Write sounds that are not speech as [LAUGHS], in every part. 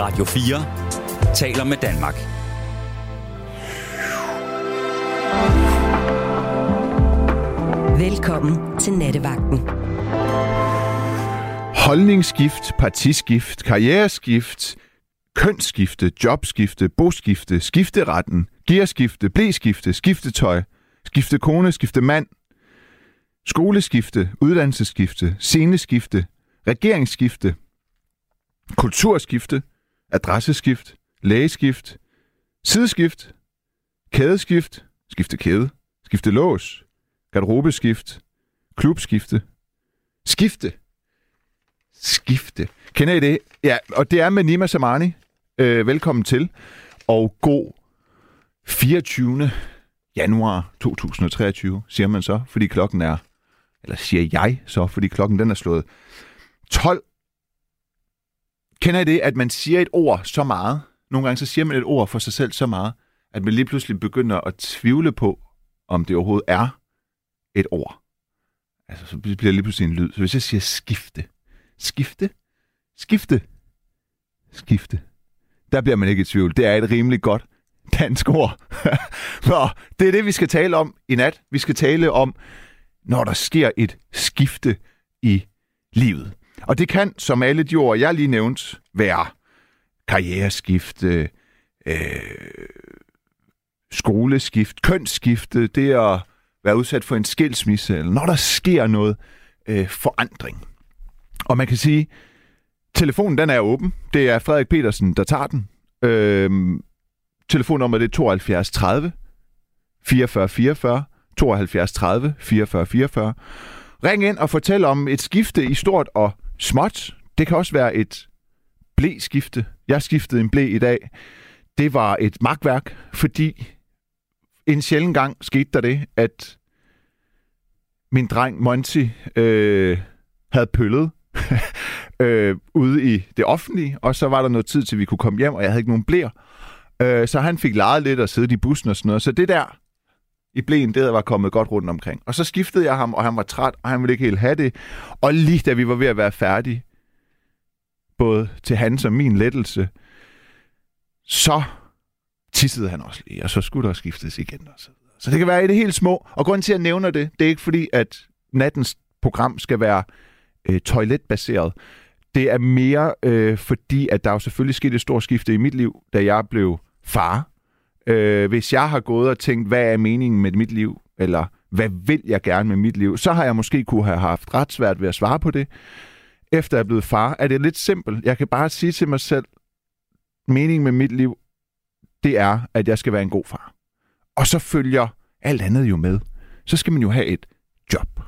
Radio 4 taler med Danmark. Velkommen til Nattevagten. Holdningsskift, partiskift, karriereskift, kønsskifte, jobskifte, boskifte, skifteretten, gearskifte, blæskifte, skiftetøj, skifte kone, skifte mand, skoleskifte, uddannelsesskifte, sceneskifte, regeringsskifte, kulturskifte, adresseskift, lægeskift, sideskift, kædeskift, skifte kæde, skifte lås, garderobeskift, klubskifte, skifte, skifte. Kender I det? Ja, og det er med Nima Samani. Øh, velkommen til, og god 24. januar 2023, siger man så, fordi klokken er, eller siger jeg så, fordi klokken den er slået 12. Kender I det, at man siger et ord så meget? Nogle gange så siger man et ord for sig selv så meget, at man lige pludselig begynder at tvivle på, om det overhovedet er et ord. Altså, så bliver det lige pludselig en lyd. Så hvis jeg siger skifte, skifte, skifte, skifte, der bliver man ikke i tvivl. Det er et rimelig godt dansk ord. [LAUGHS] Nå, det er det, vi skal tale om i nat. Vi skal tale om, når der sker et skifte i livet. Og det kan, som alle de ord, jeg lige nævnte, være karriereskifte, øh, øh, skoleskift, kønsskifte, det at være udsat for en skilsmisse, eller når der sker noget øh, forandring. Og man kan sige, telefonen den er åben. Det er Frederik Petersen, der tager den. Øh, telefonnummeret det er 72 30 44 44 72 30 44 44. Ring ind og fortæl om et skifte i stort og småt. Det kan også være et blæskifte. Jeg skiftede en blæ i dag. Det var et magtværk, fordi en sjælden gang skete der det, at min dreng Monty øh, havde pøllet [LAUGHS] øh, ude i det offentlige, og så var der noget tid til, vi kunne komme hjem, og jeg havde ikke nogen blæer. Øh, så han fik lejet lidt og siddet i bussen og sådan noget. Så det der i blæen, det var kommet godt rundt omkring. Og så skiftede jeg ham, og han var træt, og han ville ikke helt have det. Og lige da vi var ved at være færdige, både til hans og min lettelse, så tissede han også lige, og så skulle der skiftes igen. Og så, så det kan være i det helt små. Og grunden til, at jeg nævner det, det er ikke fordi, at nattens program skal være øh, toiletbaseret. Det er mere øh, fordi, at der jo selvfølgelig skete et stort skifte i mit liv, da jeg blev far. Øh, hvis jeg har gået og tænkt, hvad er meningen med mit liv, eller hvad vil jeg gerne med mit liv, så har jeg måske kunne have haft ret svært ved at svare på det. Efter jeg er blevet far, er det lidt simpelt. Jeg kan bare sige til mig selv, meningen med mit liv, det er, at jeg skal være en god far. Og så følger alt andet jo med. Så skal man jo have et job.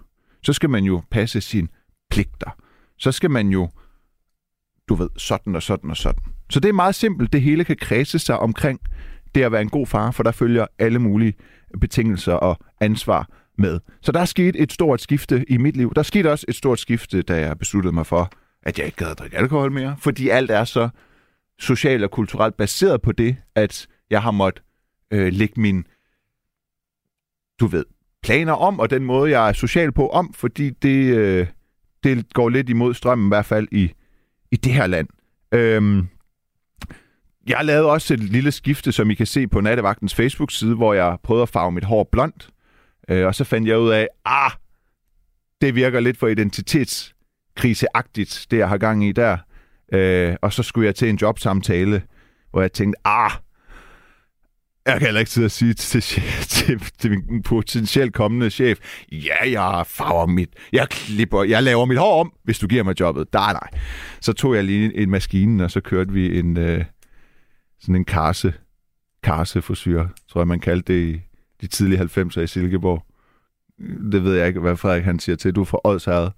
Så skal man jo passe sine pligter. Så skal man jo, du ved, sådan og sådan og sådan. Så det er meget simpelt. Det hele kan kredse sig omkring det at være en god far, for der følger alle mulige betingelser og ansvar med. Så der er sket et stort skifte i mit liv. Der skete også et stort skifte, da jeg besluttede mig for, at jeg ikke gad at drikke alkohol mere, fordi alt er så socialt og kulturelt baseret på det, at jeg har måttet øh, lægge min, du ved, planer om, og den måde, jeg er social på om, fordi det, øh, det går lidt imod strømmen, i hvert fald i, i det her land. Øhm, jeg lavede også et lille skifte, som I kan se på Nattevagtens Facebook-side, hvor jeg prøvede at farve mit hår blondt. Øh, og så fandt jeg ud af, ah, det virker lidt for identitetskriseagtigt, det jeg har gang i der. Øh, og så skulle jeg til en jobsamtale, hvor jeg tænkte, ah, jeg kan heller ikke sidde og sige til, [LAUGHS] til, til min potentielt kommende chef, ja, jeg farver mit, jeg klipper, jeg laver mit hår om, hvis du giver mig jobbet. Nej, nej. Så tog jeg lige en maskine, og så kørte vi en, øh, sådan en karse, karseforsyre, tror jeg, man kaldte det i de tidlige 90'er i Silkeborg. Det ved jeg ikke, hvad Frederik han siger til. Du er fra Odsherred.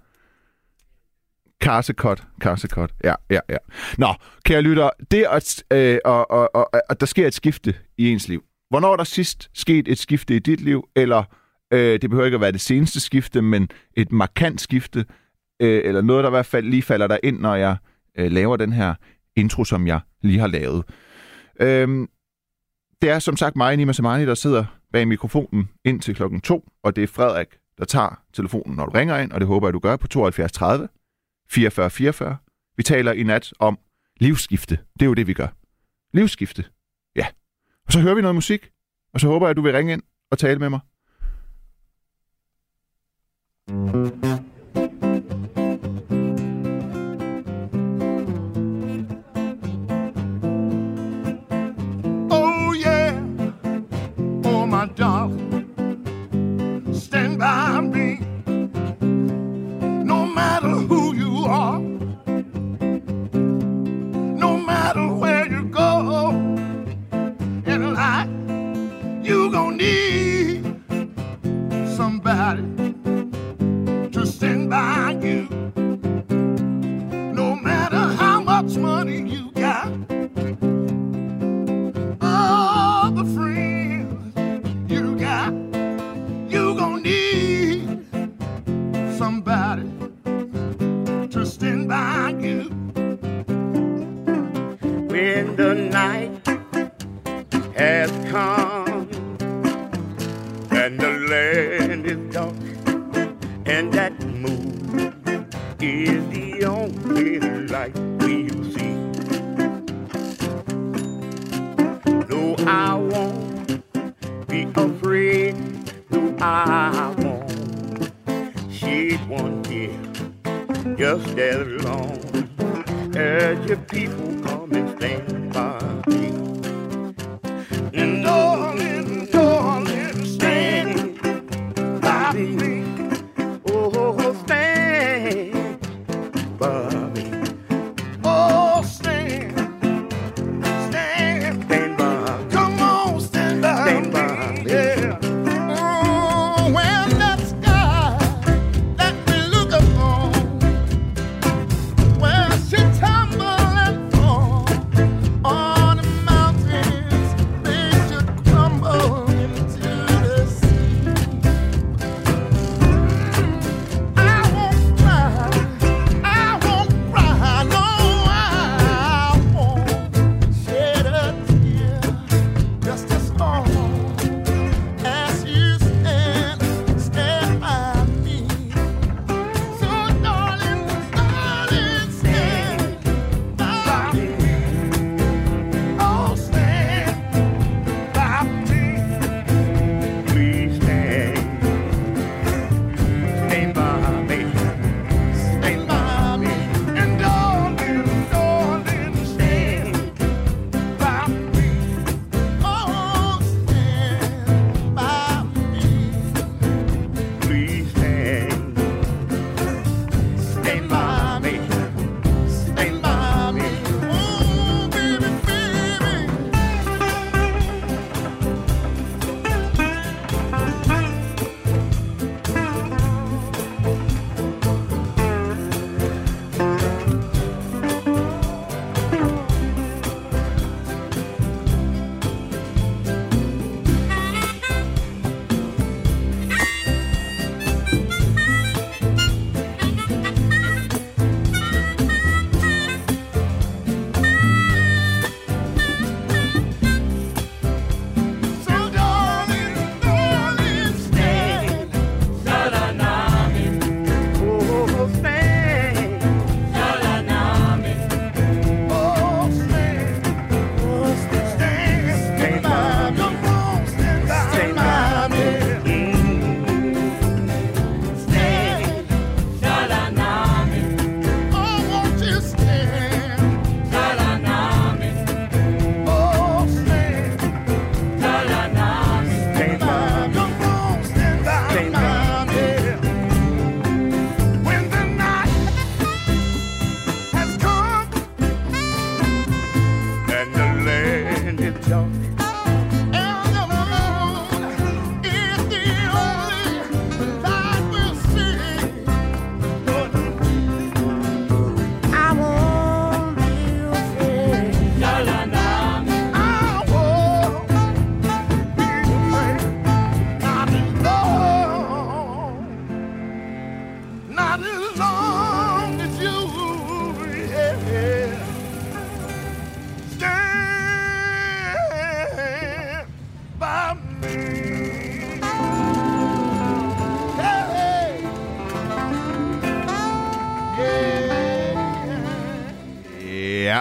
Karsekot. Karsekot. Ja, ja, ja. Nå, kære lytter, det at, øh, og, og, og, at der sker et skifte i ens liv. Hvornår er der sidst sket et skifte i dit liv, eller øh, det behøver ikke at være det seneste skifte, men et markant skifte, øh, eller noget, der i hvert fald lige falder der ind, når jeg øh, laver den her intro, som jeg lige har lavet. Øhm, det er som sagt mig, Nima Samani, der sidder bag mikrofonen ind til klokken 2, og det er Frederik, der tager telefonen, når du ringer ind, og det håber jeg, du gør på 72 30 44 44. Vi taler i nat om livsskifte. Det er jo det, vi gør. Livsskifte. Ja. Og så hører vi noget musik, og så håber jeg, at du vil ringe ind og tale med mig. Mm. no matter who you are, no matter where you go in life, you gonna need somebody. just as long as your people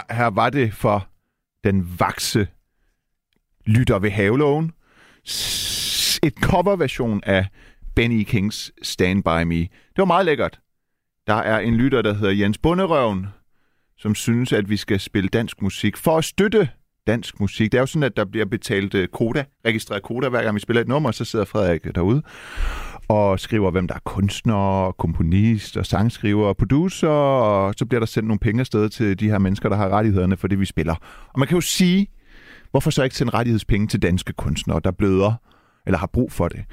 her var det for den vakse lytter ved haveloven. S- Et coverversion af Benny Kings Stand By Me. Det var meget lækkert. Der er en lytter, der hedder Jens Bunderøven, som synes, at vi skal spille dansk musik for at støtte dansk musik. Det er jo sådan, at der bliver betalt øh, koda, registreret koda, hver gang vi spiller et nummer, så sidder Frederik derude og skriver, hvem der er kunstner, komponist og sangskriver og producer, og så bliver der sendt nogle penge afsted til de her mennesker, der har rettighederne for det, vi spiller. Og man kan jo sige, hvorfor så ikke sende rettighedspenge til danske kunstnere, der bløder eller har brug for det?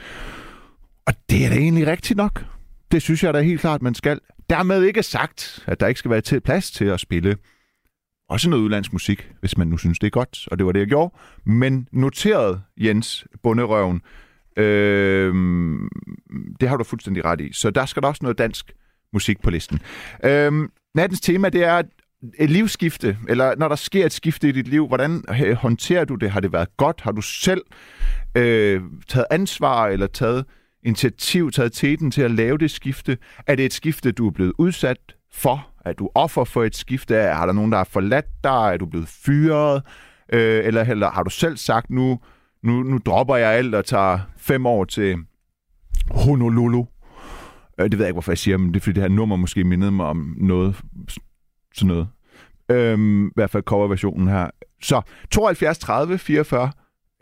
Og det er da egentlig rigtigt nok. Det synes jeg da helt klart, man skal. Dermed ikke sagt, at der ikke skal være til plads til at spille også noget udlandsk musik, hvis man nu synes, det er godt. Og det var det, jeg gjorde. Men noteret, Jens Bunderøven, øh, det har du fuldstændig ret i. Så der skal der også noget dansk musik på listen. Øh, nattens tema, det er et livsskifte, eller når der sker et skifte i dit liv, hvordan øh, håndterer du det? Har det været godt? Har du selv øh, taget ansvar, eller taget initiativ, taget teten til at lave det skifte? Er det et skifte, du er blevet udsat for? Er du offer for et skifte? Har der nogen, der har forladt dig? Er du blevet fyret? Øh, eller, eller har du selv sagt, nu, nu, nu dropper jeg alt og tager fem år til Honolulu? Øh, det ved jeg ikke, hvorfor jeg siger, men det er fordi, det her nummer måske mindede mig om noget, sådan noget. Øhm, I hvert fald coverversionen her. Så 72 30 44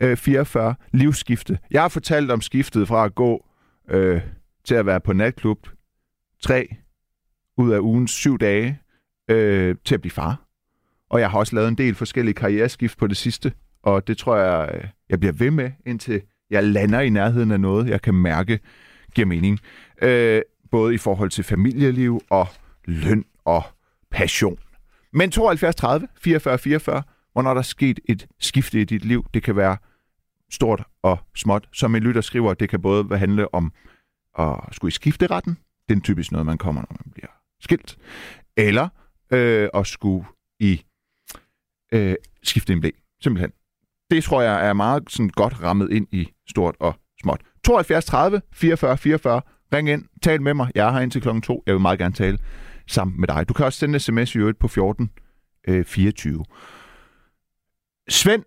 øh, 44 livsskifte. Jeg har fortalt om skiftet fra at gå øh, til at være på natklub tre ud af ugens syv dage øh, til at blive far. Og jeg har også lavet en del forskellige karriereskift på det sidste, og det tror jeg, øh, jeg bliver ved med, indtil jeg lander i nærheden af noget, jeg kan mærke giver mening. Øh, både i forhold til familieliv og løn og passion. Men 72 30 44 44, hvornår der er sket et skifte i dit liv, det kan være stort og småt. Som en lytter skriver, det kan både handle om at skulle i skifteretten. Det er typisk noget, man kommer, når man bliver skilt. Eller øh, at skulle i øh, skifte en blæ. Simpelthen. Det tror jeg er meget sådan godt rammet ind i stort og småt. 72 30 44 44. Ring ind, tal med mig. Jeg er her indtil klokken 2. Jeg vil meget gerne tale sammen med dig. Du kan også sende sms i øvrigt på 14 øh, 24. Svend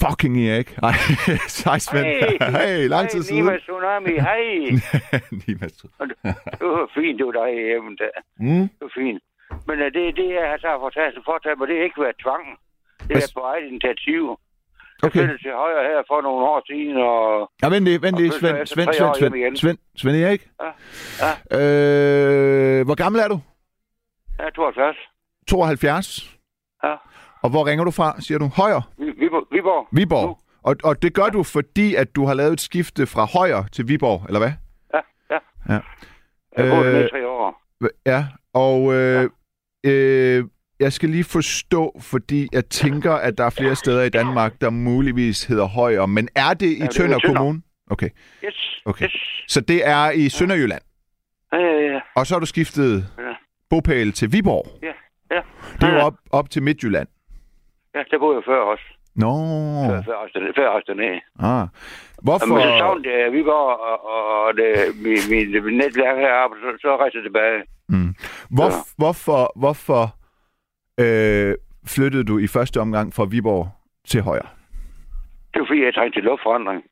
Fucking Erik. Ej, [LAUGHS] hej Svend. Hey, hey lang tid Hej, siden. Nima Tsunami, hej. [LAUGHS] Nima Tsunami. Det var fint, du dig hjemme der. Mm. Det var fint. Men uh, det, det jeg har taget for tage, for tage, det har ikke været tvang. Det er på eget initiativ. Jeg Okay. flyttede til højre her for nogle år siden, og Ja, vent lige, vent lige, Svend, Svend, Svend, Svend. Svend, Svend Erik. Ja. Ja. Øh, hvor gammel er du? jeg er 72. 72. Ja. Og hvor ringer du fra, siger du? Højer? Vi- Viborg. Viborg. Viborg. Nu. Og, og det gør du, fordi at du har lavet et skifte fra Højer til Viborg, eller hvad? Ja, ja. Ja. Jeg har Øh, tre år. Ja, og øh, øh, jeg skal lige forstå, fordi jeg tænker, at der er flere steder i Danmark, der muligvis hedder Højer, men er det i er Tønder Tønder. Kommune? Okay, Yes. Okay. Yes. så det er i Sønderjylland, Ja, ja, ja. og så har du skiftet Ja. bopæl til Viborg. Ja, ja. Det er jo Ja. op, op til Midtjylland. Ja, der boede jeg før også. Nå, Før, før, før også dernede. ah. Og men så Hvorfor? savnede jeg Viborg, og, og det, min, min, min netværk heroppe, så, så rejste jeg tilbage. Mm. Hvor, Ja. Hvorfor, hvorfor øh, flyttede du i første omgang fra Viborg til Højer? Det var fordi, jeg trængte til luftforandring.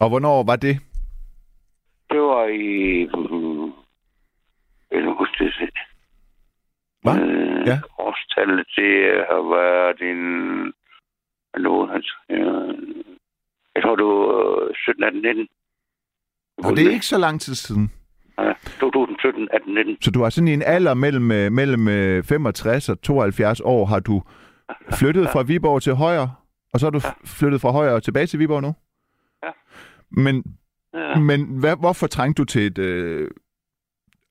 Og hvornår var det? Det var i... Uh, jeg kan huske det. Hvad? Øh, Ja. Årstallet, det har været en... Nu, altså, jeg tror, det var øh, 17, 18, 19. Og det er ikke så lang tid siden. Ja, 2017, 18, 19. Så du har sådan i en alder mellem, øh, mellem øh, 65 og 72 år, har du flyttet fra [LAUGHS] Viborg til Højer, og så har du f- flyttet fra Højer og tilbage til Viborg nu? Ja. Men, Ja. men hvad, hvorfor trængte du til et øh,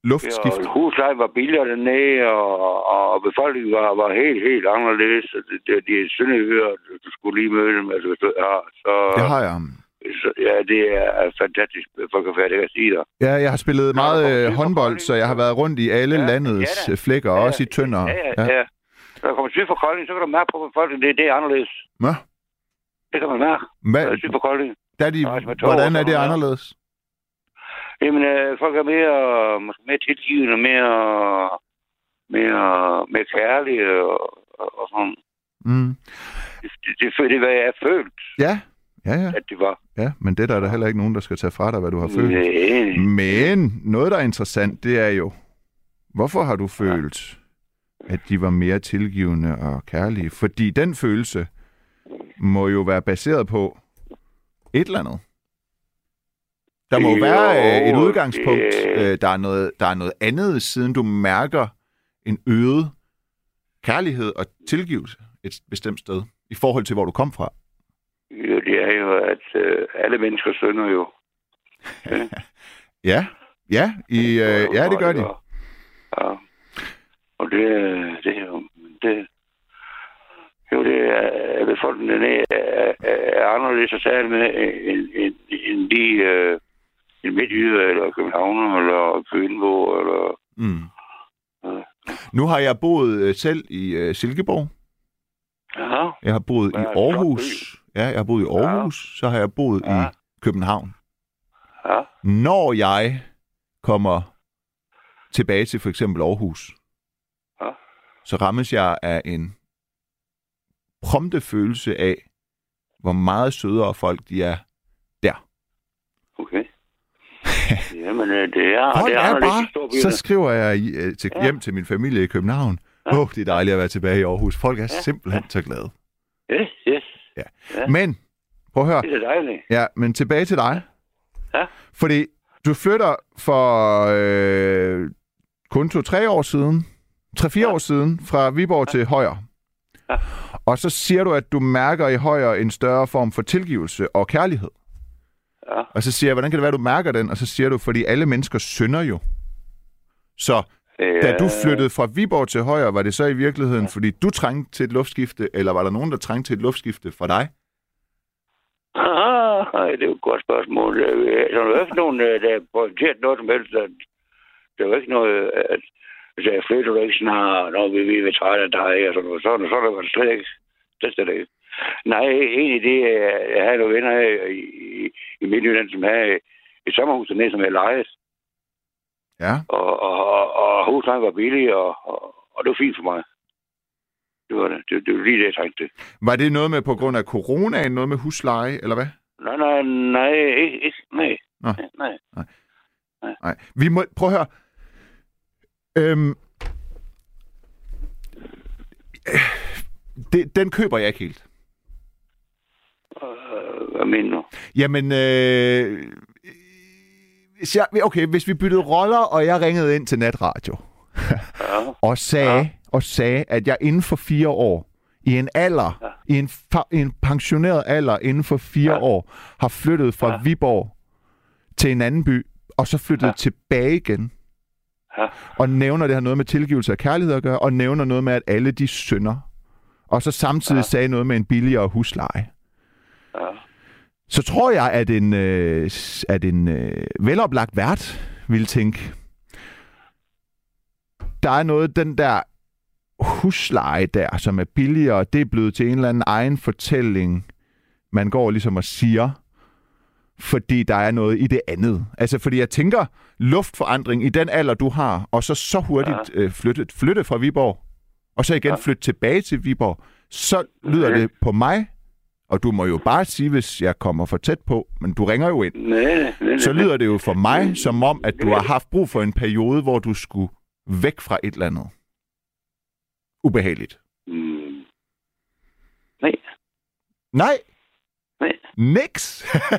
luftskift? Ja, husleje var billigere dernede, og, og befolkningen var, var helt, helt anderledes. Det, det, de er sønderhører, du skulle lige møde dem. Altså, hvis du, ja, så, Det har jeg. Så, ja, det er fantastisk. Folk kan færdig at sige dig. Ja, jeg har spillet meget kommer øh, håndbold, så jeg har været rundt i alle Ja, landets ja da. øh, flækker, Ja, også i Tønder. Ja, ja, ja. Når du kommer syd for Kolding, så kan du mærke på befolkningen, det, det er anderledes. Nå, Det kan man mærke. hvad? Syd for Kolding. der er de, tog hvordan er det ja. anderledes? Jamen, øh, folk er mere, måske mere tilgivende, mere, mere, mere kærlig og, og, og sådan. Mm. Det, det, det, det, hvad jeg har følt, Ja, ja, ja. at det var. Ja, men det der er der heller ikke nogen, der skal tage fra dig, hvad du har følt. Nej. Men noget, der er interessant, det er jo, hvorfor har du følt, at de var mere tilgivende og kærlige? Fordi den følelse må jo være baseret på et eller andet. Der må jo være øh, et udgangspunkt. Øh, Der er, noget, der er noget andet, siden du mærker en øget kærlighed og tilgivelse et bestemt sted, i forhold til, hvor du kom fra. Jo, det er jo, at øh, alle mennesker synder jo. [LAUGHS] Ja, ja, i, øh, ja det gør de. Ja. Og det, det er jo... Det, jo, det er, befolkningen er, er, er anderledes at tale med, end, end, end de øh, en midtjyder, eller københavner, eller Fynbo, eller... Mm. Ja. Nu har jeg boet øh, selv i øh, Silkeborg. Ja, Jeg har boet Ja, i Aarhus. Ja, jeg har boet i Aarhus. Så har jeg boet Ja. i København. ja, Når jeg kommer tilbage til for eksempel Aarhus, Ja. så rammes jeg af en prompte følelse af, hvor meget sødere folk de er der. okay. [LAUGHS] Jamen, øh, det er, Folk det er, er bare, så skriver jeg øh, til, Ja. hjem til min familie i København. Åh, oh, det er dejligt at være tilbage i Aarhus. Folk er Ja. simpelthen så glade. Yes, yes. Ja. Men, prøv at høre. Det er dejligt. Ja, men tilbage til dig. Ja. Fordi du flytter for øh, kun to-tre år siden, tre-fire Ja. år siden, fra Viborg til Højer. Ja. Og så siger du, at du mærker i Højer en større form for tilgivelse og kærlighed. Ja. Og så siger jeg, hvordan kan det være, du mærker den? Og så siger du, fordi alle mennesker synder jo. Så da du flyttede fra Viborg til Højer, var det så i virkeligheden, fordi du trængte til et luftskifte, eller var der nogen, der trængte til et luftskifte for dig? Ah, det er jo et godt spørgsmål. Øh, Der er jo ikke nogen, øh, der har pointeret noget som helst. Der er jo ikke noget, at jeg flytter ikke snart, når vi, vi er trætte af dig, og sådan noget. Sådan, så er det slet ikke. Det slet ikke. Nej, egentlig det, er- jeg havde nogle venner her i, i, i Midtjylland, som havde et sommerhus dernede, som jeg lejede. Ja. Og, og, og, og huslejen var billig, og, og, og det var fint for mig. Det var det. Det, det var lige det, jeg trængte. Var det noget med på grund af coronaen, noget med husleje, eller hvad? Nej, nej, nej, ikke, ikke, nej. Nå. nej. Nej. Vi må, prøv at høre. Øhm, det, den køber jeg ikke helt. Øh, hvad mener du? Jamen, øh, hvis jeg, okay, hvis vi byttede roller, og jeg ringede ind til natradio, Ja. [LAUGHS] og sagde, ja. og sagde, at jeg inden for fire år, i en alder, ja. i, en fa- i en pensioneret alder inden for fire ja. År, har flyttet fra ja. Viborg til en anden by, og så flyttet ja. Tilbage igen, Ja. og nævner, det har noget med tilgivelse og kærlighed at gøre, og nævner noget med, at alle de synder, og så samtidig. Ja. sagde noget med en billigere husleje. Ja. Så tror jeg, at en, øh, at en øh, veloplagt vært vil tænke, der er noget, den der husleje der, som er billigere, det er blevet til en eller anden egen fortælling, man går ligesom og siger, fordi der er noget i det andet. Altså, fordi jeg tænker, luftforandring i den alder, du har, og så så hurtigt ja. øh, flytte, flytte fra Viborg, og så igen ja. Ja. flytte tilbage til Viborg, så lyder Okay. det på mig, og du må jo bare sige, hvis jeg kommer for tæt på, men du ringer jo ind, Nej, nej, så lyder det jo for mig som om, at du har haft brug for en periode, hvor du skulle væk fra et eller andet. Ubehageligt. Mm. Nej, Nej, nej, niks.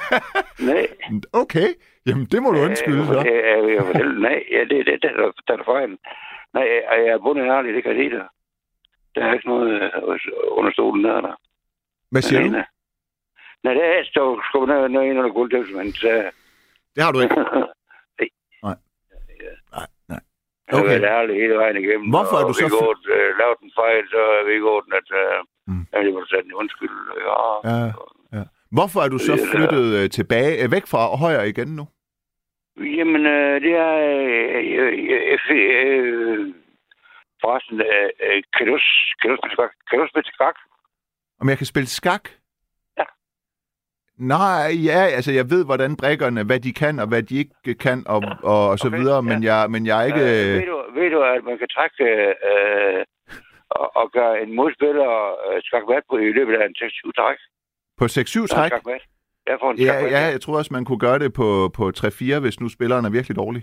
[LAUGHS] nej. okay, jamen det må du undskylde så. Jeg, jeg, jeg, nej, ja, det, det, det, det, er der fejl. Nej, jeg, jeg er bundet ærlig, det kan jeg lide dig. Der er ikke noget øh, under stolen der. der. Hvad siger du? Nej, det er stå skubbe ned, gulv, som han sagde. Det har du ikke. Nej. Nej. Nej, nej. Jeg har Okay. været hele vejen igennem. Hvorfor er du så vi gået, øh, lavet en fejl, så er vi gået, at øh, Mm. mm. jeg vil sætte en undskyld. Ja. Ja, ja. Hvorfor er du så flyttet øh, tilbage, øh, væk fra højre igen nu? Jamen, øh, det er... Øh, øh, øh, øh, forresten, øh, øh, kan du, kan du, kan du spille skak? Om jeg kan spille skak? Ja. Nej, ja, altså jeg ved, hvordan brækkerne, hvad de kan og hvad de ikke kan og, og, og så Okay, videre, men, jeg, men jeg er ikke... Øh, ved, du, ved du, at man kan trække øh, og, og gøre en modspiller øh, skakmat på i løbet af en 6-7 træk? På 6-7 træk? Ja, skakmat. ja, jeg tror også, man kunne gøre det på, på 3-4, hvis nu spilleren er virkelig dårlig.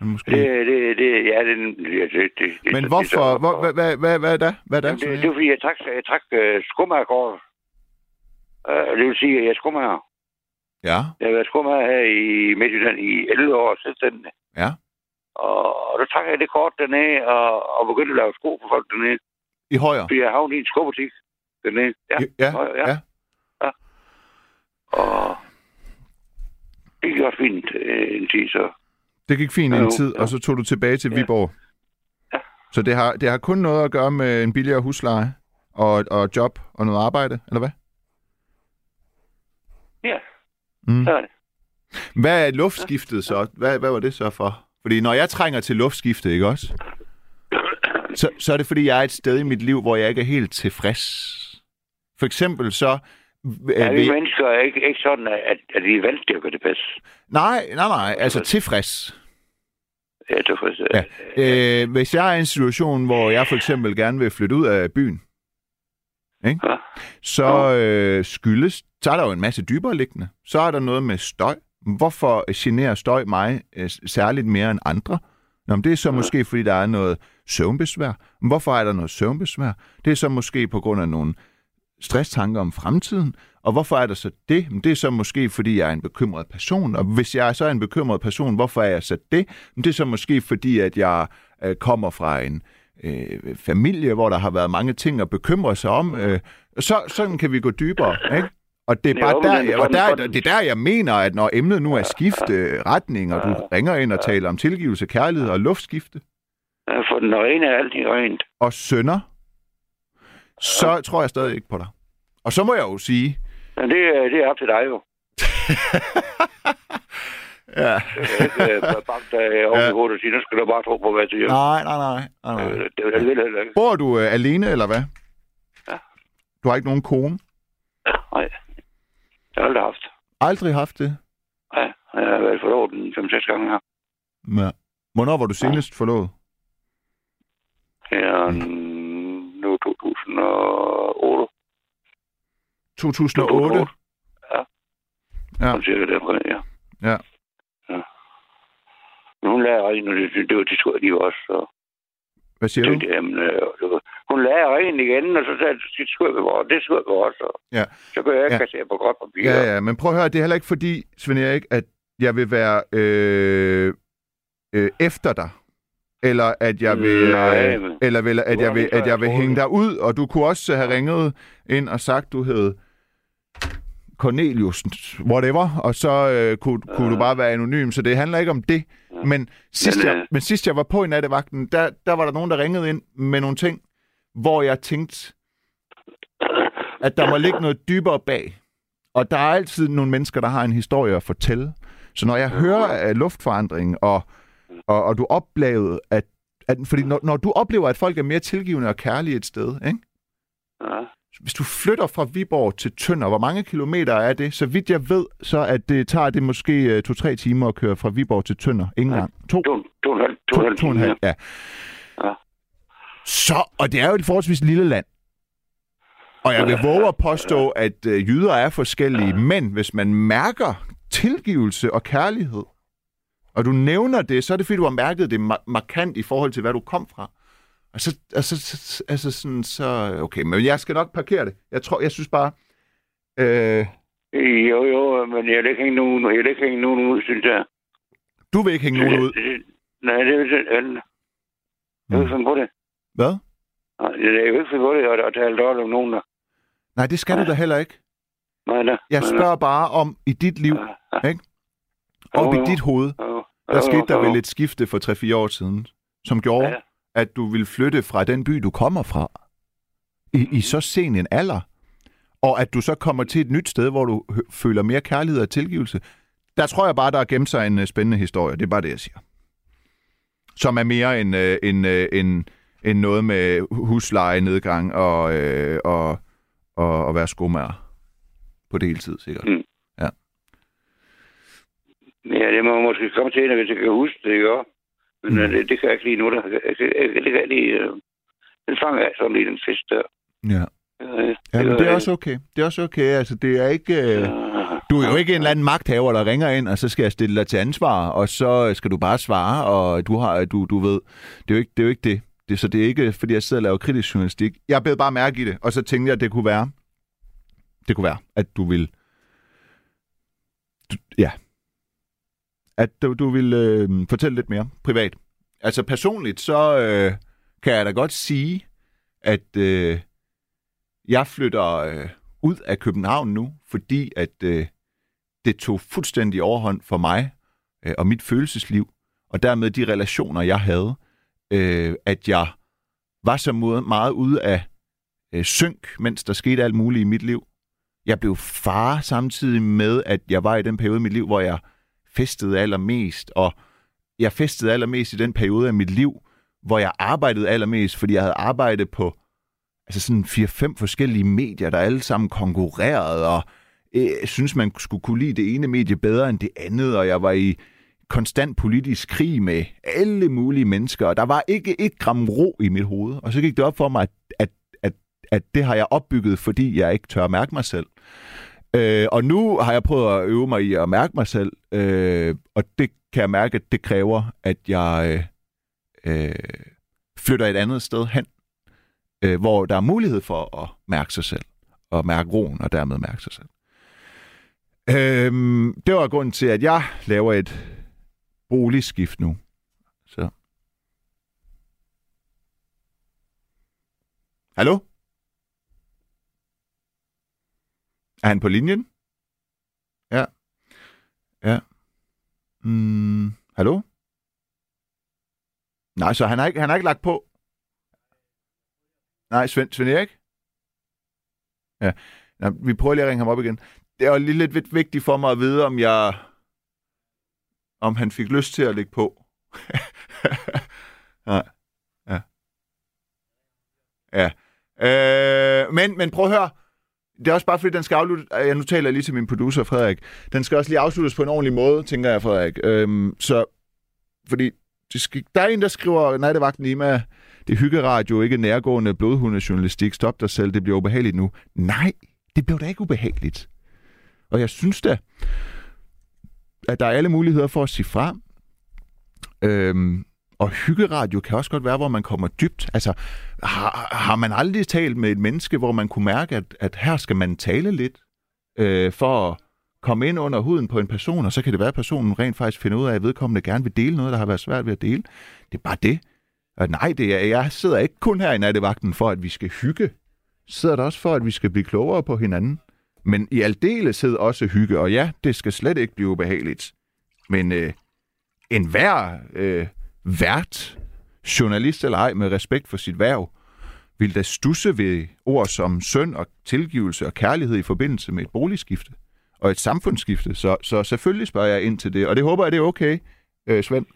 Måske... Det, det, det, ja, det, det, det, det, det men det- hvorfor? det- Hvor, hvad, hvad, hvad, hvad er det? Hvad er Jamen, det? det, det er fordi, jeg trak, jeg trak uh, skummerkort. Uh, det vil sige, at jeg er skummer. Ja, Jeg har været skummer her i Midtjylland i 11 år selvstændig. ja. Og, og der trak jeg det kort dernede, og, og begyndte at lave sko for folk dernede. I højre? Fordi jeg havnede i en skobutik dernede. Ja, ja, højre, ja. ja. og det gik også fint øh, en tid, så Det gik fint en tid, jo. og så tog du tilbage til Ja. Viborg. Ja. Så det har, det har kun noget at gøre med en billigere husleje og, og job og noget arbejde, eller hvad? ja, Mm. så er det. Hvad er luftskiftet så? Hvad, hvad var det så for? Fordi når jeg trænger til luftskifte, ikke også? Så, så er det fordi, jeg er et sted i mit liv, hvor jeg ikke er helt tilfreds. For eksempel så... Øh, Ja, vi mennesker er ikke, ikke sådan, at, at vi er vant til at gøre det bedst. nej, nej, nej, altså tilfreds. Ja, det faktisk, Ja. Øh, hvis jeg er i en situation, hvor jeg for eksempel gerne vil flytte ud af byen, ikke? Ja. så øh, skyldes, så er der jo en masse dybere liggende. Så er der noget med støj. Hvorfor generer støj mig øh, særligt mere end andre? Nå, men det er så måske, fordi der er noget søvnbesvær. Men hvorfor er der noget søvnbesvær? Det er så måske på grund af nogle stresstanker om fremtiden. Og hvorfor er der så det? Det er så måske, fordi jeg er en bekymret person. Og hvis jeg så er en bekymret person, hvorfor er jeg så det? Det er så måske, fordi at jeg øh, kommer fra en øh, familie, hvor der har været mange ting at bekymre sig om. Øh, så sådan kan vi gå dybere, [LAUGHS] ikke? Og det er bare der, jeg, og der, det er der, jeg mener, at når emnet nu er skifte retning, og du ringer ind og taler om tilgivelse, kærlighed og luftskifte, For den rene er altid rent. og sønder, så tror jeg stadig ikke på dig. Og så må jeg jo sige, Men det, er- det er op til dig jo. [LAUGHS] ja, Jeg øh, banke dig over Ja. i hovedet og sige, nu skal du bare tro på, hvad jeg siger. nej, nej, nej, nej, nej. Øh, Det, det jeg heller ikke. Bor du øh, alene, eller hvad? Ja. Du har ikke nogen kone? Nej. Jeg har aldrig haft. Aldrig haft det? Nej, jeg har været forlovet den 5-6 gange her. Ja. Hvornår var du senest forlovet? Her Mm. nu 2008. 2008? Ja. Ja. Sådan cirka deromkring, ja. Ja. ja. Men hun lærer rent, og det, det, det, var det skulle de også. Så. Hvad siger Det, du? jamen, øh, det var- hun lærer rent igen, og så sagde det skulle vi vores, det skulle vi vores. Og Ja. Så kan jeg ikke ja. kassere på godt papir. Ja, ja, men prøv at høre, det er heller ikke fordi, Svend Erik, at jeg vil være øh, øh, efter dig. Eller at jeg vil, Nej, øh, men- eller vil, at jeg vil, at jeg vil hænge dig ud, og du kunne også have ringet ind og sagt, du hed Cornelius, whatever, og så øh, kunne, kunne du bare være anonym, så det handler ikke om det. Men sidst, jeg, øh, men sidst jeg var på i nattevagten, der, der var der nogen, der ringede ind med nogle ting, hvor jeg tænkte, at der må ligge noget dybere bag. Og der er altid nogle mennesker, der har en historie at fortælle. Så når jeg hører af luftforandring, og, og, og du oplevede, at, at fordi når, når du oplever, at folk er mere tilgivende og kærlige et sted, ikke? Ja. hvis du flytter fra Viborg til Tønder, hvor mange kilometer er det? Så vidt jeg ved, så at det tager det måske øh, to-tre timer at køre fra Viborg til Tønder. Ingen Ja. gang. To, To, to, halv, to, to, to halv, ja. Ja. Så, og det er jo et forholdsvis lille land. Og jeg vil våge at påstå, at øh, jyder er forskellige, men hvis man mærker tilgivelse og kærlighed, og du nævner det, så er det fordi, du har mærket det ma- markant i forhold til, hvad du kom fra. Og så, altså, så- altså sådan, så, okay, men jeg skal nok parkere det. Jeg tror, jeg synes bare, øh, Jo, jo, men jeg vil ikke hænge nogen, jeg vil ikke hænge nogen ud, synes jeg. du vil ikke hænge nogen ud. Nej, det er jo sådan. Jeg vil ikke finde på det. Hvad? Nej, Jeg vil ikke finde på det, og, og tale dårligt om nogen der. Nej, det skal du da heller ikke. Nej, da. Jeg spørger bare om i dit liv, Ja, ikke? Op i Jo, dit hoved, jo, der skete der vel et skifte for 3-4 år siden, som gjorde, Ja. at du ville flytte fra den by, du kommer fra, i, i så sen en alder, og at du så kommer til et nyt sted, hvor du føler mere kærlighed og tilgivelse. Der tror jeg bare, der er gemt sig en øh, spændende historie. Det er bare det, jeg siger. Som er mere end, øh, end, øh, end, end noget med husleje, nedgang og, øh, og, og, og være skomager. på deltid, sikkert. Mm. Ja, det må måske komme til, når vi kan huske det, ikke? Men Mm. mm. det, det kan jeg ikke lige nu. Der. Jeg, jeg, jeg, det kan jeg lige... Øh, den fanger jeg sådan lige den fisk der. Ja. Øh, ja, men det er jeg. også okay. Det er også okay. Altså, det er ikke... Øh... Du er jo ikke en eller anden magthaver, der ringer ind, og så skal jeg stille dig til ansvar, og så skal du bare svare, og du har, du, du ved, det er jo ikke det. Er jo ikke det. det. Så det er ikke, fordi jeg sidder og laver kritisk journalistik. Jeg bed bare mærke i det, og så tænkte jeg, at det kunne være, det kunne være, at du vil, du, ja, at du, du vil øh, fortælle lidt mere privat. Altså personligt, så øh, kan jeg da godt sige, at øh, jeg flytter øh, ud af København nu, fordi at øh, det tog fuldstændig overhånd for mig øh, og mit følelsesliv, og dermed de relationer, jeg havde, øh, at jeg var så meget ude af øh, synk, mens der skete alt muligt i mit liv. Jeg blev far samtidig med, at jeg var i den periode i mit liv, hvor jeg festede allermest, og jeg festede allermest i den periode af mit liv, hvor jeg arbejdede allermest, fordi jeg havde arbejdet på altså sådan fire-fem forskellige medier, der alle sammen konkurrerede, og øh, synes man skulle kunne lide det ene medie bedre end det andet, og jeg var i konstant politisk krig med alle mulige mennesker, og der var ikke et gram ro i mit hoved. Og så gik det op for mig, at, at, at, at det har jeg opbygget, fordi jeg ikke tør at mærke mig selv. Øh, og nu har jeg prøvet at øve mig i at mærke mig selv, øh, og det kan jeg mærke, at det kræver, at jeg øh, flytter et andet sted hen, øh, hvor der er mulighed for at mærke sig selv, og mærke roen, og dermed mærke sig selv. Øh, det var grunden til, at jeg laver et boligskift nu. Så. Hallo? Er han på linjen? Ja. Ja. Mm, hallo? Nej, så han har ikke, han har ikke lagt på. Nej, Svend, Svend Erik? Ja. Nå, vi prøver lige at ringe ham op igen. Det er jo lige lidt vigt- vigtigt for mig at vide, om jeg... Om han fik lyst til at lægge på. [LAUGHS] Nej. Ja. Ja. Øh, men, men prøv at høre. Det er også bare fordi, den skal afsluttes. Jeg nu taler jeg lige til min producer, Frederik. Den skal også lige afsluttes på en ordentlig måde, tænker jeg, Frederik. Øhm, så, fordi det skal, der er en, der skriver, nattevagten Ima, det er hyggeradio, ikke nærgående blodhundejournalistik. Stop dig selv, det bliver ubehageligt nu. Nej, det blev da ikke ubehageligt. Og jeg synes da, at der er alle muligheder for at sige fra. Øhm, og hyggeradio kan også godt være, hvor man kommer dybt. Altså, har, har man aldrig talt med et menneske, hvor man kunne mærke, at, at her skal man tale lidt, øh, for at komme ind under huden på en person, og så kan det være, at personen rent faktisk finder ud af, at vedkommende gerne vil dele noget, der har været svært ved at dele. Det er bare det. Og nej, det er, jeg sidder ikke kun her i nattevagten for, at vi skal hygge. Jeg sidder der også for, at vi skal blive klogere på hinanden. Men i aldeleshed også hygge, og ja, det skal slet ikke blive ubehageligt. Men øh, enhver øh, vært, journalist eller ej, med respekt for sit værv, vil da stusse ved ord som søn og tilgivelse og kærlighed i forbindelse med et boligskifte og et samfundsskifte. Så, så selvfølgelig spørger jeg ind til det, og det håber jeg, det er okay, øh, Svend.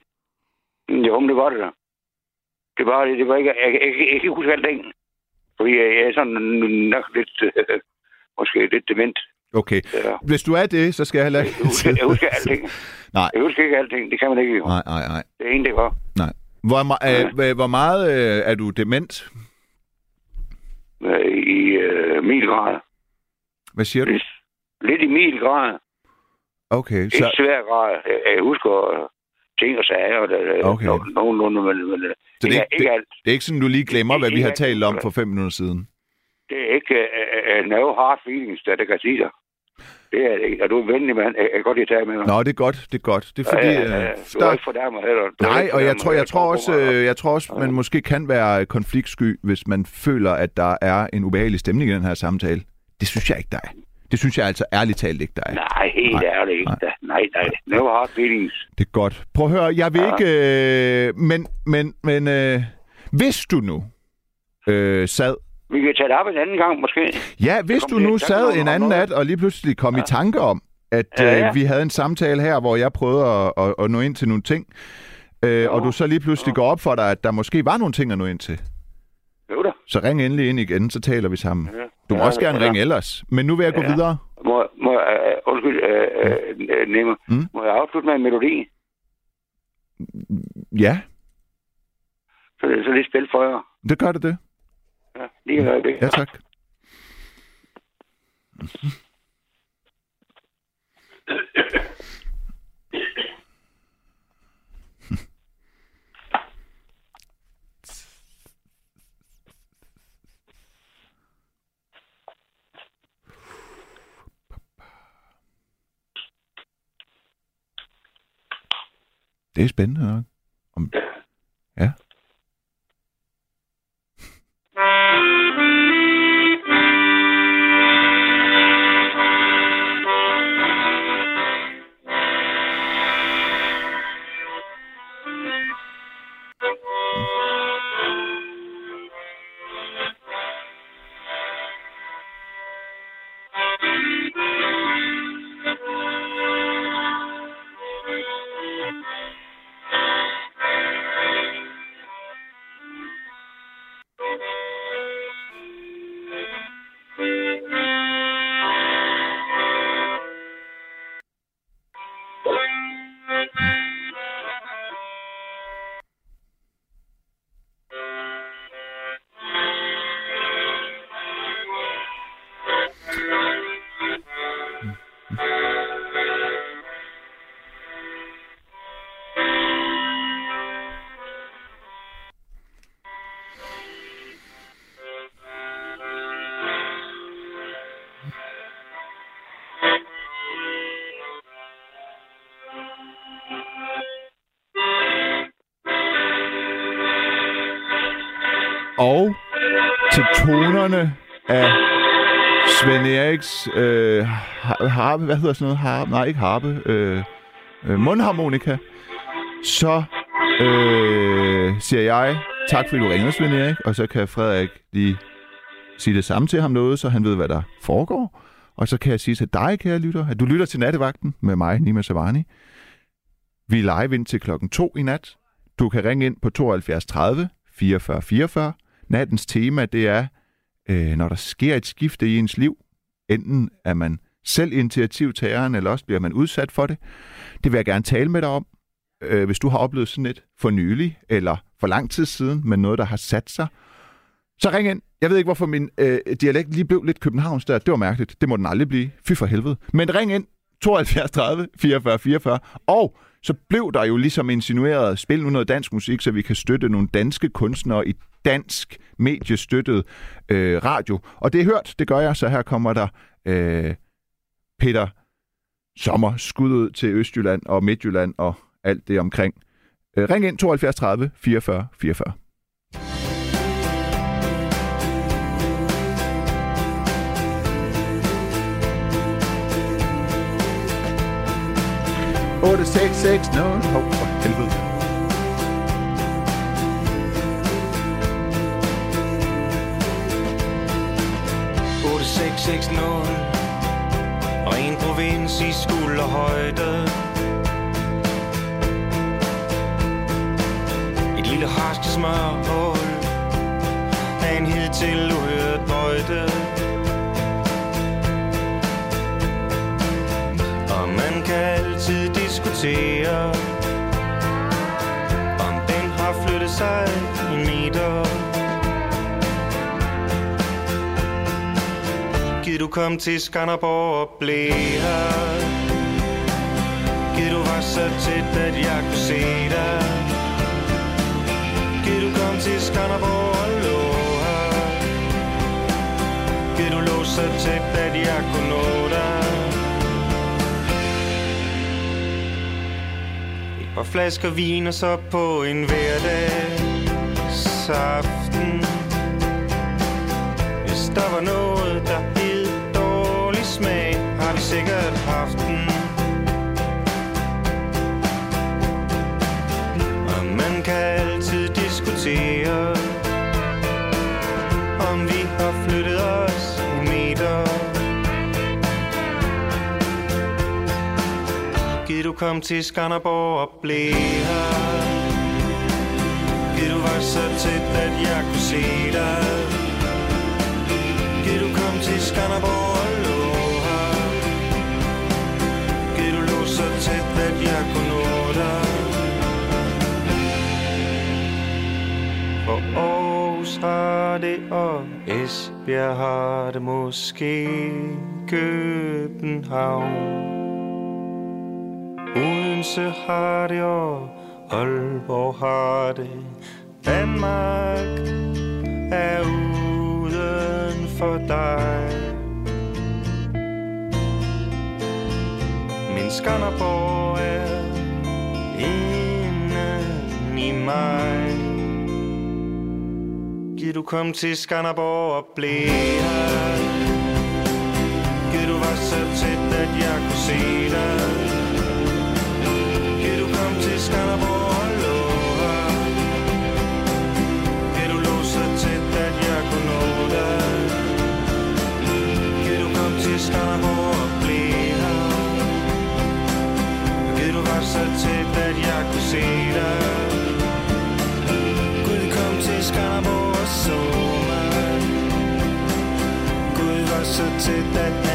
Jo, men det var det da. Det var det. Det var ikke... Jeg, jeg, jeg, jeg kan ikke huske alting. Fordi jeg, jeg er sådan nok lidt... Øh, [LAUGHS] måske lidt dement. Okay. Ja. Hvis du er det, så skal jeg heller Jeg ikke... husker, jeg husker alting. Nej. Jeg husker ikke alting. Det kan man ikke. Jo. Nej, nej, nej. Det er en, det var. nej. Hvor, øh, hvor meget øh, er du dement? Øh, I øh, milgrad. Hvad siger du? Lidt, lidt i milgrad. Okay, Ikke så, svær grad. Jeg, jeg husker øh, ting og sager. Og det, Okay. no, nogenlunde, men, men øh, så det, ikke, er- ikke det, alt. det er ikke sådan, du lige glemmer, hvad vi har talt om for fem minutter siden? Det er ikke uh, no hard feelings, der det kan sige dig. Det er ikke. Og du er en venlig mand. Jeg kan godt lide at tale med dig. Nå, det er godt, det er godt. Det er fordi... ja, ja, ja. Du der, ikke fordærmet heller. Du Nej, og jeg tror, jeg tror også, jeg tror også, man måske kan være konfliktsky, hvis man føler, at der er en ubehagelig stemning i den her samtale. Det synes jeg ikke, der er. Det synes jeg altså ærligt talt ikke, der er. Nej, helt Nej, ærligt ikke. nej. Nej, nej. No hard feelings. Det er godt. Prøv at høre, jeg vil Ja. ikke... Øh, men, men, men øh, hvis du nu øh, sad... Vi kan tage det op en anden gang, måske. Ja, hvis du nu sad en anden nat og lige pludselig kom i tanke om, at Ja, øh, ja. vi havde en samtale her, hvor jeg prøvede at, at, at nå ind til nogle ting, øh, og du så lige pludselig går op for dig, at der måske var nogle ting at nå ind til. Jo da. Så ring endelig ind igen, så taler vi sammen. Ja. Du må Ja, også gerne ja. ringe ellers. Men nu vil jeg gå Ja. videre. Må, jeg, uh, undskyld, uh, uh, Nemme, Mm. må jeg afslutte med en melodi? Ja, Så, så lidt spil for jer. det gør det det. Lige en øjeblik. Ja, tak. Det er spændende nok. Om... Ja. Øh, har- harpe, hvad hedder sådan noget? Harpe? Nej, ikke harpe. Øh, øh, mundharmonika. Så øh, siger jeg tak, fordi du ringer, Svend Erik. Og så kan Frederik lige sige det samme til ham noget, så han ved, hvad der foregår. Og så kan jeg sige til dig, kære lytter, at du lytter til Nattevagten med mig, Nima Savani. Vi er live ind til klokken 2 i nat. Du kan ringe ind på 72 30 44 44. Nattens tema, det er, øh, når der sker et skifte i ens liv. Enten er man selv initiativtageren, eller også bliver man udsat for det. Det vil jeg gerne tale med dig om. Øh, hvis du har oplevet sådan et for nylig, eller for lang tid siden, med noget, der har sat sig, så ring ind. Jeg ved ikke, hvorfor min øh, dialekt lige blev lidt Københavns der. Det var mærkeligt. Det må den aldrig blive. Fy for helvede. Men ring ind. 72 30 44 44. Og så blev der jo ligesom insinueret, spil nu noget dansk musik, så vi kan støtte nogle danske kunstnere i dansk mediestøttet øh, radio. Og det er hørt, det gør jeg, så her kommer der øh, Peter Sommer skud ud til Østjylland og Midtjylland og alt det omkring. Øh, ring ind 72 30 44 44. Otte, seks, seks, nul. Hov, for helvede. Og en provins i skulderhøjde Et lille harsk smørhul Af en hidtil uhørt bøjde Og man kan altid diskutere Om den har flyttet sig en meter. Gid du kom til Skanderborg og blev her Gid du var så tæt, at jeg kunne se dig. Gid du kom til Skanderborg og lå her Gid du lå så tæt, at jeg kunne og flasker vin og så på en hverdagsaften Hvis der var noget, der hed dårlig smag Har vi sikkert haft kom til Skanderborg og blev her Gid du var så tæt, at jeg kunne se dig? Gid du kom til Skanderborg og lå her Gid du lå så tæt, at jeg kunne nå dig? For Aarhus har det, og Esbjerg har det måske København. Odense har det, og Aalborg har det. Danmark er uden for dig. Min Skanderborg er inden i mig. Giv du kom til Skanderborg og blev her. Giv du var så tæt, at jeg kunne se dig. Skanderborg lå her. Giv du lå så tæt, at jeg kunne nå dig. Giv du kom til Skanderborg og blev her. Giv du var så tæt, at jeg kunne se dig. Gud kom til Skanderborg og så mig. Gud var så tæt, at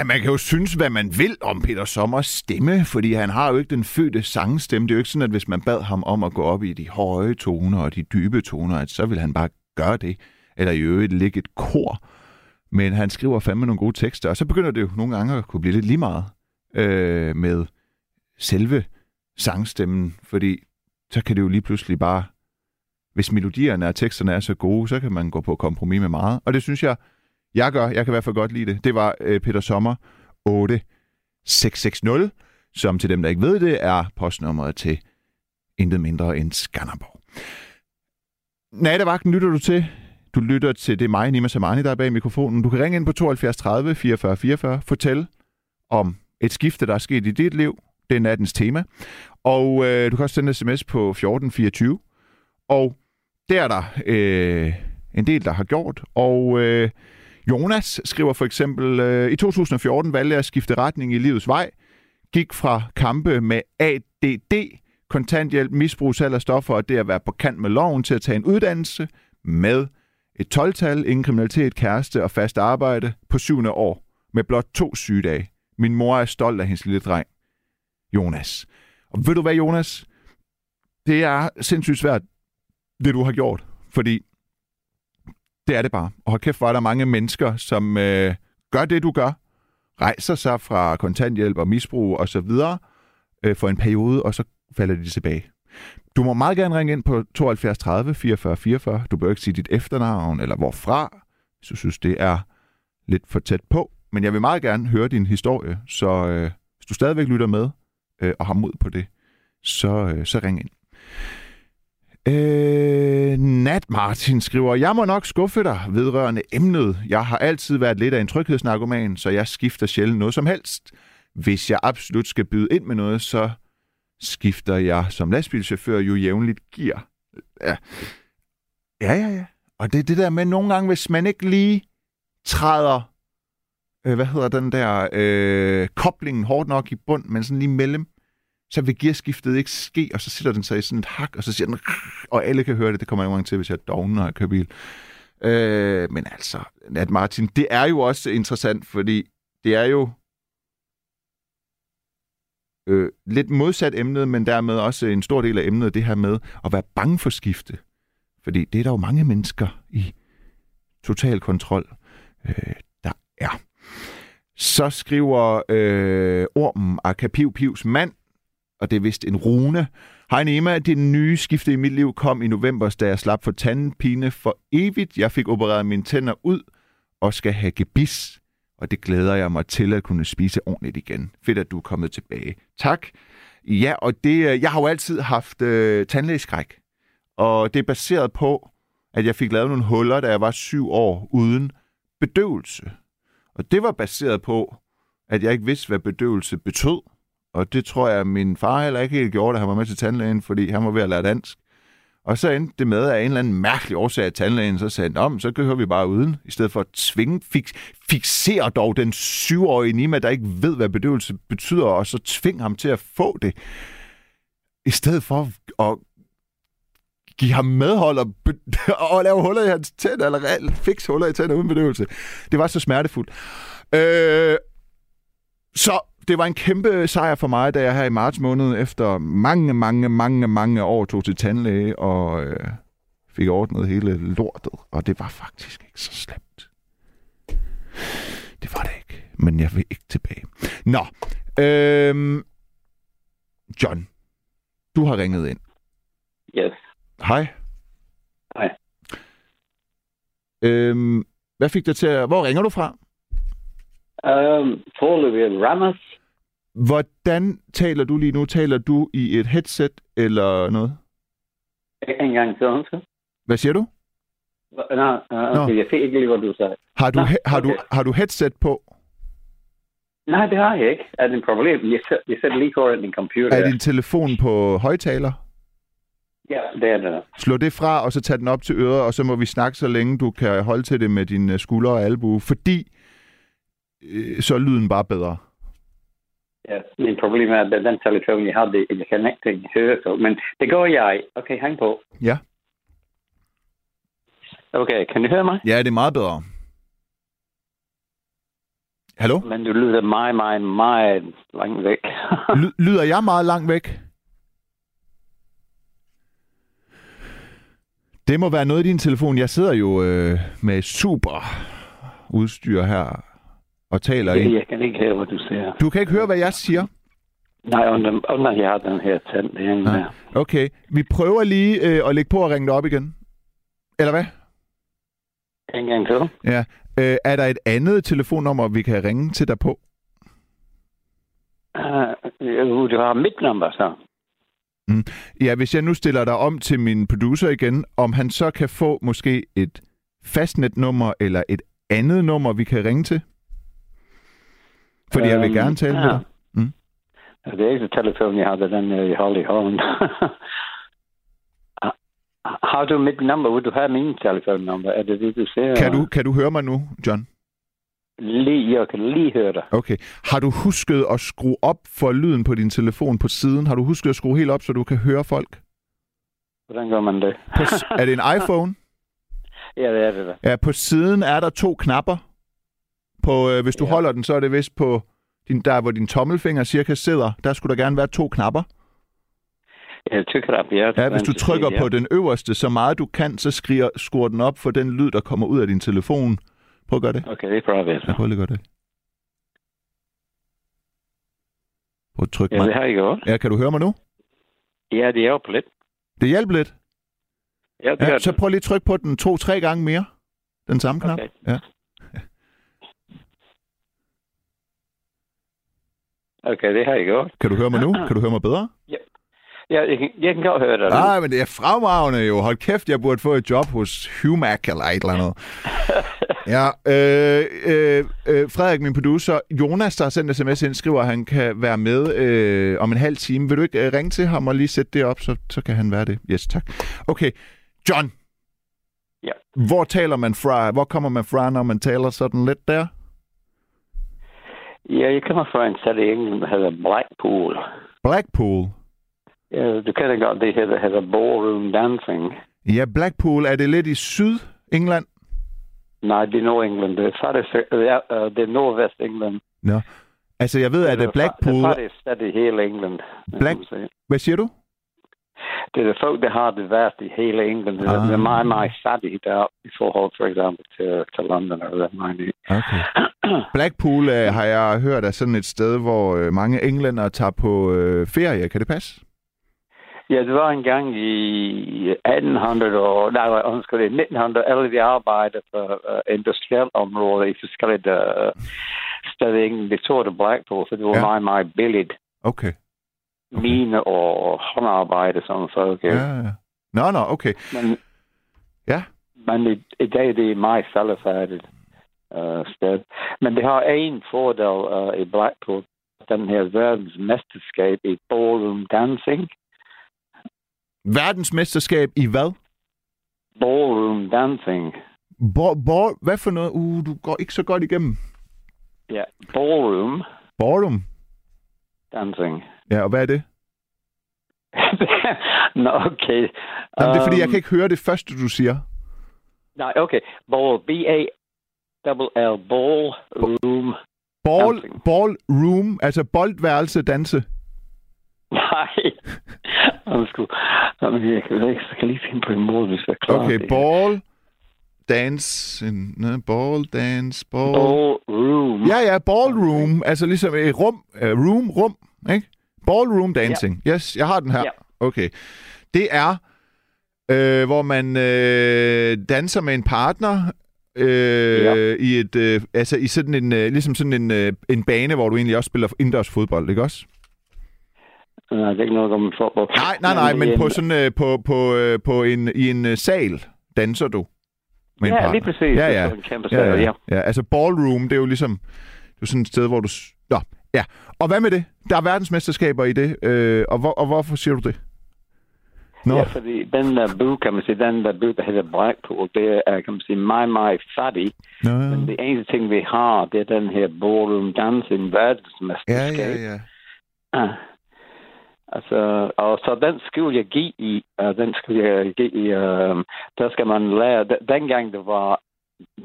Ja, man kan jo synes, hvad man vil om Peter Sommers stemme, fordi han har jo ikke den fødte sangstemme. Det er jo ikke sådan, at hvis man bad ham om at gå op i de høje toner og de dybe toner, at så vil han bare gøre det, eller i øvrigt ligge et kor. Men han skriver fandme nogle gode tekster, og så begynder det jo nogle gange at kunne blive lidt lige meget øh, med selve sangstemmen, fordi så kan det jo lige pludselig bare, hvis melodierne og teksterne er så gode, så kan man gå på kompromis med meget. Og det synes jeg, jeg gør. Jeg kan i hvert fald godt lide det. Det var øh, Peter Sommer 8660, som til dem, der ikke ved det, er postnummeret til intet mindre end Skanderborg. Nattevagten lytter du til. Du lytter til det er mig, Nima Samani, der er bag mikrofonen. Du kan ringe ind på 72 30 44 44. Fortæl om et skifte, der er sket i dit liv. Det er nattens tema. Og øh, du kan også sende sms på 1424. Og det er der øh, en del, der har gjort. Og øh, Jonas skriver for eksempel, øh, i 2014 valgte jeg at skifte retning i livets vej. Gik fra kampe med ADD, kontanthjælp, misbrug, salg af stoffer og det at være på kant med loven til at tage en uddannelse med et 12-tal, ingen kriminalitet, kæreste og fast arbejde på syvende år med blot to sygedage. Min mor er stolt af hendes lille dreng, Jonas. Og ved du hvad, Jonas? Det er sindssygt svært, det du har gjort. Fordi det er det bare. Og hold kæft, hvor er der mange mennesker, som øh, gør det, du gør. Rejser sig fra kontanthjælp og misbrug og så videre øh, for en periode, og så falder de tilbage. Du må meget gerne ringe ind på 72 30 44 44. Du bør ikke sige dit efternavn eller hvorfra, hvis du synes, det er lidt for tæt på. Men jeg vil meget gerne høre din historie, så øh, hvis du stadigvæk lytter med øh, og har mod på det, så, øh, så ring ind. Øh, Nat Martin skriver, jeg må nok skuffe dig vedrørende emnet. Jeg har altid været lidt af en tryghedsnarkoman, så jeg skifter sjældent noget som helst. Hvis jeg absolut skal byde ind med noget, så skifter jeg som lastbilchauffør jo jævnligt gear. Ja, ja, ja. ja. Og det er det der med nogle gange, hvis man ikke lige træder, øh, hvad hedder den der, øh, koblingen hårdt nok i bund, men sådan lige mellem, så vil gearskiftet ikke ske, og så sætter den sig i sådan et hak, og så siger den, og alle kan høre det, det kommer jeg mange til, hvis jeg dogner jeg kører bil. Øh, men altså, Nat Martin, det er jo også interessant, fordi det er jo øh, lidt modsat emnet, men dermed også en stor del af emnet, det her med at være bange for skifte. Fordi det er der jo mange mennesker i total kontrol, øh, der er. Så skriver øh, ormen Akapiv Pivs mand, og det er vist en rune. Hej Nema, det nye skifte i mit liv kom i november, da jeg slap for tandpine for evigt. Jeg fik opereret mine tænder ud og skal have gebis, og det glæder jeg mig til at kunne spise ordentligt igen. Fedt, at du er kommet tilbage. Tak. Ja, og det, øh, jeg har jo altid haft øh, tandlægeskræk. og det er baseret på, at jeg fik lavet nogle huller, da jeg var syv år, uden bedøvelse. Og det var baseret på, at jeg ikke vidste, hvad bedøvelse betød. Og det tror jeg, at min far heller ikke helt gjorde, da han var med til tandlægen, fordi han var ved at lære dansk. Og så endte det med, at en eller anden mærkelig årsag af tandlægen så sagde, om så kører vi bare uden, i stedet for at tvinge, fix, fixere dog den syvårige Nima, der ikke ved, hvad bedøvelse betyder, og så tvinge ham til at få det. I stedet for at give ham medhold og, be- [LAUGHS] og lave huller i hans tænder, eller fix huller i tænder uden bedøvelse. Det var så smertefuldt. Øh, så det var en kæmpe sejr for mig, da jeg her i marts måned efter mange, mange, mange, mange år tog til tandlæge og øh, fik ordnet hele lortet. Og det var faktisk ikke så slemt. Det var det ikke. Men jeg vil ikke tilbage. Nå. Øh, John, du har ringet ind. Yes. Hej. Hej. Øhm, hvad fik dig til at... Hvor ringer du fra? Um, foreløbig Ramos. Hvordan taler du lige nu? Taler du i et headset eller noget? En gang til, undskyld. Hvad siger du? Uh, okay, jeg fik ikke lige, hvad du sagde. Har du, Nå, har, du, har du headset på? Nej, det har jeg ikke. Er det en problem? Jeg, jeg sætter lige foran din computer. Er din telefon på højtaler? Ja, det er det. Slå det fra, og så tag den op til øret, og så må vi snakke, så længe du kan holde til det med dine skuldre og albue, fordi øh, så er lyden bare bedre. Ja, min problem er, at den telefon, jeg havde, ikke høre så. Men det går jeg. Okay, hæng på. Ja. Okay, kan du høre mig? Ja, det er meget bedre. Hallo? Men du lyder meget, meget, meget langt væk. [LAUGHS] Ly- lyder jeg meget langt væk? Det må være noget i din telefon. Jeg sidder jo øh, med super udstyr her og taler ind. jeg kan ikke høre, hvad du siger. Du kan ikke høre, hvad jeg siger? Nej, under, under jeg har den her tand, mere. Okay, vi prøver lige øh, at lægge på og ringe dig op igen. Eller hvad? En gang til. Ja. Øh, er der et andet telefonnummer, vi kan ringe til dig på? Uh, du har mit nummer, så. Ja, hvis jeg nu stiller dig om til min producer igen, om han så kan få måske et fastnetnummer eller et andet nummer, vi kan ringe til? Fordi jeg vil Øhm, gerne tale med dig. Mm. Ja, Det er ikke telefon, jeg havde den øh, jeg holdt i hånden. [LAUGHS] har du mit nummer? Vil du have min telefonnummer? Er det det, du siger? Kan du, kan du høre mig nu, John? Lige, jeg kan lige høre dig. Okay. Har du husket at skrue op for lyden på din telefon på siden? Har du husket at skrue helt op, så du kan høre folk? Hvordan gør man det? På, er det en [LAUGHS] iPhone? ja, det er det da. Ja, på siden er der to knapper. På, øh, hvis du Ja. holder den, så er det vist på din, der, hvor din tommelfinger cirka sidder. Der skulle der gerne være to knapper. Jeg tykker op, ja. Ja, hvis du trykker på den øverste så meget du kan, så skriger, skruer den op for den lyd, der kommer ud af din telefon. Prøv at gøre det. Okay, det prøver vi Ja, prøv at gøre det. Prøv at trykke Ja, det mig. har jeg gjort. Ja, kan du høre mig nu? Ja, det er på lidt. Det hjælper lidt. Ja, det Ja, så det. prøv lige at trykke på den to-tre gange mere. Den samme knap. Okay. Ja. Okay, det har jeg gjort. Kan du høre mig nu? Kan du høre mig bedre? Ja, jeg kan, jeg kan godt høre dig. Nej, men det er fremragende jo. Hold kæft, jeg burde få et job hos Humac eller et eller andet. [LAUGHS] Ja, øh, øh, øh, Frederik, min producer, Jonas, der har sendt sms ind, skriver, at han kan være med øh, om en halv time. Vil du ikke øh, ringe til ham og lige sætte det op, så, så kan han være det? Yes, tak. Okay, John. Ja. Hvor taler man fra? Hvor kommer man fra, når man taler sådan lidt der? Ja, jeg kommer fra en sted i England, der hedder Blackpool. Blackpool. Ja, du kender godt det her, der hedder ballroom dancing. Ja, Blackpool, er det lidt i Syd-England? Nej, det er Nord-England. Det er faktisk ja, øh, det er Nordvest-England. Nå. Altså, jeg ved, at det Blackpool... Det er faktisk i hele England. Black-. Hvad siger du? Det er folk, der har det værst i hele England. Det er, Ah. det er meget, meget fattige der i forhold, for eksempel, til, til London. Eller siger. Okay. [CLEARS THROAT] Blackpool øh, har jeg hørt er sådan et sted, hvor øh, mange englænder tager på øh, ferie. Kan det passe? Ja, det var en gang i 1800 og nej, undskyld, i 1900, alle de arbejdede for uh, industrielt område i forskellige uh, steder i England. De tog til Blackpool, for det var ja. meget, meget billigt. Okay. Mine og håndarbejde, som folk. Ja, Ja. Nå, nå, okay. Men, Ja. men i, i dag det er meget faldefærdigt uh, sted. Men det har en fordel uh, i Blackpool, den her verdens mesterskab i ballroom dancing. Verdensmesterskab i hvad? Ballroom dancing. Bo, bo, hvad for noget? Uh, du går ikke så godt igennem. Ja, ballroom Ballroom. dancing. Ja, og hvad er det? [LAUGHS] Nå, okay. Jamen, det er fordi, jeg Um, kan ikke høre det første, du siger. Nej, okay. Ball, B-A-L-L, ballroom. Ball, Dancing. ballroom, altså boldværelse danse. Nej. [LAUGHS] Undskyld. Jamen, jeg kan, jeg kan lige finde på en måde, hvis jeg klarer Okay, det. ball, dance, en, ne, ball, dance, ball. Ballroom. Ja, ja, ballroom, altså ligesom et rum, uh, room, rum, ikke? Ballroom dancing. Yes, jeg har den her. Ja. Okay. Det er, øh, hvor man øh, danser med en partner øh, Ja. i et, øh, altså i sådan en, øh, ligesom sådan en, øh, en bane, hvor du egentlig også spiller indendørs fodbold, ikke også? Nej, det er ikke noget om fodbold. Nej, nej, nej, men på øhm, sådan øh, på på øh, på en i en øh, sal danser du med en Ja, partner. lige præcis. Ja, ja. På en kæmpe Ja, sal, ja, ja. ja. Altså ballroom, det er jo ligesom det er sådan et sted, hvor du... Nå, ja. Og hvad med det? Der er verdensmesterskaber i det, øh, og, hvor, og hvorfor siger du det? Nå, Ja, fordi den der by, kan man sige, den der by, der hedder Blackpool, det er, kan man sige, meget, meget fattig. Nå, Men det eneste ting, vi har, det er den her ballroom dancing ja, verdensmesterskab. ja, ja. Ah. Altså, og så den skulle jeg give i, uh, den skulle jeg give i, uh, der skal man lære, de- dengang det var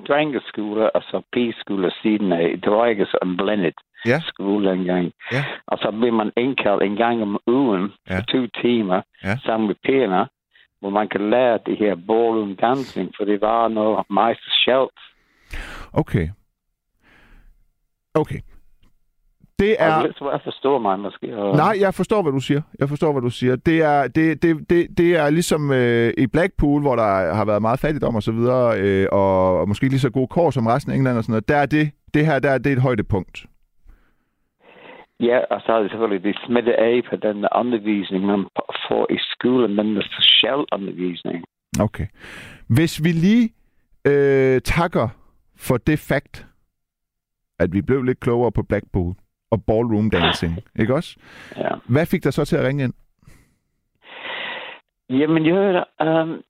drengeskoler og så pigeskoler siden af, det var ikke sådan blandet Ja. skole dengang. Ja. Og så blev man indkaldt en gang om ugen Ja. for to timer Ja. sammen med pigerne, hvor man kan lære det her ballroom dancing, for det var noget meget specielt. Okay. Okay. Det er... Det er svært at forstå mig måske. Og, Nej, jeg forstår, hvad du siger. Jeg forstår, hvad du siger. Det er, det, det, det, det er ligesom øh, i Blackpool, hvor der har været meget fattigdom og så videre, øh, og, og måske lige så gode kår som resten af England og sådan noget. Der er det, det her, der er det et højdepunkt. Ja, og så er det selvfølgelig det smitte af på den undervisning, man får i skolen, men er speciel undervisning. Okay. Hvis vi lige øh, takker for det fakt, at vi blev lidt klogere på Blackpool og ballroom dancing, [LAUGHS] ikke også? Ja. Hvad fik dig så til at ringe ind? Jamen, jeg hørte, um,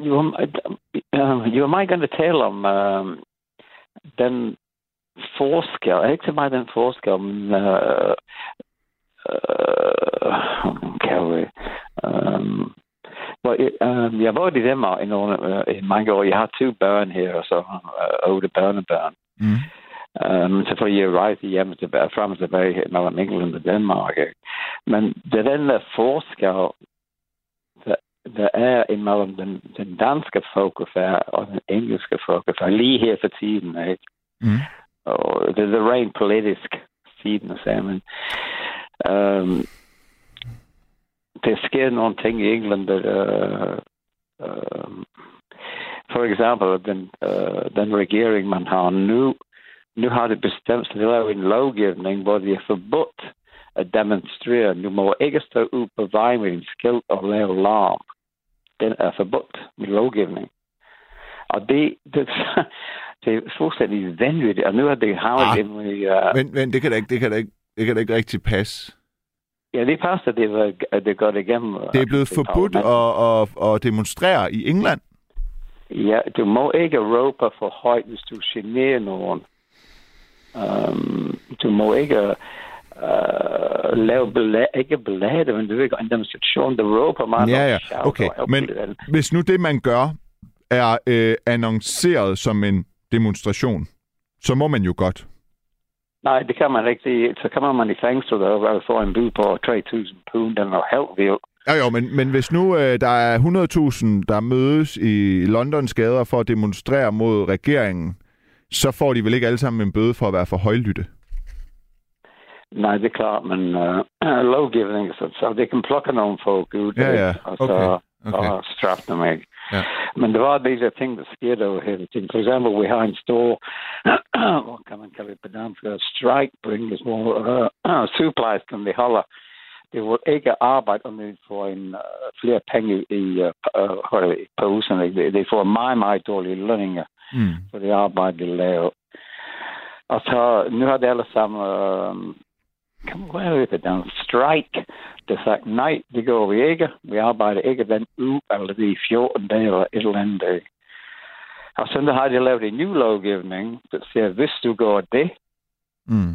you, were, you were meget gerne tale om um, den forskel, ikke så meget den forskel, men uh, uh, kan vi, um, well, um, jeg var i Danmark i, nogle, uh, i mange år. Jeg har to børn her, og så uh, otte børnebørn. Mm. Um, selvfølgelig jeg rejser hjem tilbage, frem og tilbage mellem England og Danmark. Men det er den der forskel, der, der er imellem den, den danske folkefærd og den engelske folkefærd, lige her for tiden. Ikke? Mm. Og det er rent politisk siden af sagen. Øhm, der sker nogle ting i England, der, øh, øh, for eksempel den, øh, den regering, man har nu, nu har det bestemt sig til at lave en lovgivning, hvor det er forbudt at demonstrere. Nu må ikke stå ud på vejen med en skilt og lave larm. Den er forbudt med lovgivning. Og det, det, det er fuldstændig vanvittigt. Og nu er det havnet Ah. i... Uh, Men, men det kan da ikke, det kan da ikke, det kan da ikke rigtig passe. ja, det passer, det, var, det går igennem. uh, Det er blevet forbudt at, at, at demonstrere i England. Ja, du må ikke råbe for højt, hvis du generer nogen. Um, du må ikke uh, lave bela- ikke belade, men du ikke en demonstration, der råber meget. Ja, ja. Okay, men hvis nu det, man gør, er øh, annonceret som en demonstration, så må man jo godt. Nej, det kan man ikke. Det, så kommer man i fængsel og får en bud på 3.000 pund eller helt vildt. Jo, jo, men, men hvis nu øh, der er 100.000, der mødes i Londons gader for at demonstrere mod regeringen, så får de vel ikke alle sammen en bøde for at være for højlytte? Nej, det er klart, men [CLEARS THROAT] uh, lovgivning, så, så det kan plukke nogen folk ud, Ja, ja. og så Okay. Okay. og straffe dem ikke. Ja. Men der var disse ting, der skete over hele tiden. For eksempel, vi har en stor, hvad kan man kalde det på dansk, uh, strike bringers, hvor uh, supplies, som de holder. de vil ikke arbejde, om de får en, uh, flere penge i uh, uh, posen. De, de får meget, meget dårlige lønninger Mm. for det arbejde, de laver. Og så, nu har de alle sammen, uh, hvad er det, den strike, der sagt, nej, det går vi ikke. Vi arbejder ikke den uge, eller de 14 dage, eller et eller andet dag. Og så har de lavet en ny lovgivning, der siger, hvis du går det, Mm.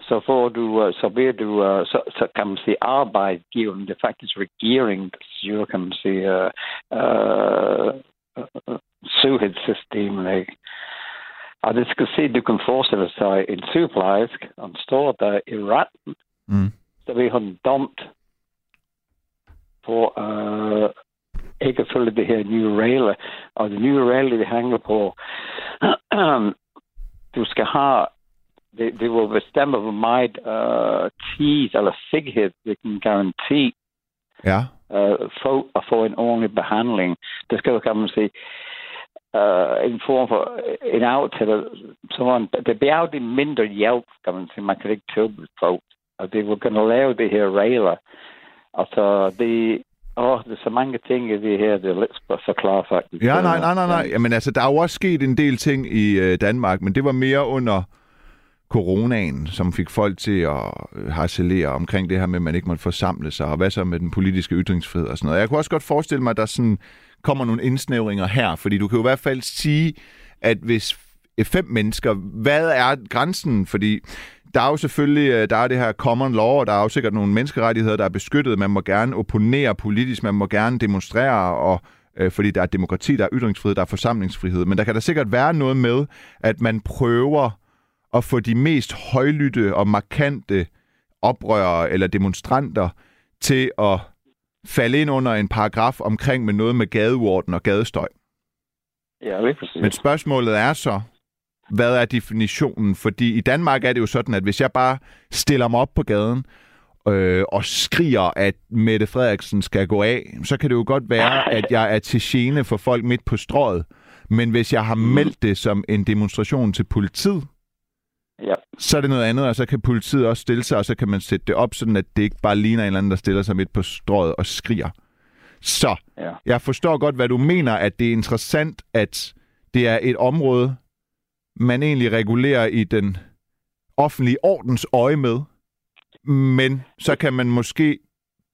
så får du, uh, så bliver du, uh, så, så kan man sige, arbejdsgiveren, det er faktisk regeringen, der styrer, kan man sige, uh, uh, uh, sygehedssystem, ikke? Og det skal se, du kan forestille sig en sygeplejerske, han står der i retten, Mm. så bliver han dømt for uh, ikke at følge det her nye regler. Og de nye regler, det hænger på, [CLEARS THROAT] du skal have, det, det vil bestemme, hvor meget uh, tid eller sikkerhed det kan garantere Ja. uh, for at få en ordentlig behandling. Det skal jo, kan man sige, uh, en form for en aftale, så man, det bliver jo det mindre hjælp, kan man sige, man kan ikke tilbyde folk. Og det vil kunne lave det her regler. Altså, det, åh, det er så mange ting i det her, det er lidt at forklare faktisk. Ja, nej, nej, nej, nej. Jamen altså, der er jo også sket en del ting i øh, Danmark, men det var mere under coronaen, som fik folk til at øh, harcelere omkring det her med, at man ikke måtte forsamle sig, og hvad så med den politiske ytringsfrihed og sådan noget. Jeg kunne også godt forestille mig, at der sådan kommer nogle indsnævringer her, fordi du kan jo i hvert fald sige, at hvis fem mennesker, hvad er grænsen? Fordi der er jo selvfølgelig, øh, der er det her common law, og der er jo sikkert nogle menneskerettigheder, der er beskyttet. Man må gerne opponere politisk, man må gerne demonstrere, og øh, fordi der er demokrati, der er ytringsfrihed, der er forsamlingsfrihed. Men der kan der sikkert være noget med, at man prøver at få de mest højlytte og markante oprørere eller demonstranter til at falde ind under en paragraf omkring med noget med gadeorden og gadestøj. Ja, lige præcis. Men spørgsmålet er så, hvad er definitionen? Fordi i Danmark er det jo sådan, at hvis jeg bare stiller mig op på gaden øh, og skriger, at Mette Frederiksen skal gå af, så kan det jo godt være, [LAUGHS] at jeg er til gene for folk midt på strået. Men hvis jeg har meldt det som en demonstration til politiet, Ja. så er det noget andet, og så kan politiet også stille sig, og så kan man sætte det op, sådan at det ikke bare ligner en eller anden, der stiller sig midt på strået og skriger. Så Ja. jeg forstår godt, hvad du mener, at det er interessant, at det er et område, man egentlig regulerer i den offentlige ordens øje med, men så kan man måske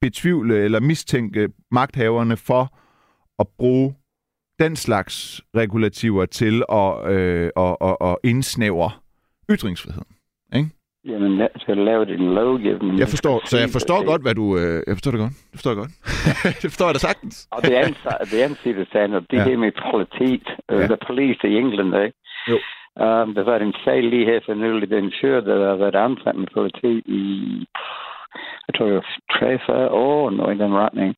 betvivle eller mistænke magthaverne for at bruge den slags regulativer til at, øh, at, at, at indsnævre ytringsfriheden. Jamen, jeg skal lave det en lovgivning. Jeg forstår, så jeg forstår godt, hvad du... Øh, jeg forstår det godt. Det forstår jeg godt. [LAUGHS] det forstår jeg da sagtens. [LAUGHS] Og det det andet side af sagen, og det Ja. ja. her med politik, Ja. uh, the police i England, ikke? Jo. Um, der var en sag lige her for nylig, den fyr, der har været ansat med politi i, jeg tror, det var 43 år, noget i den retning.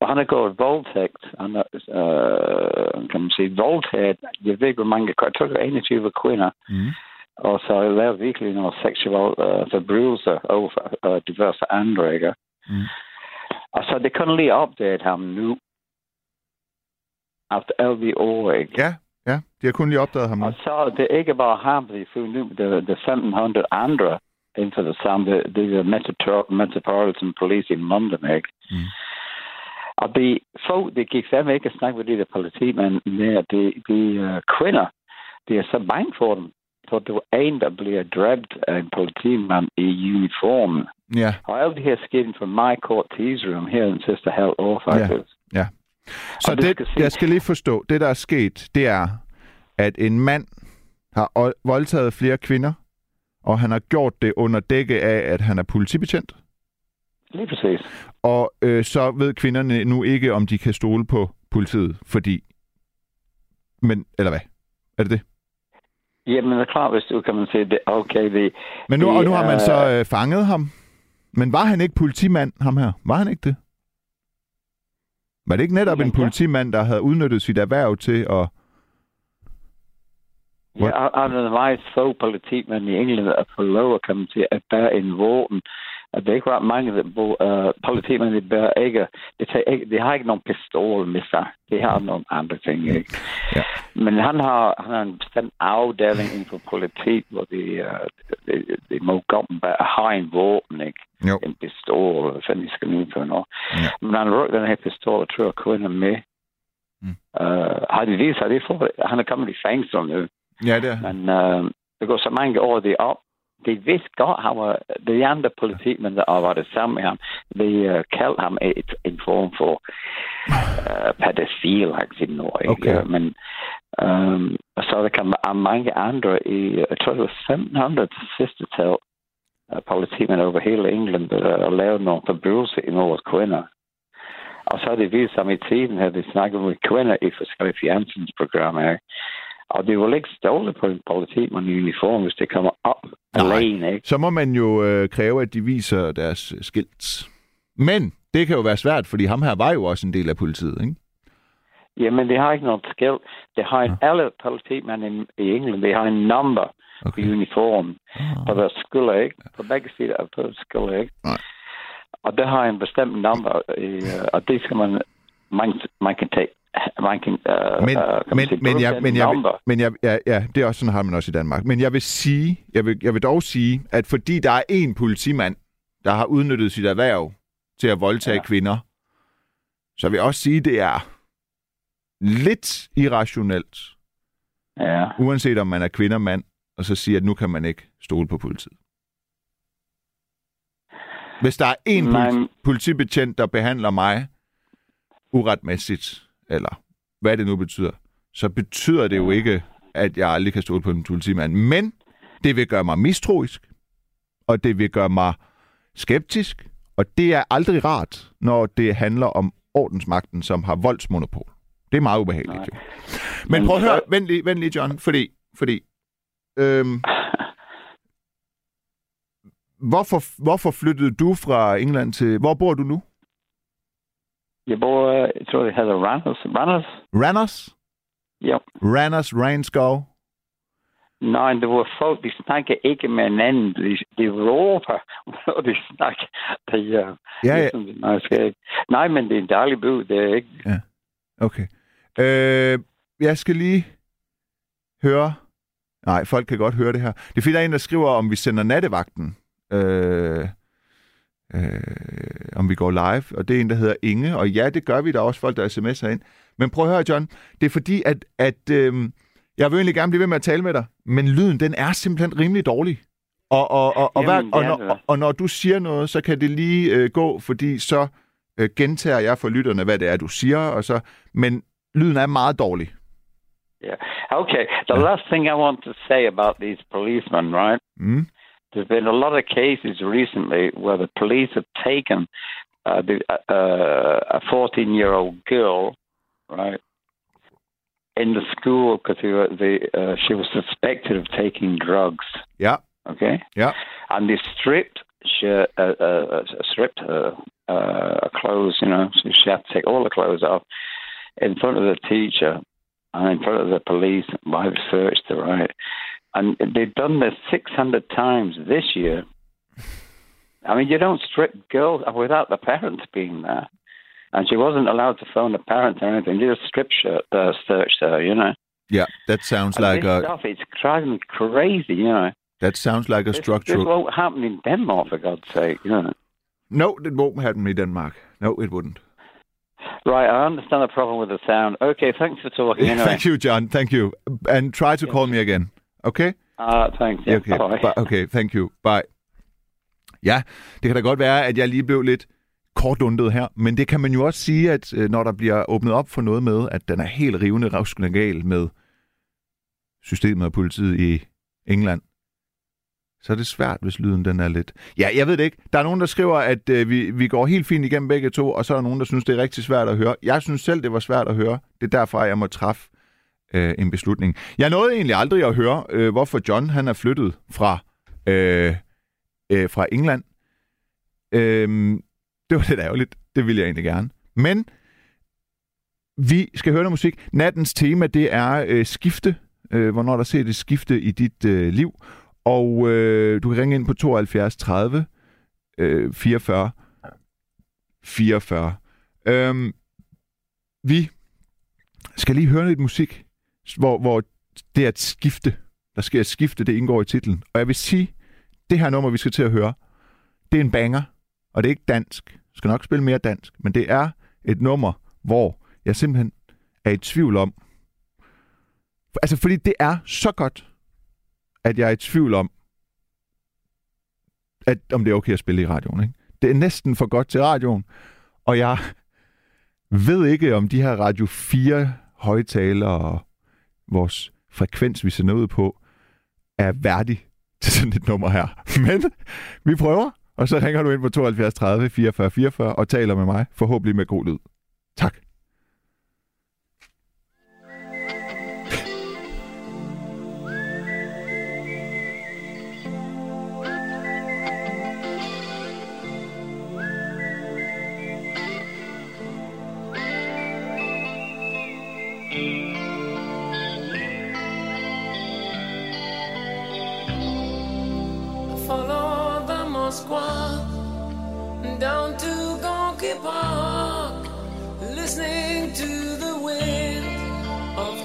Og han har gået voldtægt. Han har, uh, kan man sige, voldtaget, jeg ved ikke, hvor mange, jeg tror, det var 21 kvinder. Mm. Så lavet virkelig nogle seksuelle uh, forbrydelser over uh, diverse andre, ikke? Mm. Og så det kun lige opdaget ham nu. Efter alle de år, ikke? Ja, ja. De har kun lige opdaget ham nu. Og så det er ikke bare ham, de får nu, det er de 1500 andre inden for det samme, det, det er Metro- Metropolitan Police i London, ikke? Mm. Og de folk, det gik fandme ikke at snakke med de der politimænd mere. De, de uh, kvinder, de er så bange for dem. For det var en, der bliver dræbt af en politimand i uniform. Ja, Og alt det her skete for meget kort tidsrum her den sidste halv år, faktisk. ja. Så Og det det, skal jeg skal lige forstå, det der er sket, det er, at en mand har ol- voldtaget flere kvinder, og han har gjort det under dække af, at han er politibetjent. Lige præcis. Og øh, så ved kvinderne nu ikke, om de kan stole på politiet, fordi... Men, eller hvad? Er det det? Jamen, det er klart, hvis du kan man sige, det, okay, det, Men nu, Det og nu har man så øh, fanget ham. Men var han ikke politimand, ham her? Var han ikke det? Var det ikke netop en Ja. politimand, der havde udnyttet sit erhverv til at... What? Ja, der er meget få politimænd i England, at få lov at komme til at bære en våben at det er ikke ret mange, der bor, uh, politikerne, de, bør ikke, de, tager ikke, de har ikke nogen pistol med sig. De har nogle andre ting, ikke? Ja. Men han har, han har en bestemt afdeling inden for politik, hvor de, uh, de, de må med har en våben, ikke? Jo. En pistol, eller hvad de skal nu for noget. Ja. Men han røg den her pistol, og tror, at kvinder med. Mm. Uh, har de vist, har de fået, han er kommet i fængsel nu. Ja, det er. Men uh, det går så mange år det op. De vidste godt, han var, de andre politikmænd, der arbejdede sammen med ham, de uh, kaldte ham et, en form for uh, pædofil, ikke noget, ikke? Okay. Men um, så der kan være mange andre i, jeg tror det var 1500 sidste tal, uh, politikmænd over hele England, der uh, lavede nogle forbrydelser imod kvinder. Og så har det vist sig i tiden, at de snakker med kvinder i forskellige fjernsynsprogrammer. Og det vil ikke stole på en politimand i uniform, hvis det kommer op Nej. alene, ikke? Så må man jo øh, kræve, at de viser deres øh, skilt. Men det kan jo være svært, fordi ham her var jo også en del af politiet, ikke? Jamen, de har ikke noget skill. Det har en, alle politimænd i, i England, de har en number okay. I uniform Ah. på deres skulder, ikke? På begge sider af deres skulder, ikke? Nej. Og der har en bestemt number, i, uh, og det skal man, man, man kan tage, man kan, uh, Men, kan man men, sige, men, jeg, men, jeg, vil- men jeg, ja, ja, det er også sådan har man også i Danmark. Men jeg vil sige, jeg vil, jeg vil dog sige, at fordi der er en politimand, der har udnyttet sit erhverv til at voldtage Ja. kvinder, så vil jeg også sige, det er lidt irrationelt, Ja. uanset om man er kvinde og mand, og så sige, at nu kan man ikke stole på politiet. Hvis der er en politi- politibetjent, der behandler mig uretmæssigt, eller hvad det nu betyder, så betyder det jo ikke, at jeg aldrig kan stole på en politimand. Men det vil gøre mig mistroisk, og det vil gøre mig skeptisk, og det er aldrig rart, når det handler om ordensmagten, som har voldsmonopol. Det er meget ubehageligt, Nej. jo. Men prøv at høre, vent lige, vent lige John, fordi, fordi øhm, [LAUGHS] hvorfor, hvorfor flyttede du fra England til... Hvor bor du nu? Jeg bor, jeg tror, det hedder Randers. Randers? Randers? Ja. Randers, Rainskov? Nej, det var folk, de snakker ikke med hinanden. De, de råber, når de snakker. De, uh, Ja, ja, Ligesom. Nej, men det er en dejlig by, det er ikke. okay. Øh, jeg skal lige høre... Nej, folk kan godt høre det her. Det er fordi, der er en, der skriver, om vi sender nattevagten. Øh, øh, om vi går live. Og det er en, der hedder Inge. Og ja, det gør vi. Der er også folk, der sms'er ind. Men prøv at høre, John. Det er fordi, at, at øh, jeg vil egentlig gerne blive ved med at tale med dig. Men lyden, den er simpelthen rimelig dårlig. Og, og, og, og, hver, Jamen, det og, når, og, og når du siger noget, så kan det lige øh, gå, fordi så øh, gentager jeg for lytterne, hvad det er, du siger. Og så, men lyden er meget dårlig. Yeah. Okay. The last thing I want to say about these policemen, right? Mm. There's been a lot of cases recently where the police have taken uh, the, uh, a 14 year old girl, right, in the school because uh, she was suspected of taking drugs. Yeah. Okay. Yeah. and they stripped she, uh, uh, stripped her uh, clothes. You know, so she had to take all the clothes off in front of the teacher and in front of the police they searched her. Right, and they've done this six hundred times this year. I mean, you don't strip girls without the parents being there. And she wasn't allowed to phone the parents or anything. You just strip shirt, uh, searched her, you know. Yeah, that sounds And like this a stuff, it's driving me crazy, you know. that sounds like a This, this structural. won't happen in Denmark, for God's sake, you know. No, it won't happen in Denmark. No, it wouldn't. Right, I understand the problem with the sound. Okay, thanks for talking [LAUGHS] anyway. Thank you, John. Thank you. And try to call me again. Okay? Uh, thanks. Yeah, okay. bye. Okay, thank you. Bye. Ja, det kan da godt være, at jeg lige blev lidt kortundet her, men det kan man jo også sige, at øh, når der bliver åbnet op for noget med, at den er helt rivende ravskende gal med systemet og politiet i England, så er det svært, hvis lyden den er lidt... Ja, jeg ved det ikke. Der er nogen, der skriver, at øh, vi, vi går helt fint igennem begge to, og så er der nogen, der synes, det er rigtig svært at høre. Jeg synes selv, det var svært at høre. Det er derfor, jeg må træffe øh, en beslutning. Jeg nåede egentlig aldrig at høre, øh, hvorfor John han er flyttet fra, øh, øh, fra England. Øh, det var lidt ærgerligt. Det ville jeg egentlig gerne. Men vi skal høre noget musik. Nattens tema, det er øh, skifte. Øh, hvornår der ser det skifte i dit øh, liv. Og øh, du kan ringe ind på 72 30 øh, 44 44. Øhm, vi skal lige høre lidt musik, hvor, hvor det er et skifte. Der sker et skifte, det indgår i titlen. Og jeg vil sige, det her nummer, vi skal til at høre, det er en banger, og det er ikke dansk. Jeg skal nok spille mere dansk, men det er et nummer, hvor jeg simpelthen er i tvivl om, altså fordi det er så godt, at jeg er i tvivl om, at, om det er okay at spille i radioen. Ikke? Det er næsten for godt til radioen, og jeg ved ikke, om de her Radio 4 højtalere og vores frekvens, vi sender ud på, er værdig til sådan et nummer her. [LAUGHS] Men vi prøver, og så ringer du ind på 72 30 44 44 og taler med mig, forhåbentlig med god lyd. Tak.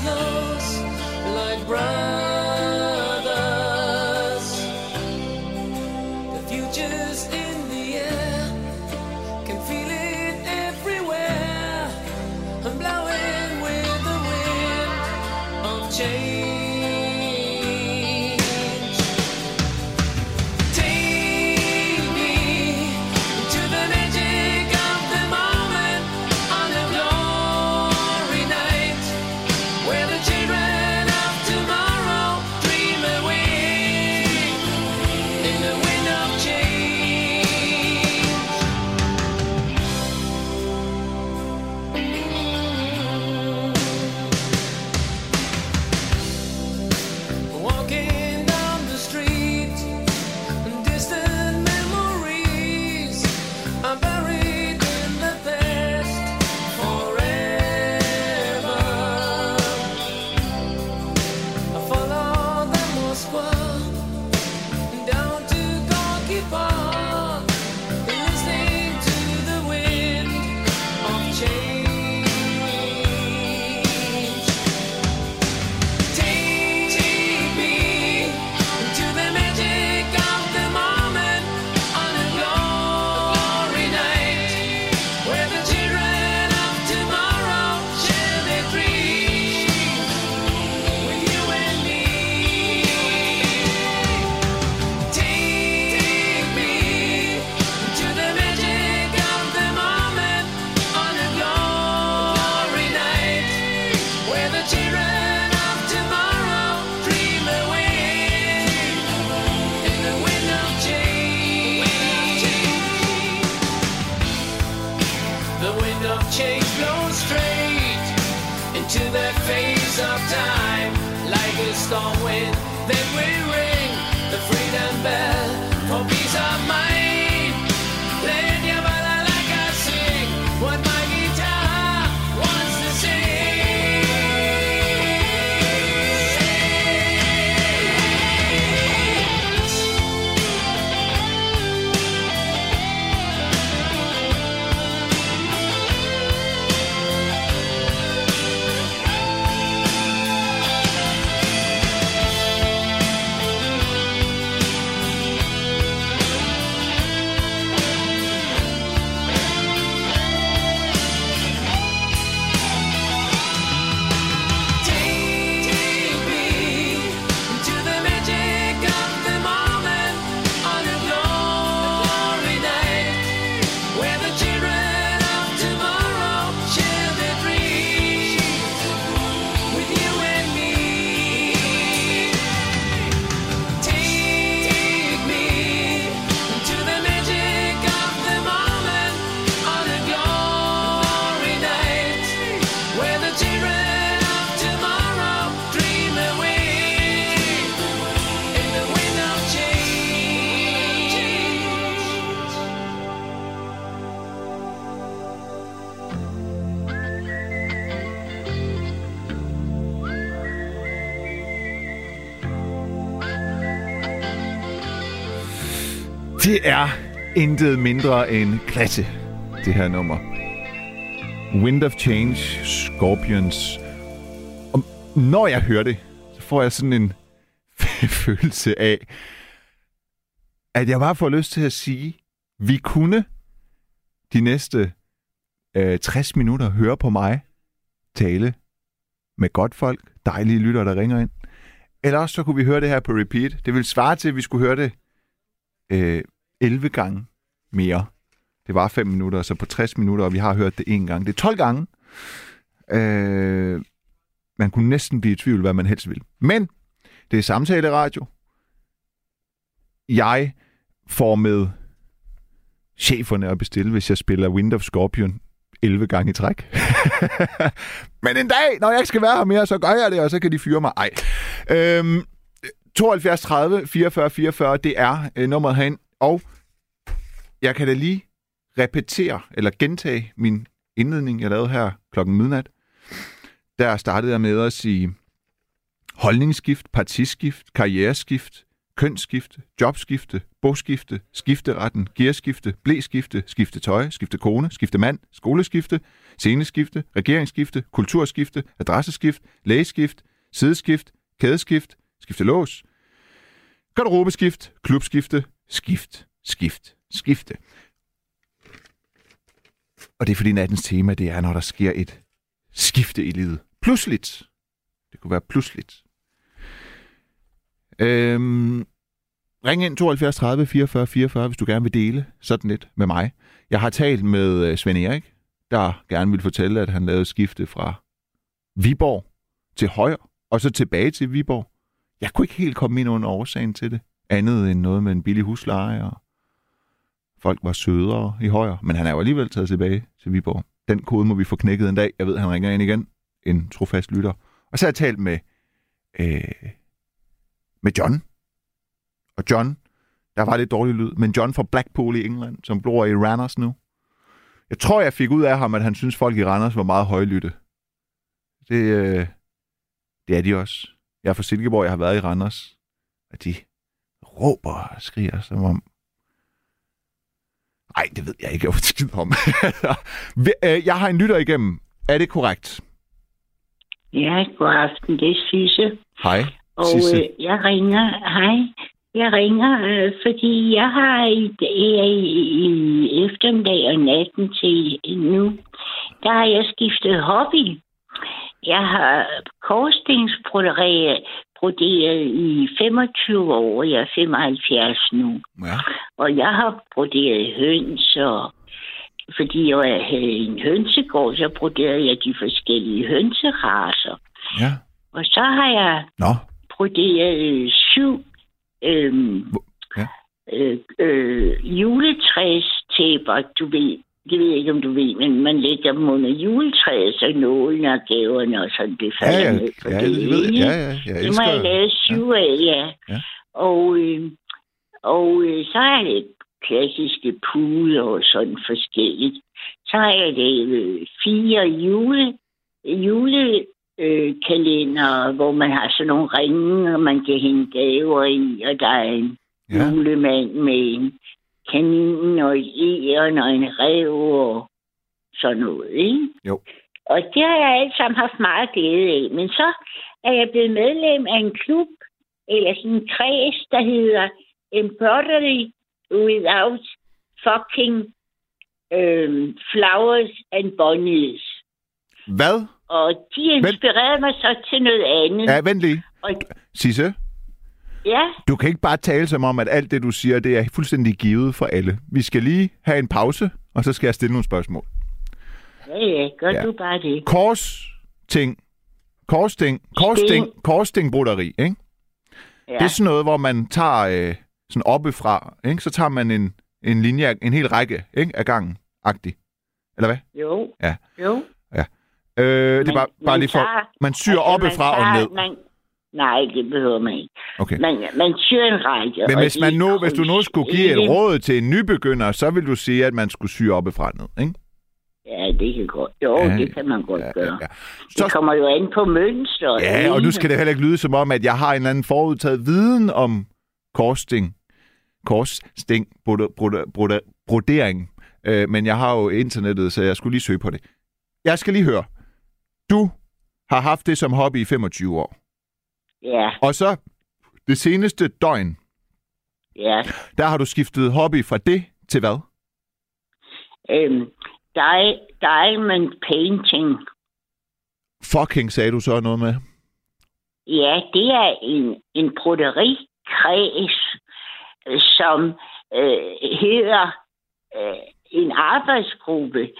Close, like brothers? Change blows straight into the face of time, like a storm wind then we ring the freedom bell for peace of mind. Det er intet mindre end klasse, det her nummer. Wind of Change, Scorpions. Og når jeg hører det, så får jeg sådan en [LAUGHS] følelse af, at jeg bare får lyst til at sige, vi kunne de næste øh, 60 minutter høre på mig tale med godt folk, dejlige lytter, der ringer ind. Eller også så kunne vi høre det her på repeat. Det vil svare til, at vi skulle høre det øh, 11 gange mere. Det var 5 minutter, så på 60 minutter, og vi har hørt det en gang. Det er 12 gange. Øh, man kunne næsten blive i tvivl, hvad man helst vil. Men det er samtale-radio. Jeg får med cheferne at bestille, hvis jeg spiller Wind of Scorpion 11 gange i træk. [LAUGHS] Men en dag, når jeg ikke skal være her mere, så gør jeg det, og så kan de fyre mig. Ej. Øhm, 72 30 44 44, det er øh, nummeret herind. Og jeg kan da lige repetere, eller gentage min indledning, jeg lavede her klokken midnat. Der startede jeg med at sige holdningsskift, partiskift, karriereskift, kønsskifte, jobskifte, boskifte, skifteretten, gearskifte, blæskifte, skifte tøj, skifte kone, skifte mand, skoleskifte, sceneskifte, regeringsskifte, kulturskifte, adresseskift, lægeskift, sideskift, kædeskift, skifte lås, garderobeskift, klubskifte, skift, skift, skifte. Og det er fordi nattens tema, det er, når der sker et skifte i livet. Pludseligt. Det kunne være pludseligt. Øhm, ring ind 72 30 44 44, hvis du gerne vil dele sådan lidt med mig. Jeg har talt med øh, Svend Erik, der gerne vil fortælle, at han lavede skifte fra Viborg til Højer, og så tilbage til Viborg. Jeg kunne ikke helt komme ind under årsagen til det. Andet end noget med en billig husleje, og folk var sødere i Højer. Men han er jo alligevel taget tilbage til Viborg. Den kode må vi få knækket en dag. Jeg ved, han ringer ind igen. En trofast lytter. Og så har jeg talt med, øh, med John. Og John, der var lidt dårlig lyd, men John fra Blackpool i England, som bor i Randers nu. Jeg tror, jeg fik ud af ham, at han synes, folk i Randers var meget højlytte. Det, øh, det er de også. Jeg er fra Silkeborg, jeg har været i Randers. Og de råber og skriger, som om... Ej, det ved jeg ikke, jeg skid om. [LAUGHS] Øh, jeg har en lytter igennem. Er det korrekt? Ja, god aften. Det er Sisse. Hej, Og Sisse. øh, jeg ringer, hej, jeg ringer, øh, fordi jeg har i, i, i eftermiddag og natten til nu, der har jeg skiftet hobby. Jeg har korsstensbroderet broderet i 25 år, jeg er 75 nu. Ja. Og jeg har broderet høns, og fordi jeg havde en hønsegård, så broderede jeg de forskellige hønseraser. ja. Og så har jeg Nå, broderet øh, syv øhm, ja. øh, øh, juletræstæpper, du ved. Det ved jeg ikke, om du ved, men man lægger dem under juletræet, så nålen og gaverne og sådan, det ja, falder ja, ned på ja, det det ved jeg. Ja, ja, jeg Det elsker... må jeg lave syv af, ja. Ja. Og, øh, og øh, så er det klassiske puder og sådan forskelligt. Så har jeg lavet fire jule, jule øh, kalender, hvor man har sådan nogle ringe, og man kan hænge gaver i, og der er en Ja. julemand med en kanin og et æren og en rev og sådan noget, ikke? Jo. Og det har jeg alt sammen haft meget glæde af. Men så er jeg blevet medlem af en klub, eller sådan en kreds, der hedder Embroidery Without Fucking øhm, Flowers and Bunnies. Hvad? Og de inspirerede mig så til noget andet. Ja, vent lige. Og, Sisse, ja, du kan ikke bare tale som om, at alt det, du siger, det er fuldstændig givet for alle. Vi skal lige have en pause, og så skal jeg stille nogle spørgsmål. ja, ja, gør Ja. ja. du bare det. Kors ting. Korsting. Korsting. Korstingbroderi, ikke? Ja. Det er sådan noget, hvor man tager øh, sådan oppefra, ikke? Så tager man en, en linje, en hel række, ikke? Af gangen, agtig. Eller hvad? Jo, Ja. jo. Øh, det er bare, bare lige for... Man syr Altså, oppefra man og tager- ned. Man, nej, det behøver man ikke. Okay. Man, man syr en række. Men hvis, man nu, hvis du nu skulle give et råd til en nybegynder, så vil du sige, at man skulle sy oppefra og ned, ikke? Ja, det kan godt. Jo, Ja, det kan man godt Ja, gøre. ja, Ja, ja. Det kommer jo an på mønster. Ja, og nu skal det heller ikke lyde som om, at jeg har en eller anden forudtaget viden om korsting. korssting broder- broder- broder- brodering. Øh, men jeg har jo internettet, så jeg skulle lige søge på det. Jeg skal lige høre. Du har haft det som hobby i 25 år. Ja, Og så det seneste døgn, ja. der har du skiftet hobby fra det til hvad? Øhm, di- diamond painting. Fucking sagde du så noget med. Ja, det er en, en broderikreds, som øh, hedder øh, en arbejdsgruppe,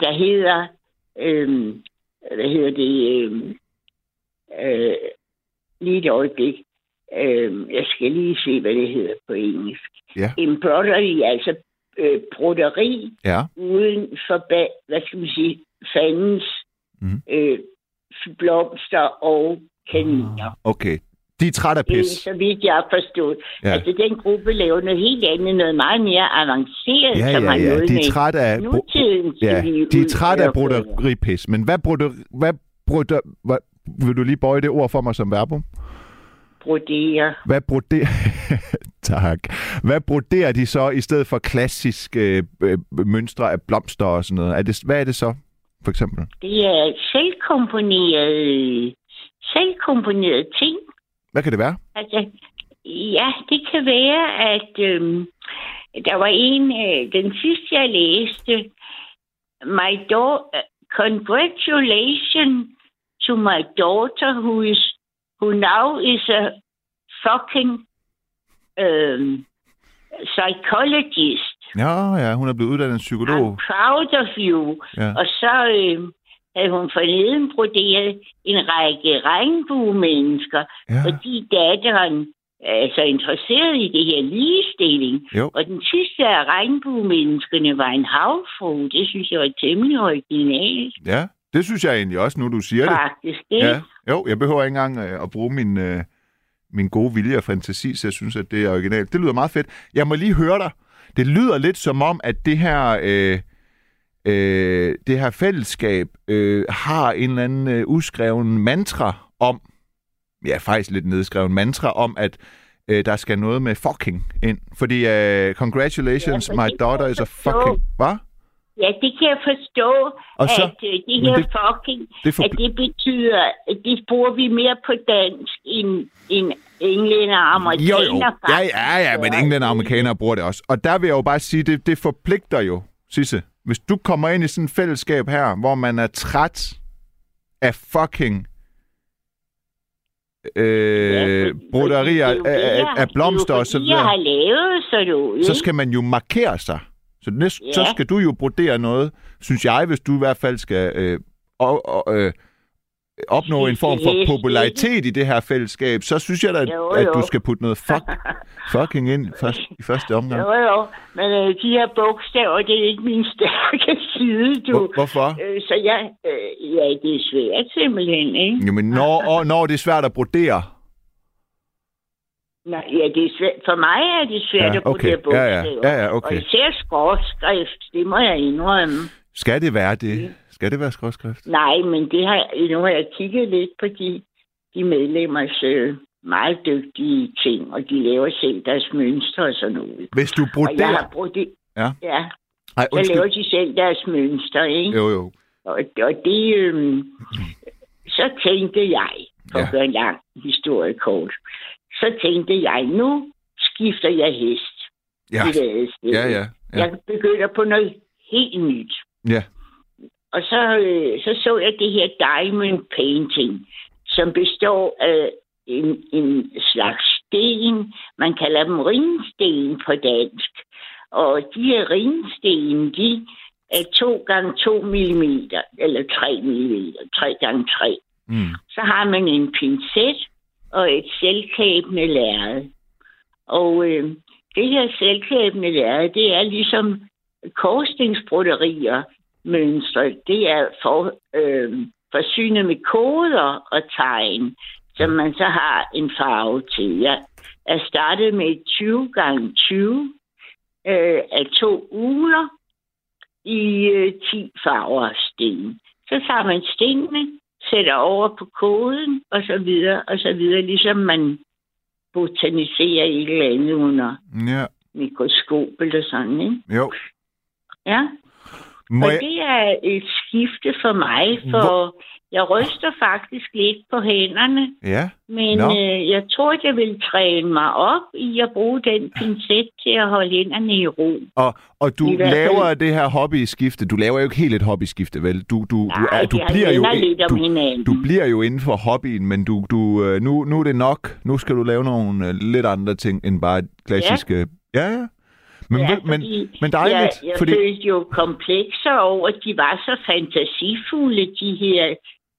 der hedder, øh, hvad hedder det, øh, øh, lige et øjeblik. Øh, jeg skal lige se, hvad det hedder på engelsk. Ja. Embroidery, altså øh, broderi Ja. uden for, ba- hvad skal man sige, fandens Mhm. øh, blomster og kaniner. Okay. De er træt af Det er pis. så vidt jeg har forstået. Ja. Altså, den gruppe laver noget helt andet, noget meget mere avanceret, Ja, som ja, har ja. noget De er med træt af... nutiden Ja, de er træt af broderipis. Men hvad broder... Hvad broder... Hvad, vil du lige bøje det ord for mig som verbum? Brodere. Hvad broderer... [LAUGHS] tak. Hvad broderer de så i stedet for klassiske øh, mønstre af blomster og sådan noget? Er det, hvad er det så, for eksempel? Det er selvkomponerede, selvkomponerede ting. Hvad kan det være? Altså, ja, det kan være, at øhm, der var en, øh, den sidste jeg læste, my daughter, congratulations to my daughter who is who now is a fucking um, psychologist. Ja, ja, hun er blevet uddannet psykolog. I'm proud of you. Ja. Og så øh, havde hun forleden broderet en række regnbuemennesker, Ja. fordi datteren er så interesseret i det her ligestilling. Jo. Og den sidste af regnbuemenneskerne var en havfru. Det synes jeg var temmelig originalt, Ja, det synes jeg egentlig også, nu du siger det. faktisk. Ikke? Ja, jo, jeg behøver ikke engang øh, at bruge min, øh, min gode vilje og fantasi, så jeg synes, at det er originalt. Det lyder meget fedt. Jeg må lige høre dig. Det lyder lidt som om, at det her, øh, øh, det her fællesskab øh, har en eller anden øh, uskreven mantra om, ja, faktisk lidt nedskreven mantra om, at øh, der skal noget med fucking ind. Fordi øh, congratulations, Ja, for my det daughter is a fucking... Hvad? Ja, det kan jeg forstå, Og så- at øh, det her det- fucking, det for- at det betyder, at det bruger vi mere på dansk end, end englænder og Jo, amerikaner. jo. Ja, ja, ja, men englænder og amerikanere bruger det også. Og der vil jeg jo bare sige, det, det forpligter jo, Sisse. Hvis du kommer ind i sådan et fællesskab her, hvor man er træt af fucking øh, broderier af, af, af blomster og så Det er jo fordi, jeg har videre, sådan noget. så skal man jo markere sig. Så, næste, Ja. så skal du jo brodere noget, synes jeg, hvis du i hvert fald skal øh, og, og, øh, opnå en form for popularitet i det her fællesskab, så synes jeg da, Jo, at du skal putte noget fuck, [LAUGHS] fucking ind først, i første omgang. Jo, jo, men øh, de her bogstaver, det er ikke min [LAUGHS] stærke side, du. Hvor, hvorfor? Øh, så jeg, øh, ja, det er svært simpelthen, ikke? Jo, men når, og, når det er svært at brodere. Nej, ja, det er svært. For mig er det svært Ja, at okay. de her Ja, ja. Ja, ja, okay. Og især skråskrift, det må jeg indrømme. Skal det være det? Skal det være skråskrift? Nej, men det har, nu har jeg kigget lidt på de, de medlemmers øh, meget dygtige ting, og de laver selv deres mønstre og sådan noget. Hvis du Og jeg broderer... har brugt det. Ja. Ja, Ej, så laver undskyld. de selv deres mønstre, ikke? Jo, jo. Og, og det, øhm, så tænkte jeg, for Ja. at gøre en lang historie kort, så tænkte jeg, nu skifter jeg hest Ja, ja, ja. ja. Jeg begynder på noget helt nyt. ja. Og så, øh, så så jeg det her diamond painting, som består af en, en slags sten. Man kalder dem ringsten på dansk. Og de her ringsten, de er 2 gange 2 mm, eller 3 mm, 3 gange 3. Mm. Så har man en pincet og et selvkæbende lærred. Og øh, det her selvkæbende lærred, det er ligesom korsstingsbroderier mønstre. Det er for, øh, forsynet med koder og tegn, som man så har en farve til. Jeg er startet med 20 gange 20 øh, af to uler i øh, 10 farver sten. Så tager man stenene, sætter over på koden, og så videre, og så videre, ligesom man botaniserer i et eller andet under Ja. mikroskop eller sådan, ikke? Jo. Ja. Må og jeg... det er et skifte for mig, for jeg ryster faktisk lidt på hænderne, Ja. men Nå. øh, jeg tror, at jeg vil træne mig op i at bruge den pincet til at holde hænderne i ro. Og, og du I hvert fald- laver det her hobbyskifte. Du laver jo ikke helt et hobbyskifte, vel? Du, du, du, Nej, er, du bliver jo lidt du, hinanden. du bliver jo inden for hobbyen, men du, du, øh, nu, nu er det nok. Nu skal du lave nogle øh, lidt andre ting end bare klassiske... Ja, ja. Men, Ja, ja, men, men dejligt, Jeg, jeg fordi... følte jo komplekser over, at de var så fantasifulde, de her,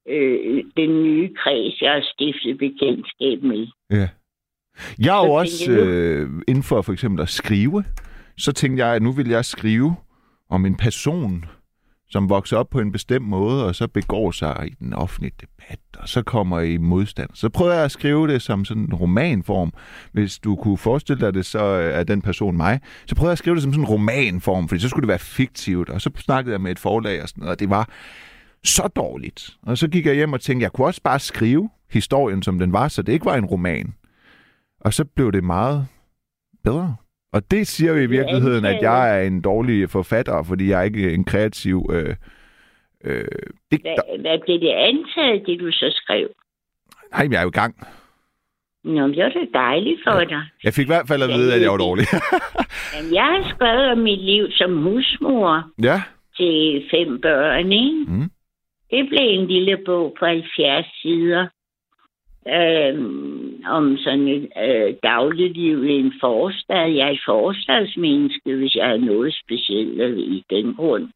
øh, den nye kreds, jeg har stiftet bekendtskab med. Ja. Jeg er jo Så også øh, inden for for eksempel at skrive. Så tænkte jeg, at nu vil jeg skrive om en person, som vokser op på en bestemt måde, og så begår sig i den offentlige debat, og så kommer i modstand. Så prøver jeg at skrive det som sådan en romanform. Hvis du kunne forestille dig det, så øh, er den person mig. Så prøvede jeg at skrive det som sådan en romanform, fordi så skulle det være fiktivt. Og så snakkede jeg med et forlag og sådan noget, og det var så dårligt. Og så gik jeg hjem og tænkte, jeg kunne også bare skrive historien, som den var, så det ikke var en roman. Og så blev det meget bedre. Og det siger jo i virkeligheden, at jeg er en dårlig forfatter, fordi jeg er ikke en kreativ øh, øh, digter. Hvad, hvad blev det antaget, det du så skrev? Nej, men jeg er jo i gang. Nå, men det var da dejligt for ja. dig. Jeg fik i hvert fald at vide, at jeg var dårlig. [LAUGHS] Jamen, jeg har skrevet om mit liv som husmor ja. til fem børn, ikke? Mm. Det blev en lille bog på 70 sider øhm, om sådan et øh, dagligliv i en forstad. Jeg er et forstadsmenneske, hvis jeg har noget specielt øh, i den grund.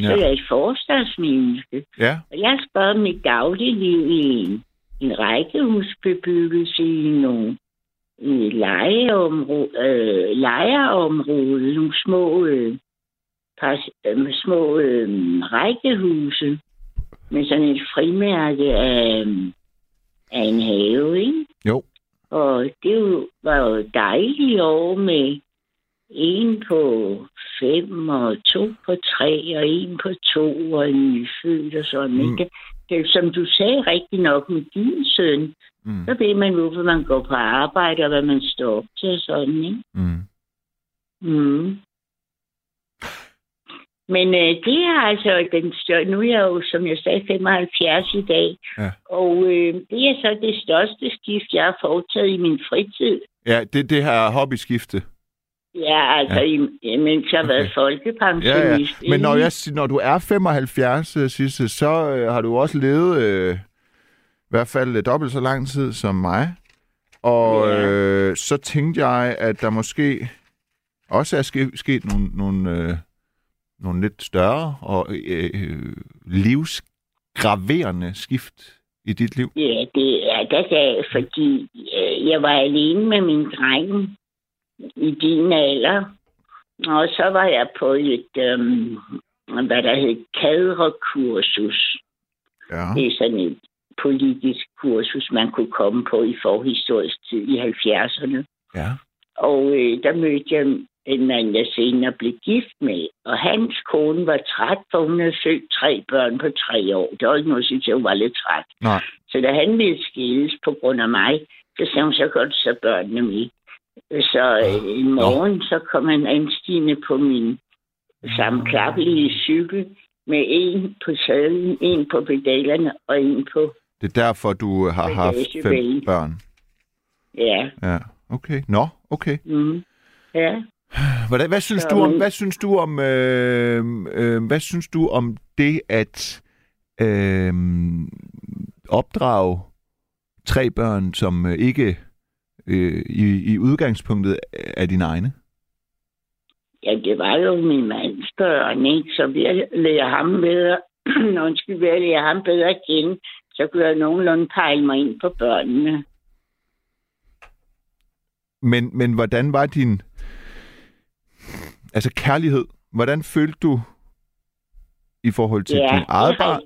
Så jeg Ja. er et forstadsmenneske. ja. Og jeg om mit dagligliv i en, en rækkehusbebyggelse i nogle i lejeområde, øh, lejerområde, nogle små, øh, pas, øh, små øh, rækkehuse med sådan et frimærke af, af en have, ikke? Jo. Og det var jo dejligt år med en på fem, og to på tre, og en på to, og en nyfødt og sådan. Mm. Mm. Det, det, som du sagde rigtig nok med din søn, Mm. så ved man, hvorfor man går på arbejde, og hvad man står op til og sådan, ikke? Mm. Mm. Men øh, det er altså den større... Nu er jeg jo, som jeg sagde, 75 i dag. Ja. Og øh, det er så det største skift, jeg har foretaget i min fritid. Ja, det, det her hobbyskifte. Ja, altså, Ja. ja. I, mens jeg har været Okay. folkepensionist. Ja, ja. Men når, jeg, når du er 75, øh, Sisse, så øh, har du også levet øh, i hvert fald øh, dobbelt så lang tid som mig. Og Ja. øh, så tænkte jeg, at der måske også er ske, sket nogle, nogle, øh, nogle lidt større og øh, øh, livsgraverende skift i dit liv. Ja, det er da da, fordi øh, jeg var alene med min dreng i din alder. Og så var jeg på et, øhm, hvad der hed, kadrekursus. Ja. Det er sådan et politisk kursus, man kunne komme på i forhistorisk tid i 70'erne. ja. Og øh, der mødte jeg en mand, jeg senere blev gift med. Og hans kone var træt, for hun havde født tre børn på tre år. Det var ikke noget til, at hun var lidt træt. Nej. Så da han ville skilles på grund af mig, så sagde hun, så godt så børnene med. Så øh, en morgen, så kom han anstigende på min sammenklappelige cykel med en på sadlen, en på pedalerne og en på, Det er derfor, du har haft fem børn. ja. Ja, okay. Nå, okay. Mm. Ja. Hvordan, hvad synes du om hvad synes du om øh, øh, hvad synes du om det at øh, opdrage tre børn som øh, ikke øh, i, i udgangspunktet er dine egne? Ja, det var jo min mands børn, ikke? Så ved at lære ham bedre, [CLEARS THROAT] undskyld, ved at lære ham bedre at kende, så kunne jeg nogenlunde pege mig ind på børnene. Men men hvordan var din altså kærlighed? Hvordan følte du i forhold til Ja, din eget barn?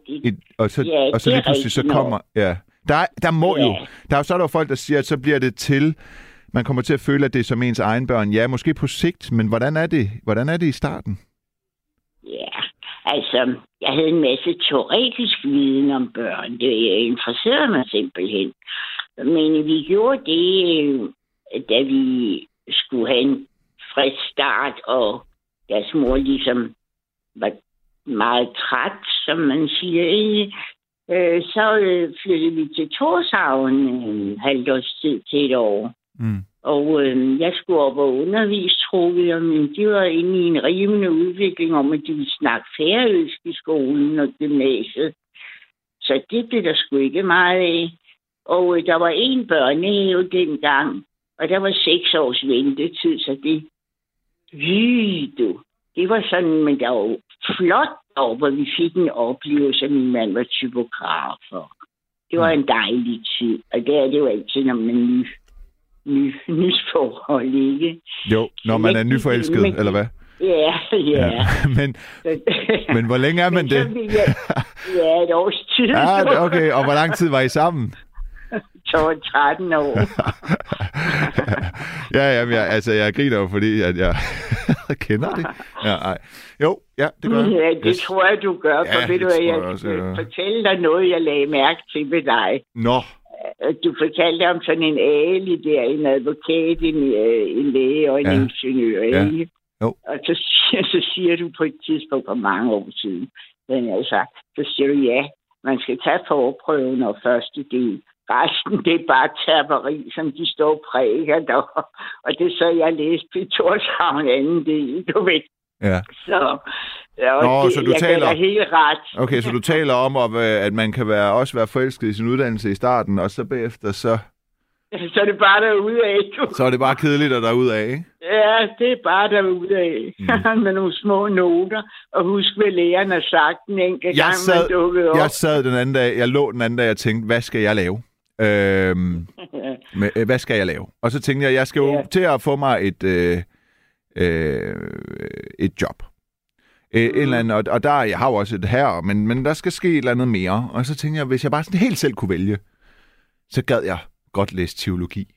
og så, Ja, og så lige pludselig så kommer ja. Der der må Ja. jo der er så er der jo folk der siger at så bliver det til man kommer til at føle at det er som ens egen børn. Ja, måske på sigt, men hvordan er det? Hvordan er det i starten? Ja, altså, jeg havde en masse teoretisk viden om børn. Det interesserede mig simpelthen. Men vi gjorde det, øh, da vi skulle have en frisk start, og deres mor ligesom var meget træt, som man siger. ikke? Øh, så øh, flyttede vi til Torshavn en halvt års tid til et år. Mm. Og øh, jeg skulle op og undervise, troede jeg, men de var inde i en rivende udvikling om, at de ville snakke færøsk i skolen og gymnasiet. Så det blev der sgu ikke meget af. Og øh, der var en børnehave dengang, og der var seks års ventetid, så det... Hy, du. Det var sådan, men der var flot over, hvor vi fik en oplevelse, at min mand var typograf. Og det var en dejlig tid, og det er det jo altid, når man er ny, ny, forhold, ikke? Jo, når man er nyforelsket, men- eller hvad? Ja, ja. [LAUGHS] men, men hvor længe er man det? jeg- Ja, et års tid. Ja, [LAUGHS] det- okay. Og hvor lang tid var I sammen? [LAUGHS] Så var 13 år. [LAUGHS] ja, jamen, jeg, altså, jeg griner jo, fordi at jeg [LAUGHS] kender det. Ja, ej. Jo, ja, det gør jeg. Ja, det Yes. tror jeg, du gør. For Ja, ved du, tror jeg, jeg også, ja. fortælle dig noget, jeg lagde mærke til ved dig. Nå, Øh, Du fortalte om sådan en Ali der, en advokat, en, øh, en læge og en Ja. ja. ingeniør, Ja. ikke? Jo. Og så siger, så siger du på et tidspunkt for mange år siden, den jeg sagt, så siger du ja, man skal tage forprøven og første del. Resten, det er bare tapperi, som de står præger der. Og det så jeg læste i Torshavn anden del, du ved. ja. Så, ja, og Nå, det, så du jeg taler- helt ret. Okay, så du taler om, at, øh, at man kan være, også være forelsket i sin uddannelse i starten, og så bagefter, så, Så er det bare derudad, du. så er det bare kedeligt at derudad, ikke? Ja, det er bare derudad. Mm. [LAUGHS] Med nogle små noter. Og husk, hvad læreren har sagt en enkelt Jeg gang, sad- man dukkede op. Jeg sad den anden dag, jeg lå den anden dag og tænkte, hvad skal jeg lave? Øhm, [LAUGHS] med, øh, hvad skal jeg lave? Og så tænkte jeg, jeg skal jo Ja. til at få mig et, øh, øh, et job. Øh, en eller anden, og, og der, jeg har jo også et her, men, men der skal ske et eller andet mere. Og så tænkte jeg, hvis jeg bare sådan helt selv kunne vælge, så gad jeg godt læse teologi.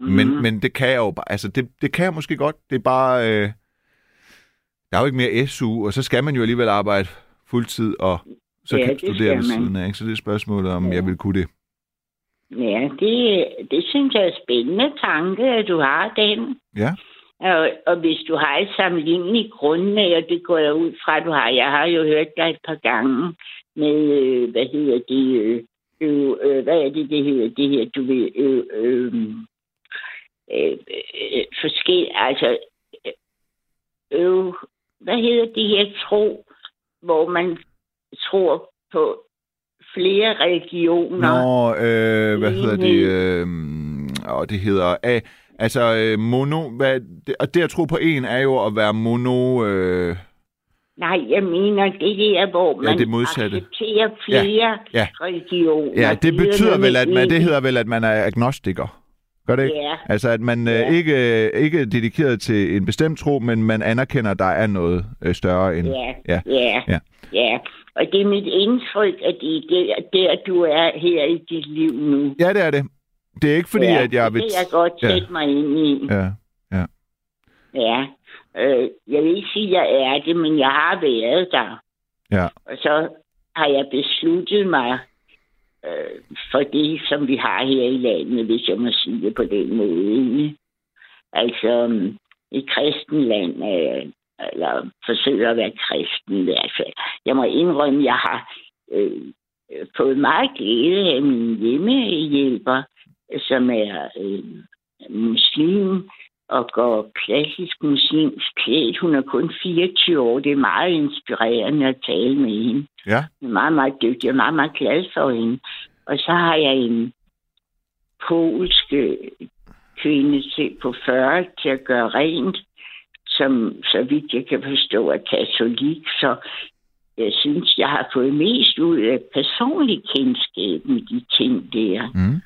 Mm. Men, men det kan jeg jo bare, altså det, det kan jeg måske godt. Det er bare, øh, der er jo ikke mere SU, og så skal man jo alligevel arbejde fuldtid, og så Ja, kan studere ved siden af. Ikke? Så det er spørgsmålet, om ja. jeg vil kunne det. Ja, det, det synes jeg er spændende tanke, at du har den. Ja. Og, og hvis du har et sammenligneligt grundlag, og det går jeg ud fra, at du har. Jeg har jo hørt dig et par gange med, øh, hvad hedder det, øh, øh, øh, hvad er det, det hedder, det her, du ved, øh, øh, øh, øh, forskel, altså, øh, øh, hvad hedder det her tro, hvor man tror på flere religioner. Nå, øh, hvad hedder det? Øh, og det hedder... Øh, altså, øh, mono... Hvad, det, og det at tro på en er jo at være mono... Øh, Nej, jeg mener det der, hvor man det modsatte. accepterer flere ja. religioner. ja, det betyder vel, at man, det hedder vel, at man er agnostiker. Gør det ikke? Ja. Altså, at man øh, Ja. ikke, ikke er dedikeret til en bestemt tro, men man anerkender, at der er noget øh, større end... Ja, Ja. ja, Ja. ja. Og det er mit indtryk, at det er der, der, du er her i dit liv nu. Ja, det er det. Det er ikke fordi, ja, at jeg det vil... kan jeg godt Ja. sætte mig ind i. Ja. Ja. Øh, jeg vil ikke sige, at jeg er det, men jeg har været der. Ja. Og så har jeg besluttet mig øh, for det, som vi har her i landet, hvis jeg må sige det på den måde. ikke? Altså, et kristen land, øh, eller forsøger at være kristen i hvert fald. Jeg må indrømme, at jeg har øh, øh, fået meget glæde af min hjemmehjælper, som er øh, muslim og går klassisk muslimsk klædt. Hun er kun 24 år. Det er meget inspirerende at tale med hende. Ja. Hun er meget, meget dygtig. Er meget, meget glad for hende. Og så har jeg en polsk kvinde til på 40 til at gøre rent, som så vidt jeg kan forstå er katolik. Så jeg synes, jeg har fået mest ud af personlig kendskab med de ting der. Mm.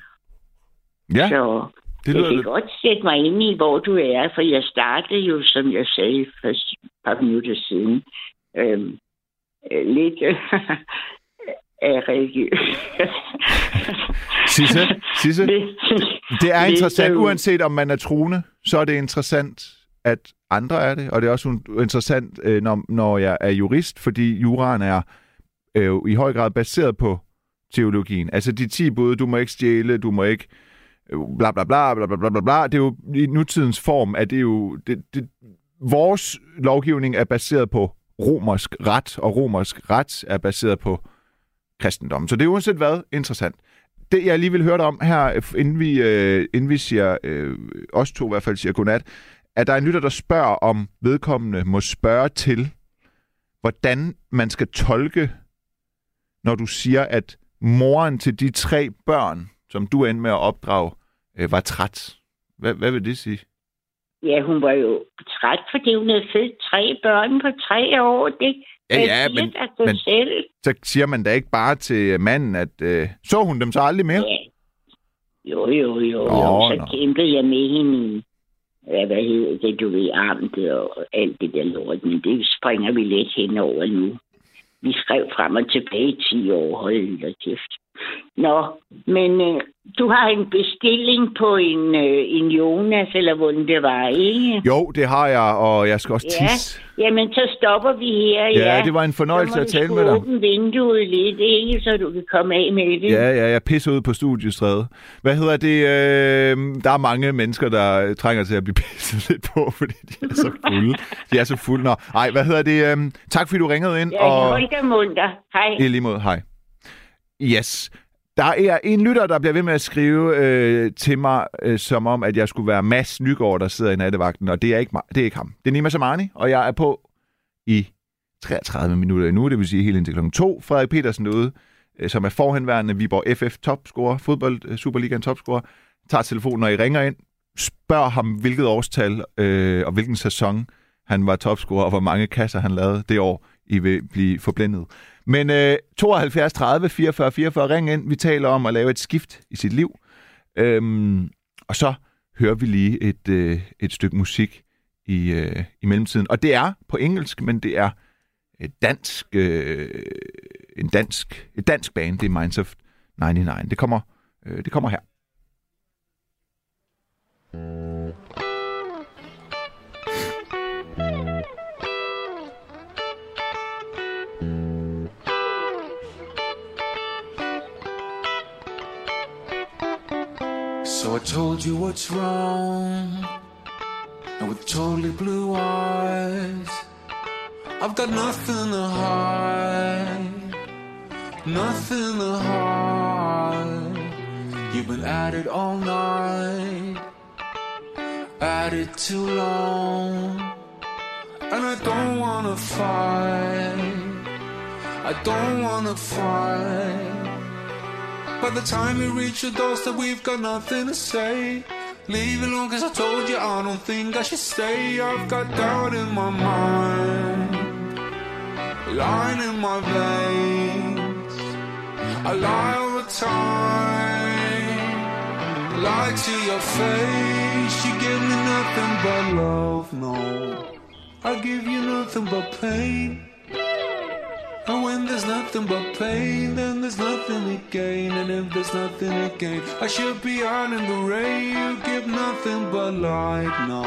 Ja, Så det jeg kan lidt... godt sætte mig ind i, hvor du er, for jeg startede jo, som jeg sagde for et par minutter siden, øhm, øh, lidt [LAUGHS] af religiøs. [LAUGHS] Sisse, [LAUGHS] Sisse, det er interessant. Uanset om man er troende, så er det interessant, at andre er det, og det er også interessant, øh, når, når jeg er jurist, fordi juraen er øh, i høj grad baseret på teologien. Altså de 10 bud, du må ikke stjæle, du må ikke øh, bla bla bla bla bla bla bla, det er jo i nutidens form, at det er jo... Det, det, vores lovgivning er baseret på romersk ret, og romersk ret er baseret på kristendommen. Så det er uanset hvad interessant. Det, jeg lige vil høre dig om her, inden vi, øh, inden vi siger, øh, os to i hvert fald siger godnat, at der er en lytter, der spørger, om vedkommende må spørge til, hvordan man skal tolke, når du siger, at moren til de tre børn, som du endte med at opdrage, øh, var træt. Hvad, hvad vil det sige? Ja, hun var jo træt, fordi hun havde født tre børn på tre år. Det Ja, ja, men- men- selv. Så siger man da ikke bare til manden, at øh, så hun dem så aldrig mere? Ja. Jo, jo, jo. Jo. Så nå. kæmpede jeg med hende ja, hvad hedder det, du ved, amtet og alt det der lort. Men det springer vi lidt hen over nu. Vi skrev frem og tilbage i 10 år, hold da kæft. Nå, men øh, du har en bestilling på en, øh, en Jonas, eller hvordan det var, ikke? Jo, det har jeg, og jeg skal også Ja. tisse. Jamen, så stopper vi her, ja. Ja, det var en fornøjelse så må at tale med dig. åbne vinduet lidt, ikke? Så du kan komme af med det. Ja, ja, jeg pisser ud på studiestræde. Hvad hedder det? Øh, der er mange mennesker, der trænger til at blive [LAUGHS] pisset lidt på, fordi de er så fulde. De er så fulde. Nå, ej, hvad hedder det? Øh, tak fordi du ringede ind. Ja, og... hold da munter. Hej. I lige måde, hej. Yes. Der er en lytter, der bliver ved med at skrive øh, til mig, øh, som om, at jeg skulle være Mads Nygaard, der sidder i nattevagten, og det er ikke, mig, det er ikke ham. Det er Nima Samani, og jeg er på i 33 minutter endnu, det vil sige helt indtil klokken 2. Frederik Petersen ude, øh, som er forhenværende Viborg FF topscorer, fodbold øh, Superligaen topscorer, tager telefonen, når I ringer ind, spørger ham, hvilket årstal øh, og hvilken sæson han var topscorer, og hvor mange kasser han lavede det år, I vil blive forblændet. Men øh, 72 30 44 44, ring ind. Vi taler om at lave et skift i sit liv. Øhm, og så hører vi lige et, øh, et stykke musik i, øh, i mellemtiden. Og det er på engelsk, men det er et dansk, øh, en dansk, et dansk band. Det er Minds of 99. Det kommer, øh, det kommer her. So I told you what's wrong. And with totally blue eyes, I've got nothing to hide. Nothing to hide. You've been at it all night. At it too long. And I don't wanna fight. I don't wanna fight. By the time we reach your doorstep, we've got nothing to say. Leave it alone, cause I told you I don't think I should stay. I've got doubt in my mind, line in my veins. I lie all the time, lie to your face. You give me nothing but love, no. I give you nothing but pain. And when there's nothing but pain, then there's nothing to gain. And if there's nothing to gain, I should be out in the rain. You give nothing but light, no.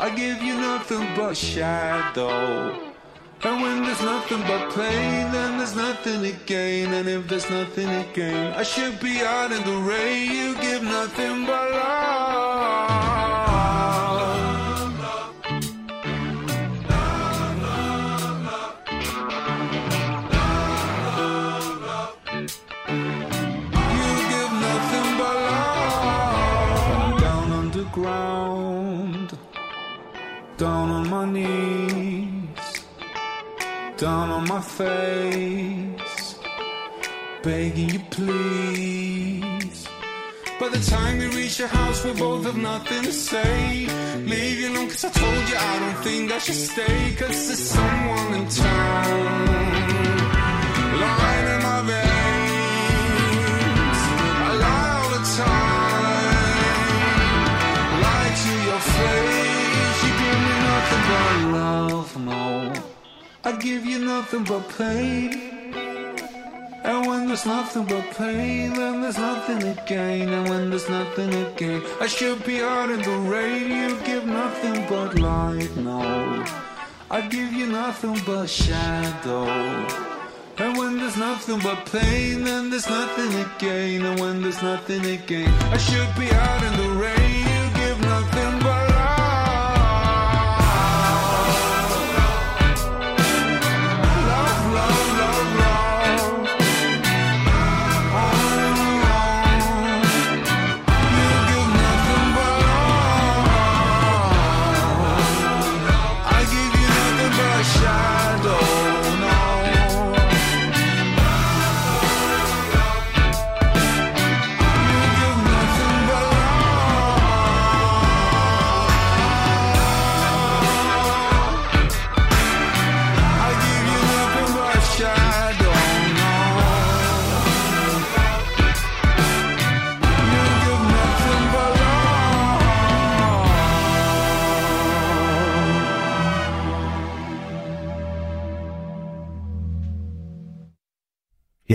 I give you nothing but shadow. And when there's nothing but pain, then there's nothing to gain. And if there's nothing to gain, I should be out in the rain. You give nothing but love. Down on my face, begging you please. By the time we reach your house, we both have nothing to say. Leave you alone, cause I told you I don't think I should stay. Cause there's someone in town. Lying in my veins. I lie all the time. Lie to your face. You give me nothing but love. I give you nothing but pain. And when there's nothing but pain, then there's nothing to gain. And when there's nothing to gain, I should be out in the rain. You give nothing but light, no. I give you nothing but shadow. And when there's nothing but pain, then there's nothing to gain. And when there's nothing to gain, I should be out in the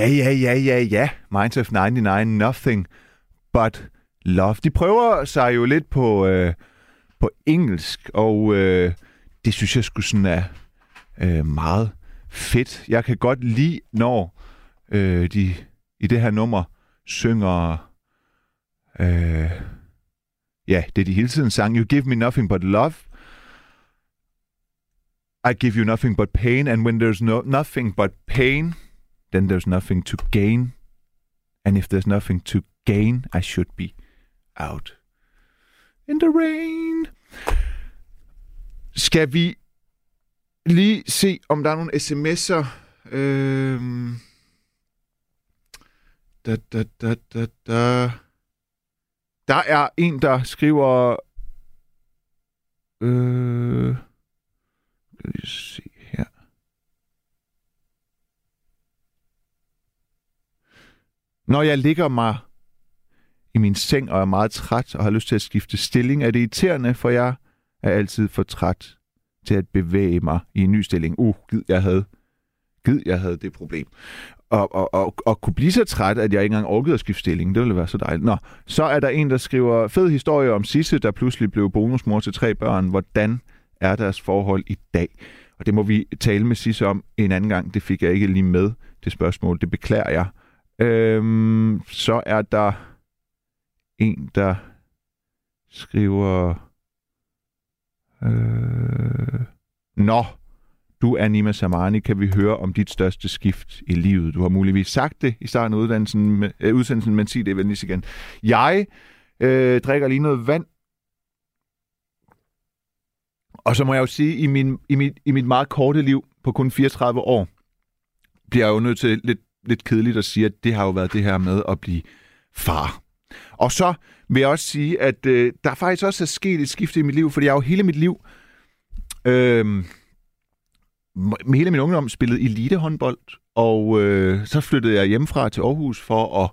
Ja, ja, ja, ja, ja. Minds of 99, nothing but love. De prøver sig jo lidt på, øh, på engelsk, og øh, det synes jeg skulle sådan er øh, meget fedt. Jeg kan godt lide, når øh, de i det her nummer synger... Øh, ja, det de hele tiden sang. You give me nothing but love. I give you nothing but pain, and when there's no nothing but pain, then there's nothing to gain. And if there's nothing to gain, I should be out in the rain. Skal vi lige se, om der er nogle sms'er? Øhm... Da, da, da, da, da. Der er en, der skriver... Øh... Skal vi se her. Når jeg ligger mig i min seng og er meget træt og har lyst til at skifte stilling, er det irriterende, for jeg er altid for træt til at bevæge mig i en ny stilling. Uh, gid jeg havde, gid jeg havde det problem. Og, og, og, og kunne blive så træt, at jeg ikke engang orkede at skifte stilling. Det ville være så dejligt. Nå, så er der en, der skriver, fed historie om Sisse, der pludselig blev bonusmor til tre børn. Hvordan er deres forhold i dag? Og det må vi tale med Sisse om en anden gang. Det fik jeg ikke lige med, det spørgsmål. Det beklager jeg. Øhm, så er der en, der skriver... Øh, Nå, du er Nima Samani. Kan vi høre om dit største skift i livet? Du har muligvis sagt det i starten af uddannelsen, øh, udsendelsen, men sig det venligst igen. Jeg øh, drikker lige noget vand. Og så må jeg jo sige, i, min, i, mit, i mit meget korte liv på kun 34 år, bliver jeg jo nødt til lidt, lidt kedeligt at sige, at det har jo været det her med at blive far. Og så vil jeg også sige, at øh, der faktisk også er sket et skifte i mit liv, fordi jeg har jo hele mit liv, øh, med hele min ungdom, spillede elitehåndbold, og øh, så flyttede jeg hjemmefra til Aarhus for at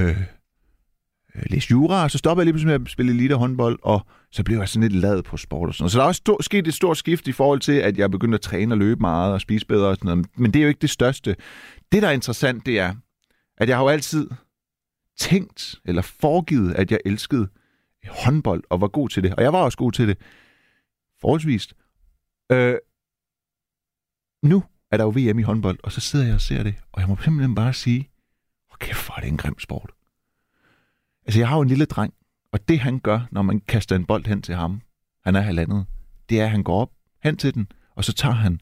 øh, øh, læse jura, og så stoppede jeg lige pludselig med at spille elitehåndbold, og så blev jeg sådan lidt lad på sport og sådan noget. Så der er også stor, sket et stort skift i forhold til, at jeg begyndte at træne og løbe meget og spise bedre og sådan noget. Men det er jo ikke det største. Det, der er interessant, det er, at jeg har jo altid tænkt eller foregivet, at jeg elskede håndbold og var god til det. Og jeg var også god til det. Forholdsvist. Øh, nu er der jo VM i håndbold, og så sidder jeg og ser det, og jeg må simpelthen bare sige, hvor kæft, hvor er det en grim sport. Altså, jeg har jo en lille dreng, og det han gør, når man kaster en bold hen til ham, han er halvandet, det er, at han går op hen til den, og så tager han,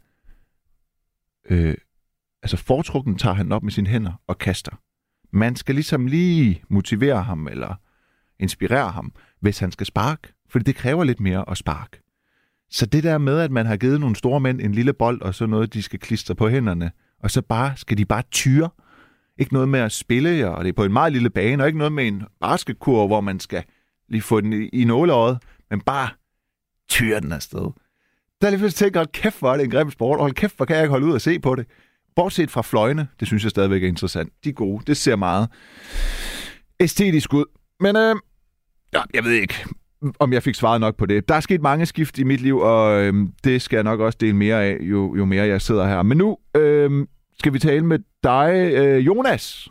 øh, altså foretrukken tager han op med sine hænder og kaster. Man skal ligesom lige motivere ham, eller inspirere ham, hvis han skal sparke, for det kræver lidt mere at sparke. Så det der med, at man har givet nogle store mænd en lille bold, og så noget, de skal klistre på hænderne, og så bare skal de bare tyre. Ikke noget med at spille, og det er på en meget lille bane, og ikke noget med en basketkur, hvor man skal lige få den i, nåleåret, nåleøjet, men bare tyre den afsted. Der er lige pludselig tænkt, hold kæft, hvor er det en grim sport, og hold kæft, hvor kan jeg ikke holde ud og se på det. Bortset fra fløjene, det synes jeg stadigvæk er interessant. De er gode, det ser meget æstetisk ud. Men øh, ja, jeg ved ikke, om jeg fik svaret nok på det. Der er sket mange skift i mit liv, og øh, det skal jeg nok også dele mere af, jo, jo mere jeg sidder her. Men nu øh, skal vi tale med dig, øh, Jonas.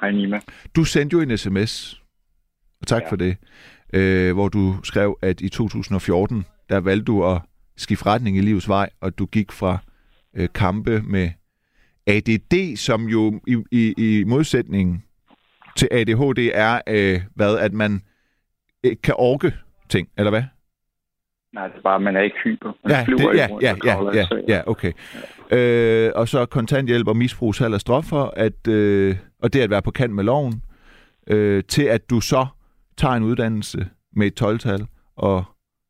Hej Nima. Du sendte jo en sms, og tak ja. for det, øh, hvor du skrev, at i 2014, der valgte du at skifte retning i livets vej, og du gik fra øh, kampe med ADD, som jo i, i, i modsætning til ADHD er, øh, hvad, at man ikke kan orke ting, eller hvad? Nej, det er bare, at man er ikke hyper. Man Ja, flyver det, ja, rundt ja, og ja, ja, ja, okay. Øh, og så kontanthjælp og misbrug salg af stoffer, at, øh, og det at være på kant med loven, øh, til at du så tager en uddannelse med et 12-tal og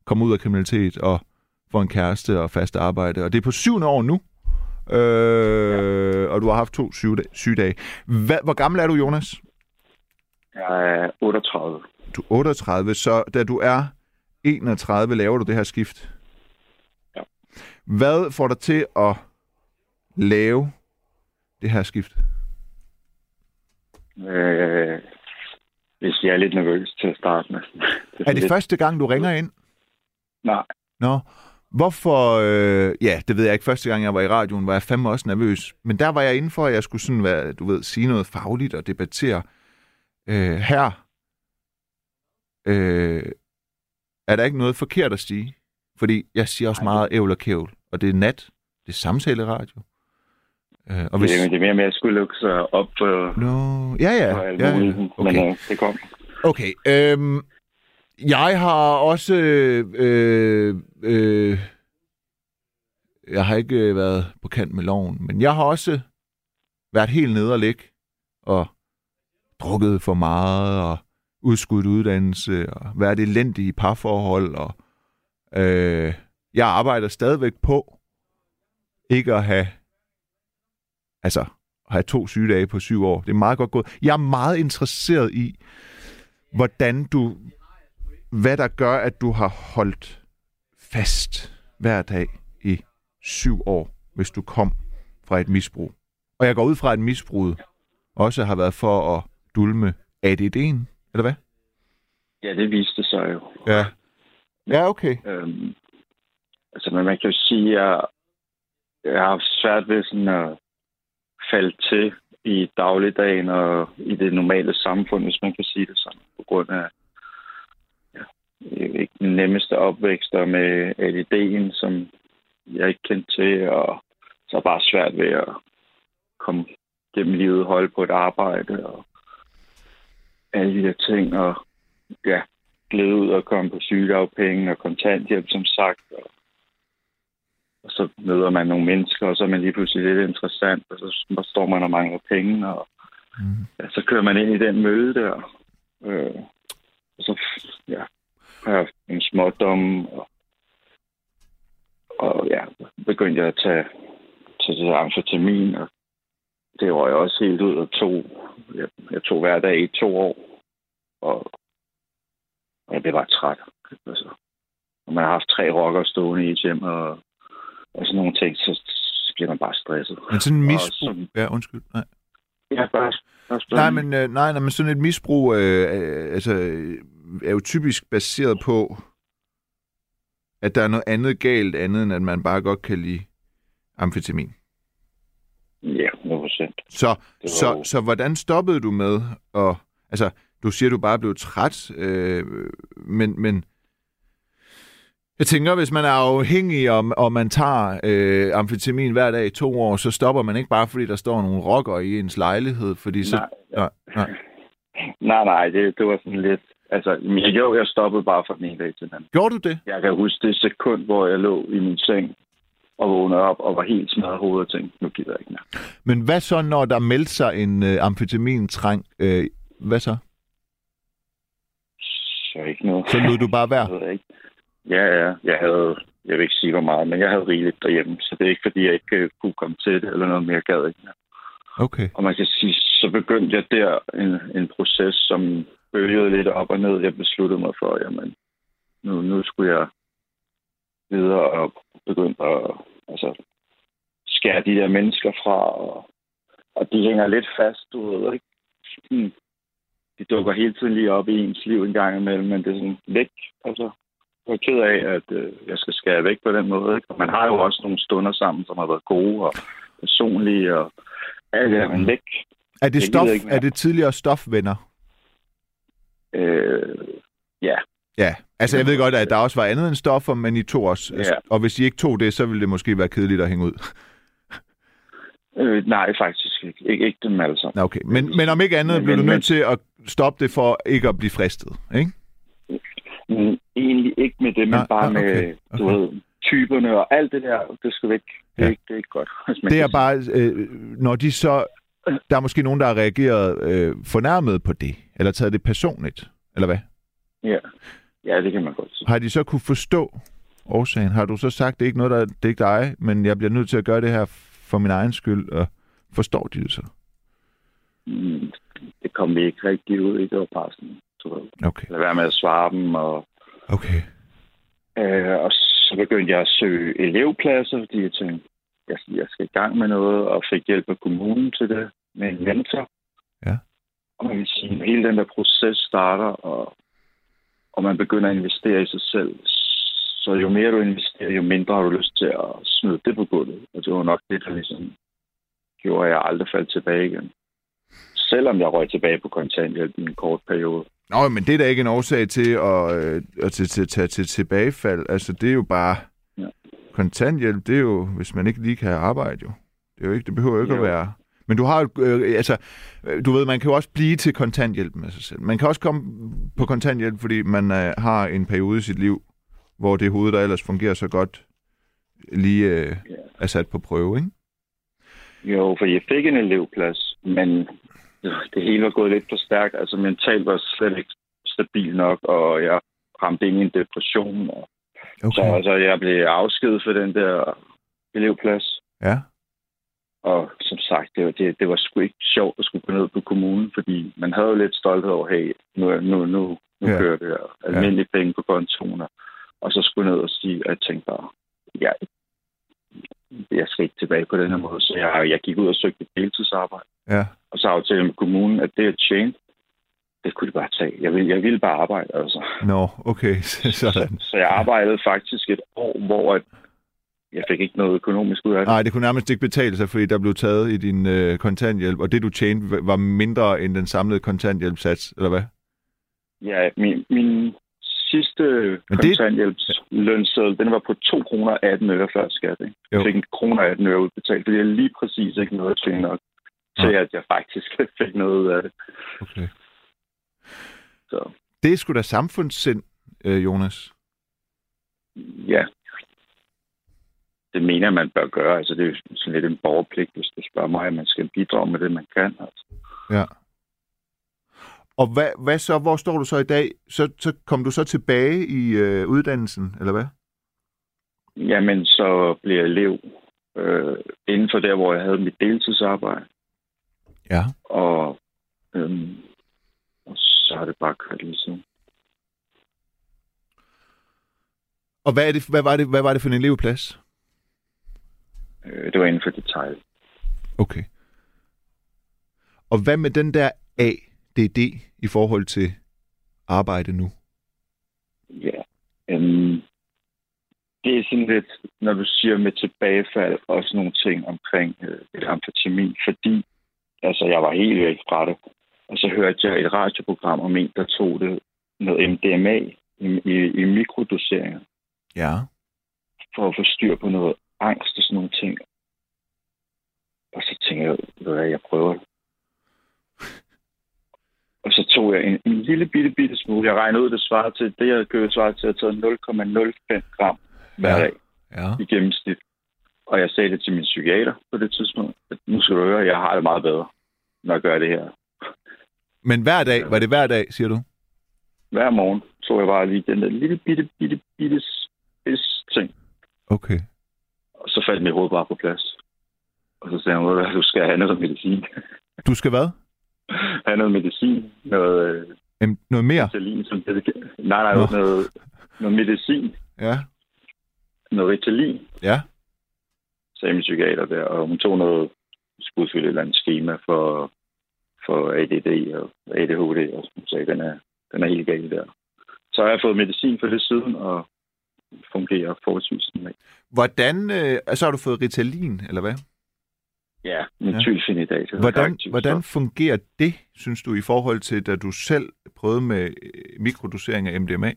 kommer ud af kriminalitet og får en kæreste og fast arbejde. Og det er på syvende år nu, øh, og du har haft to syge- sygedage. Hvad, hvor gammel er du, Jonas? Jeg er 38. Du er 38, så da du er 31, laver du det her skift. Ja. Hvad får dig til at lave det her skift? Øh, hvis jeg er lidt nervøs til at starte med. [LAUGHS] Er det lidt... første gang, du ringer ind? Nej, Nå. Hvorfor? Øh, ja, det ved jeg ikke. Første gang, jeg var i radioen, var jeg fandme også nervøs. Men der var jeg inde for, at jeg skulle sådan være, du ved, sige noget fagligt og debattere. Øh, her øh, er der ikke noget forkert at sige. Fordi jeg siger også meget ævl og kævl. Og det er nat. Det er samtaleradio. Øh, og hvis... det, er- er mere med at skulle lukke sig op for, Nå, ja, ja. ja, ja. Men Okay. øh, det kommer. Okay. Øhm, jeg har også... Øh, øh, øh jeg har ikke øh, været på kant med loven, men jeg har også været helt nede og ligge og drukket for meget og udskudt uddannelse og været elendig i parforhold. Og, øh, jeg arbejder stadigvæk på ikke at have altså at have to sygedage på syv år. Det er meget godt gået. Jeg er meget interesseret i, hvordan du, hvad der gør, at du har holdt fast hver dag i syv år, hvis du kom fra et misbrug. Og jeg går ud fra, at misbruget også har været for at dulme ADD'en, eller hvad? Ja, det viste sig jo. Ja. Ja, okay. Øhm, altså, men man kan jo sige, at jeg, jeg har haft svært ved sådan at falde til i dagligdagen og i det normale samfund, hvis man kan sige det sådan, på grund af ikke den nemmeste opvækster med ADD'en, som jeg ikke kendte til, og så bare svært ved at komme gennem livet, holde på et arbejde og alle de der ting, og ja, glæde ud og komme på sygedagpenge og kontanthjælp, som sagt. Og, og så møder man nogle mennesker, og så er man lige pludselig lidt interessant, og så står man og mangler penge, og Mm. ja, så kører man ind i den møde der. Øh, og så ja, haft en smådom, og, og ja, begyndte jeg at tage til det amfetamin, og det var jeg også helt ud og tog. Jeg, jeg tog hver dag i to år, og jeg blev bare træt. Altså, når man har haft tre rocker stående i et hjem, og, og sådan nogle ting, så, så bliver man bare stresset. Men sådan en Og misbrug... som- Ja, undskyld. Nej. Ja, bare, bare Nej, men, øh, nej, nej, men sådan et misbrug øh, øh, altså, er jo typisk baseret på, at der er noget andet galt, andet end at man bare godt kan lide amfetamin. Ja, 100%. Så, så, var jo- så hvordan stoppede du med at... Altså, du siger, du bare blev træt, øh, men, men jeg tænker, hvis man er afhængig, og, og man tager øh, amfetamin hver dag i to år, så stopper man ikke bare, fordi der står nogle rocker i ens lejlighed, fordi så... Nej, nej, nej. [LAUGHS] Nej, nej, det, det var sådan lidt... Altså, men jo, jeg stoppede bare fra den ene dag til den anden. Gjorde du det? Jeg kan huske det sekund, hvor jeg lå i min seng og vågnede op og var helt smadret hovedet og tænkte, nu gider jeg ikke mere. Men hvad så, når der meldte sig en øh, amfetamintræng? Øh, hvad så? Så ikke noget. Så lod du bare [LAUGHS] være? Jeg ikke. Ja, ja. Jeg havde, jeg vil ikke sige hvor meget, men jeg havde rigeligt derhjemme, så det er ikke fordi, jeg ikke øh, kunne komme til det eller noget mere gad ikke. mere. Okay. Og man kan sige, så begyndte jeg der en, en proces, som bølgede lidt op og ned. Jeg besluttede mig for, jamen, nu, nu skulle jeg videre og begynde at altså, skære de der mennesker fra. Og, og de hænger lidt fast, du ved, ikke? Hmm. De dukker hele tiden lige op i ens liv en gang imellem, men det er sådan væk. Altså, jeg er ked af, at øh, jeg skal skære væk på den måde. Ikke? Og man har jo også nogle stunder sammen, som har været gode og personlige, og alt det er man væk. Er det, stof, er det tidligere stofvenner? Øh, ja, Ja, altså jeg ved godt, at der også var andet end stoffer, men I tog også. Ja. Og hvis I ikke tog det, så ville det måske være kedeligt at hænge ud. Øh, nej, faktisk ikke. Ikke, ikke dem alle sammen. Nå, okay. Men, men om ikke andet Men- bliver du men- nødt til at stoppe det for ikke at blive fristet, ikke? Men egentlig ikke med det, men Nej, bare nej, med, okay, du ved, typerne og alt det der, det skal væk. Det Ja. ikke, det er ikke godt. Det er bare, øh, når de så... Der er måske nogen, der har reageret øh, fornærmet på det, eller taget det personligt, eller hvad? Ja. ja, det kan man godt sige. Har de så kunne forstå årsagen? Har du så sagt, det er ikke noget, der det er ikke dig, men jeg bliver nødt til at gøre det her for min egen skyld, og forstår de det så? Mm, Det kom vi ikke rigtig ud i, det var bare sådan, du ved, Okay, lad være med at svare dem, og, okay. øh, og så begyndte jeg at søge elevpladser, fordi jeg tænkte, jeg, jeg skal i gang med noget, og fik hjælp af kommunen til det, med en mentor. Ja. Og man kan sige, at hele den der proces starter, og, og man begynder at investere i sig selv, så jo mere du investerer, jo mindre har du lyst til at smide det på gulvet. Og det var nok det, der ligesom gjorde, at jeg aldrig faldt tilbage igen. Selvom jeg røg tilbage på kontanthjælp i en kort periode. Nå, men det er da ikke en årsag til at, øh, at til, til, til, til tilbagefald. Altså, det er jo bare... Ja. Kontanthjælp, det er jo, hvis man ikke lige kan arbejde, jo. Det, er jo ikke, det behøver jo ikke Jo. at være... Men du har jo, øh, altså, øh, du ved, man kan jo også blive til kontanthjælp med sig selv. Man kan også komme på kontanthjælp, fordi man øh, har en periode i sit liv, hvor det hoved, der ellers fungerer så godt, lige øh, er sat på prøve, ikke? Jo, for jeg fik en elevplads, men det hele var gået lidt for stærkt. Altså mentalt var slet ikke stabil nok, og jeg ramte ind i en depression. Og okay. Så altså, jeg blev afskedet for den der elevplads. Ja. Og som sagt, det var, det, det var sgu ikke sjovt at skulle gå ned på kommunen, fordi man havde jo lidt stolthed over, hey, nu, nu, nu, nu Ja. ja. kører det her. Almindelige ja. penge på kontoen. og- så skulle jeg ned og sige, at jeg tænkte bare, jeg, jeg skal ikke tilbage på den her måde. Så jeg, jeg gik ud og søgte et deltidsarbejde. Ja. Og så aftalte jeg med kommunen, at det jeg tjente, det kunne de bare tage. Jeg ville, jeg ville bare arbejde, altså. Nå, okay, [LAUGHS] sådan. Så jeg arbejdede faktisk et år, hvor at jeg fik ikke noget økonomisk ud af det. Nej, det kunne nærmest ikke betale sig, fordi der blev taget i din øh, kontanthjælp, og det du tjente var mindre end den samlede kontanthjælpsats, eller hvad? Ja, min, min sidste Men det- kontanthjælpslønseddel, den var på 2 kroner 18 øre før skat. Ikke? Jo. Jeg fik en kroner 18 øre udbetalt, fordi jeg lige præcis ikke noget at tjene nok til, at jeg faktisk [LAUGHS] fik noget ud af det. Okay. Så Det er sgu da samfundssind, øh, Jonas. ja, det mener man bør gøre. Altså, det er jo sådan lidt en borgerpligt, hvis du spørger mig, at man skal bidrage med det, man kan. Altså. Ja. Og hvad, hvad så? Hvor står du så i dag? Så, så kom du så tilbage i øh, uddannelsen, eller hvad? Jamen, så blev jeg elev øh, inden for der, hvor jeg havde mit deltidsarbejde. Ja. Og, øhm, og så har det bare kørt lige siden. Og hvad, er det, hvad, var det, hvad var det for en elevplads? Øh, det var inden for detail. Okay. Og hvad med den der ADD i forhold til arbejde nu? Ja. Øhm, det er sådan lidt, når du siger med tilbagefald og sådan nogle ting omkring øh, et amfetamin, fordi altså, jeg var helt væk fra det. Og så hørte jeg et radioprogram om en, der tog det noget MDMA i, i, i mikrodoseringer Ja. for at få styr på noget angst og sådan nogle ting. Og så tænkte jeg, ved hvad, jeg prøver det. Og så tog jeg en, en lille bitte, bitte smule. Jeg regnede ud, det svarede til, det jeg købte svarede til at tage 0,05 gram hver Ja. dag Ja. i gennemsnit. Og jeg sagde det til min psykiater på det tidspunkt, at nu skal du høre, jeg har det meget bedre, når jeg gør det her. Men hver dag, var det hver dag, siger du? Hver morgen så jeg bare lige den der lille bitte, bitte, bitte spids ting. Okay. Og så faldt mit hoved bare på plads. Og så sagde han, "Ved du skal have noget medicin. Du skal hvad? [LAUGHS] have noget medicin. Noget øh, Em, noget mere? Ritalin, som det Nej, nej, Nå. noget, noget medicin. Ja. Noget Ritalin, Ja. sagde min psykiater der. Og hun tog noget, skulle udfylde et eller andet schema for, for ADD og ADHD. Og hun sagde, den er, den er helt galt der. Så har jeg fået medicin for det siden, og fungerer forholdsvis normalt. Hvordan, øh, altså har du fået Ritalin, eller hvad? Ja, metylfenidat. Hvordan, hvordan fungerer det, synes du, i forhold til, da du selv prøvede med øh, mikrodosering af MDMA?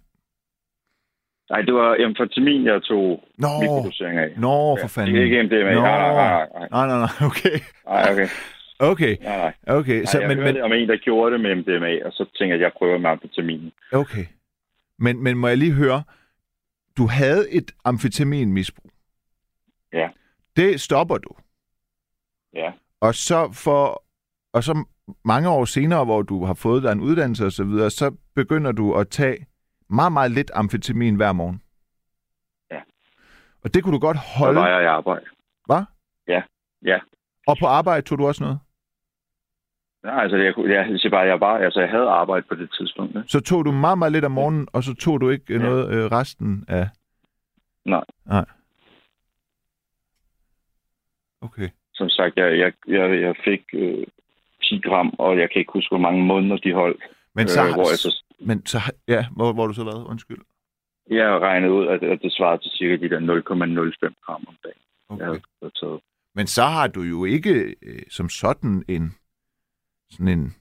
Nej, det var amfetamin, jeg tog Nå, mikrodosering af. Nå, for Ja, fanden. det er ikke MDMA. Nå. Nej, nej, nej, nej. Nej, nej, nej, okay. Nej, okay. Okay, Nej, nej. okay. Så, Så, jeg men, hørte men, om en, der gjorde det med MDMA, og så tænkte jeg, at jeg prøver med amfetamin. okay. Men, men må jeg lige høre, du havde et amfetaminmisbrug. Ja. Det stopper du. Ja. Og så for og så mange år senere, hvor du har fået dig en uddannelse og så videre, så begynder du at tage meget, meget lidt amfetamin hver morgen. Ja. Og det kunne du godt Så holde. var jeg i arbejde. Hvad? Ja. Ja. Og på arbejde tog du også noget? Nej, altså, jeg, jeg, jeg bare, jeg var, altså, jeg havde arbejde på det tidspunkt. Ne? Så tog du meget, meget lidt om morgenen, og så tog du ikke ja. Ja. noget øh, resten af... Nej. Nej. Okay. Som sagt, jeg, jeg, jeg, jeg fik øh, 10 gram, og jeg kan ikke huske, hvor mange måneder de holdt. Men så, øh, hvor jeg så, men så, ja, hvor, hvor har du så været? Undskyld. jeg regnede ud, at, at det svarede til cirka de der 0,05 gram om dagen. Jeg Okay. havde fået taget. Men så har du jo ikke øh, som sådan en sådan en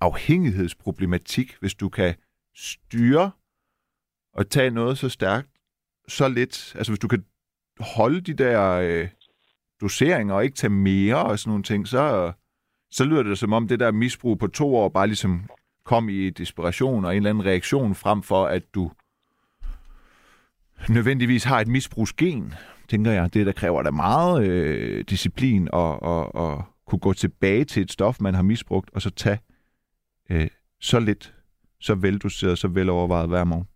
afhængighedsproblematik, hvis du kan styre og tage noget så stærkt, så lidt. Altså hvis du kan holde de der øh, doseringer og ikke tage mere og sådan nogle ting, så, så lyder det som om det der misbrug på to år bare ligesom kom i desperation og en eller anden reaktion frem for, at du nødvendigvis har et misbrugsgen, tænker jeg. Det, der kræver da meget øh, disciplin og, og, og kunne gå tilbage til et stof, man har misbrugt, og så tage øh, så lidt, så veldoseret, så velovervejet hver morgen.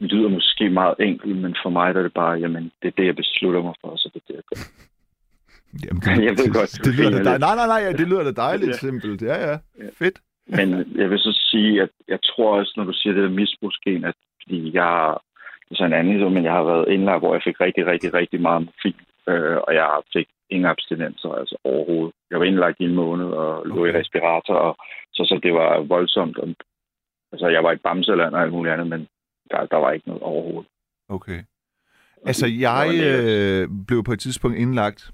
Det lyder måske meget enkelt, men for mig der er det bare, jamen, det er det, jeg beslutter mig for, så det er det, jeg gør. [LAUGHS] Jamen, Jeg ved godt, det, det lyder da griner dej- lidt. Nej, nej, nej, det lyder da dejligt Ja. simpelt. Ja, ja. Ja. Fedt. Men jeg vil så sige, at jeg tror også, når du siger det der misbrugsgen, at fordi jeg det er så en anden men jeg har været indlagt, hvor jeg fik rigtig, rigtig, rigtig meget morfin, øh, og jeg fik ingen abstinenser, altså overhovedet. Jeg var indlagt i en måned og lå Okay. i respirator, og så, så det var voldsomt. Og, altså, jeg var i bamseland og alt muligt andet, men der, der var ikke noget overhovedet. Okay. Altså, jeg øh, blev på et tidspunkt indlagt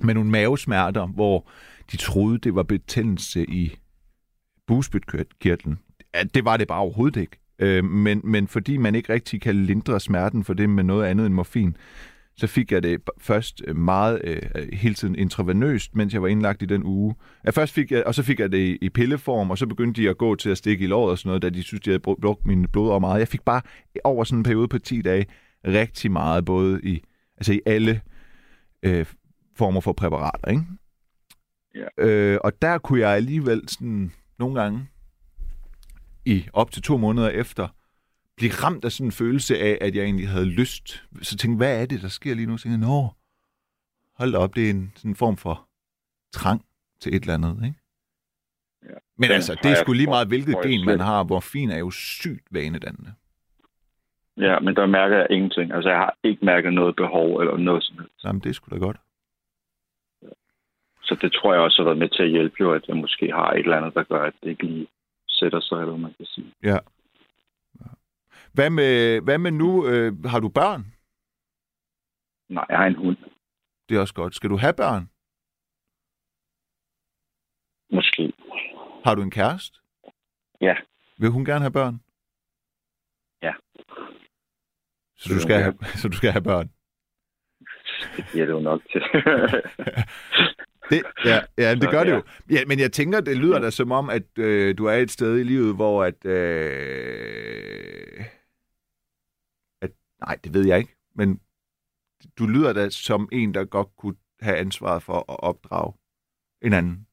med nogle mavesmerter, hvor de troede, det var betændelse i bugspytkirtlen. Ja, det var det bare overhovedet ikke. Øh, men, men fordi man ikke rigtig kan lindre smerten for det med noget andet end morfin, så fik jeg det først øh, meget øh, hele tiden intravenøst, mens jeg var indlagt i den uge. Ja, først fik jeg, og så fik jeg det i, i pilleform, og så begyndte de at gå til at stikke i låret og sådan noget, da de synes, de havde brugt, brugt mine blodår meget. Jeg fik bare over sådan en periode på 10 dage rigtig meget, både i, altså i alle øh, former for præparater, ikke? Ja. Øh, og der kunne jeg alligevel sådan nogle gange i op til to måneder efter blive ramt af sådan en følelse af, at jeg egentlig havde lyst. Så tænkte hvad er det, der sker lige nu? Så tænkte jeg, nå, hold op, det er en sådan en form for trang til et eller andet, ikke? Ja. Men altså, det er sgu lige meget, hvilket gen man har. Morfin er jo sygt vanedannende. Ja, men der mærker jeg ingenting. Altså, jeg har ikke mærket noget behov eller noget som helst. Jamen, det er sgu da godt. Så det tror jeg også har været med til at hjælpe jo, at jeg måske har et eller andet, der gør, at det ikke lige sætter sig, eller man kan sige. Ja. Hvad med, hvad med nu? Øh, har du børn? Nej, jeg har en hund. Det er også godt. Skal du have børn? Måske. Har du en kæreste? Ja. Vil hun gerne have børn? Ja. Så du skal have, [LAUGHS] så du skal have børn? Det giver det jo nok til. [LAUGHS] Det, ja, ja, det Så, gør det ja. jo. Ja, men jeg tænker, det lyder da som om, at øh, du er et sted i livet, hvor at, øh, at... Nej, det ved jeg ikke. Men du lyder da som en, der godt kunne have ansvaret for at opdrage en anden.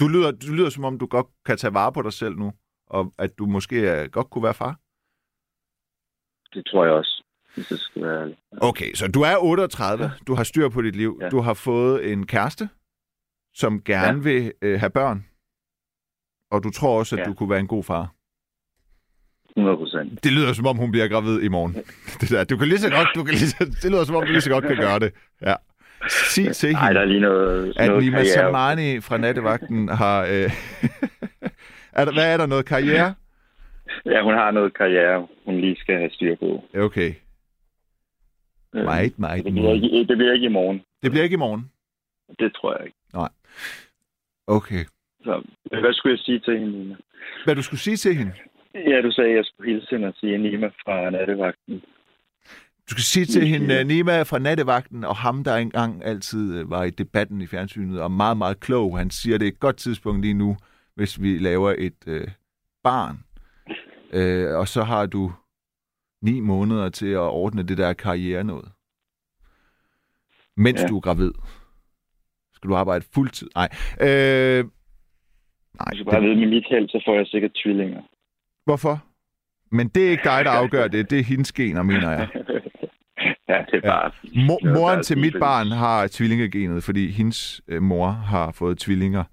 Du lyder, du lyder som om, du godt kan tage vare på dig selv nu, og at du måske øh, godt kunne være far. det tror jeg også, hvis det skal være ærlig. Okay, så du er 38, du har styr på dit liv, Ja. du har fået en kæreste, som gerne ja. vil øh, have børn, og du tror også, at ja. Ja. du kunne være en god far. 100 procent. Det lyder som om, hun bliver gravid i morgen. [LAUGHS] Det, der. Du kan lige så godt, du kan lige så, det lyder som om, du lige så godt kan gøre det. Ja. Sig til Nej, der hende, er lige noget, at noget Nima karriere. Samani fra nattevagten har... Øh, [LAUGHS] er der, hvad er der, noget karriere? Ja, hun har noget karriere, hun lige skal have styr på. Okay, Øh, meget, meget. Det bliver, ikke, det bliver ikke i morgen. Det bliver ikke i morgen. Det tror jeg ikke. Okay. Så, hvad skulle jeg sige til hende? Hvad du skulle sige til hende? Ja, du sagde, at jeg skulle hilse hende og sige Nima fra nattevagten. Du skal sige til hende, Nima fra nattevagten, og ham, der engang altid øh, var i debatten i fjernsynet, og meget, meget klog. Han siger, det er et godt tidspunkt lige nu, hvis vi laver et øh, barn. Øh, og så har du ni måneder til at ordne det der karriere noget. Mens ja. Du er gravid. Skal du arbejde fuldtid? Nej. Øh, nej. Du skal bare vide, med mit held, så får jeg sikkert tvillinger. Hvorfor? Men det er ikke dig, der afgør det. Det er hendes gener, mener jeg. ja, det er bare... Mor, det er moren til mit barn har tvillingegenet, fordi hendes øh, mor har fået tvillinger.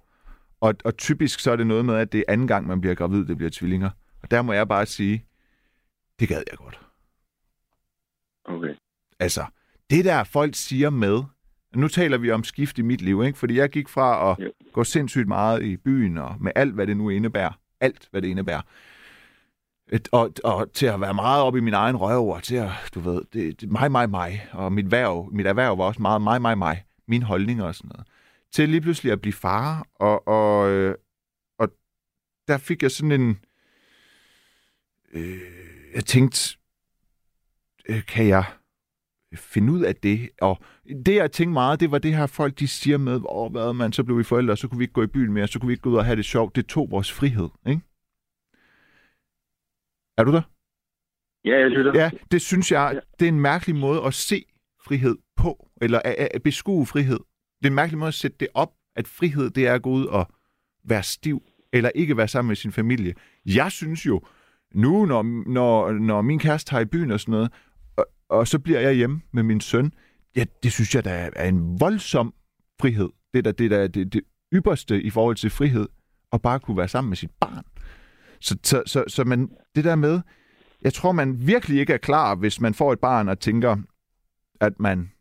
Og, og typisk så er det noget med, at det er anden gang, man bliver gravid, det bliver tvillinger. Og der må jeg bare sige, det gad jeg godt. Okay. Altså, det der folk siger med, nu taler vi om skift i mit liv, ikke? fordi jeg gik fra at Jo. gå sindssygt meget i byen, og med alt, hvad det nu indebærer, alt, hvad det indebærer, et, og, og til at være meget op i min egen røv, og til at, du ved, det, det, mig, mig, mig, og mit, værv, mit erhverv var også meget mig, mig, mig, min holdning og sådan noget, til lige pludselig at blive far, og, og, øh, og der fik jeg sådan en, øh, jeg tænkte, øh, kan jeg finde ud af det? Og det, jeg tænkte meget, det var det her folk, de siger med, åh, hvad man, så blev vi forældre, så kunne vi ikke gå i byen mere, så kunne vi ikke gå ud og have det sjovt. Det tog vores frihed, ikke? Er du der? Ja, jeg lytter. Ja, det synes jeg, det er en mærkelig måde at se frihed på, eller at, at beskue frihed. Det er en mærkelig måde at sætte det op, at frihed, det er at gå ud og være stiv, eller ikke være sammen med sin familie. Jeg synes jo, nu når, når, når min kæreste tager i byen og sådan noget, og, og så bliver jeg hjemme med min søn, ja, det synes jeg, der er, er en voldsom frihed. Det er da det, der, det, det ypperste i forhold til frihed, at bare kunne være sammen med sit barn. Så, så, så, så man, det der med, jeg tror, man virkelig ikke er klar, hvis man får et barn og tænker, at man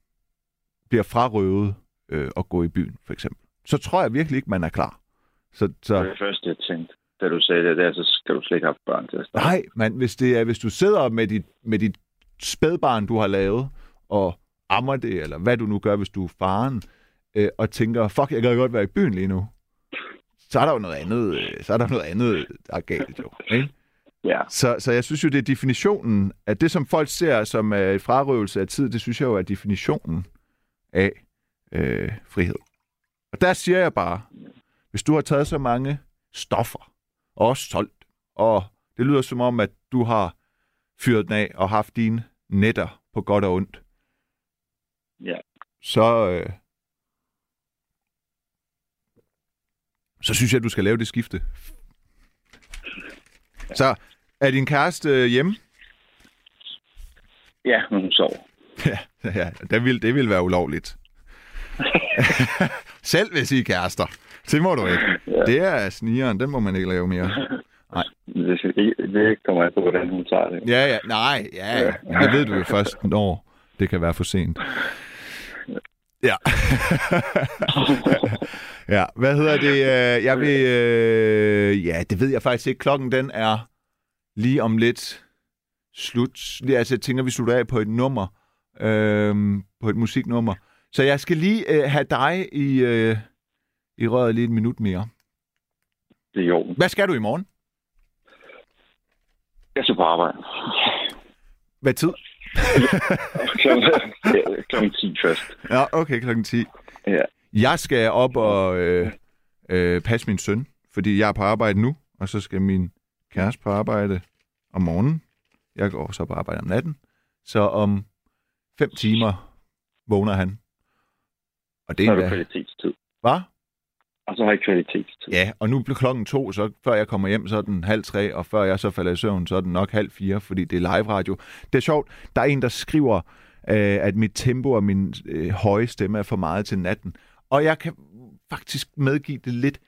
bliver frarøvet øh, at gå i byen, for eksempel. Så tror jeg virkelig ikke, man er klar. Så, så det første, jeg tænkte. Da du sagde det der, så skal du slet ikke have børn til at starte. nej, men hvis, det er, hvis du sidder med dit, med dit spædbarn, du har lavet, og ammer det, eller hvad du nu gør, hvis du er faren, øh, og tænker, fuck, jeg kan godt være i byen lige nu, så er der jo noget andet, så er der noget andet, der er galt jo. Ikke? Ja. Så, så jeg synes jo, det er definitionen, at det, som folk ser som øh, frarøvelse af tid, det synes jeg jo er definitionen af øh, frihed. Og der siger jeg bare, hvis du har taget så mange stoffer, og også solgt, og det lyder som om, at du har fyret den af og haft dine netter på godt og ondt, Ja. så, øh, så synes jeg, at du skal lave det skifte. Så er din kæreste øh, hjemme? Ja, men hun sover. [LAUGHS] Ja, ja det, vil, det vil være ulovligt. [LAUGHS] Selv hvis I er kærester. Det må du ikke. Ja. Det er snigeren, den må man ikke lave mere. Det, skal ikke- det kommer ikke på, hvordan hun tager det. Ja, ja, nej, ja, ja. Det ved du jo først, når det kan være for sent. Ja. [LAUGHS] ja, hvad hedder det? øh, Jeg vil... øh, Ja, det ved jeg faktisk ikke. Klokken, den er lige om lidt slut. Lige- Altså, jeg tænker, vi slutter af på et nummer. Øhm, på et musiknummer. Så jeg skal lige øh, have dig i, øh, i røret lige et minut mere. Det er orden. Hvad skal du i morgen? Jeg skal på arbejde. Hvad tid? [LAUGHS] klokken, ja, klokken 10 først. Ja, okay, klokken 10. Ja. Jeg skal op og øh, øh, passe min søn, fordi jeg er på arbejde nu, og så skal min kæreste på arbejde om morgenen. Jeg går så på arbejde om natten. Så om fem timer vågner han. Og det er endda... kvalitetstid. Hvad? Og så har jeg kvalitetstid. Ja, og nu bliver klokken to, så før jeg kommer hjem, så er den halv tre, og før jeg så falder i søvn, så er den nok halv fire, fordi det er live radio. Det er sjovt, der er en, der skriver, øh, at mit tempo og min øh, høje stemme er for meget til natten. Og jeg kan faktisk medgive det lidt,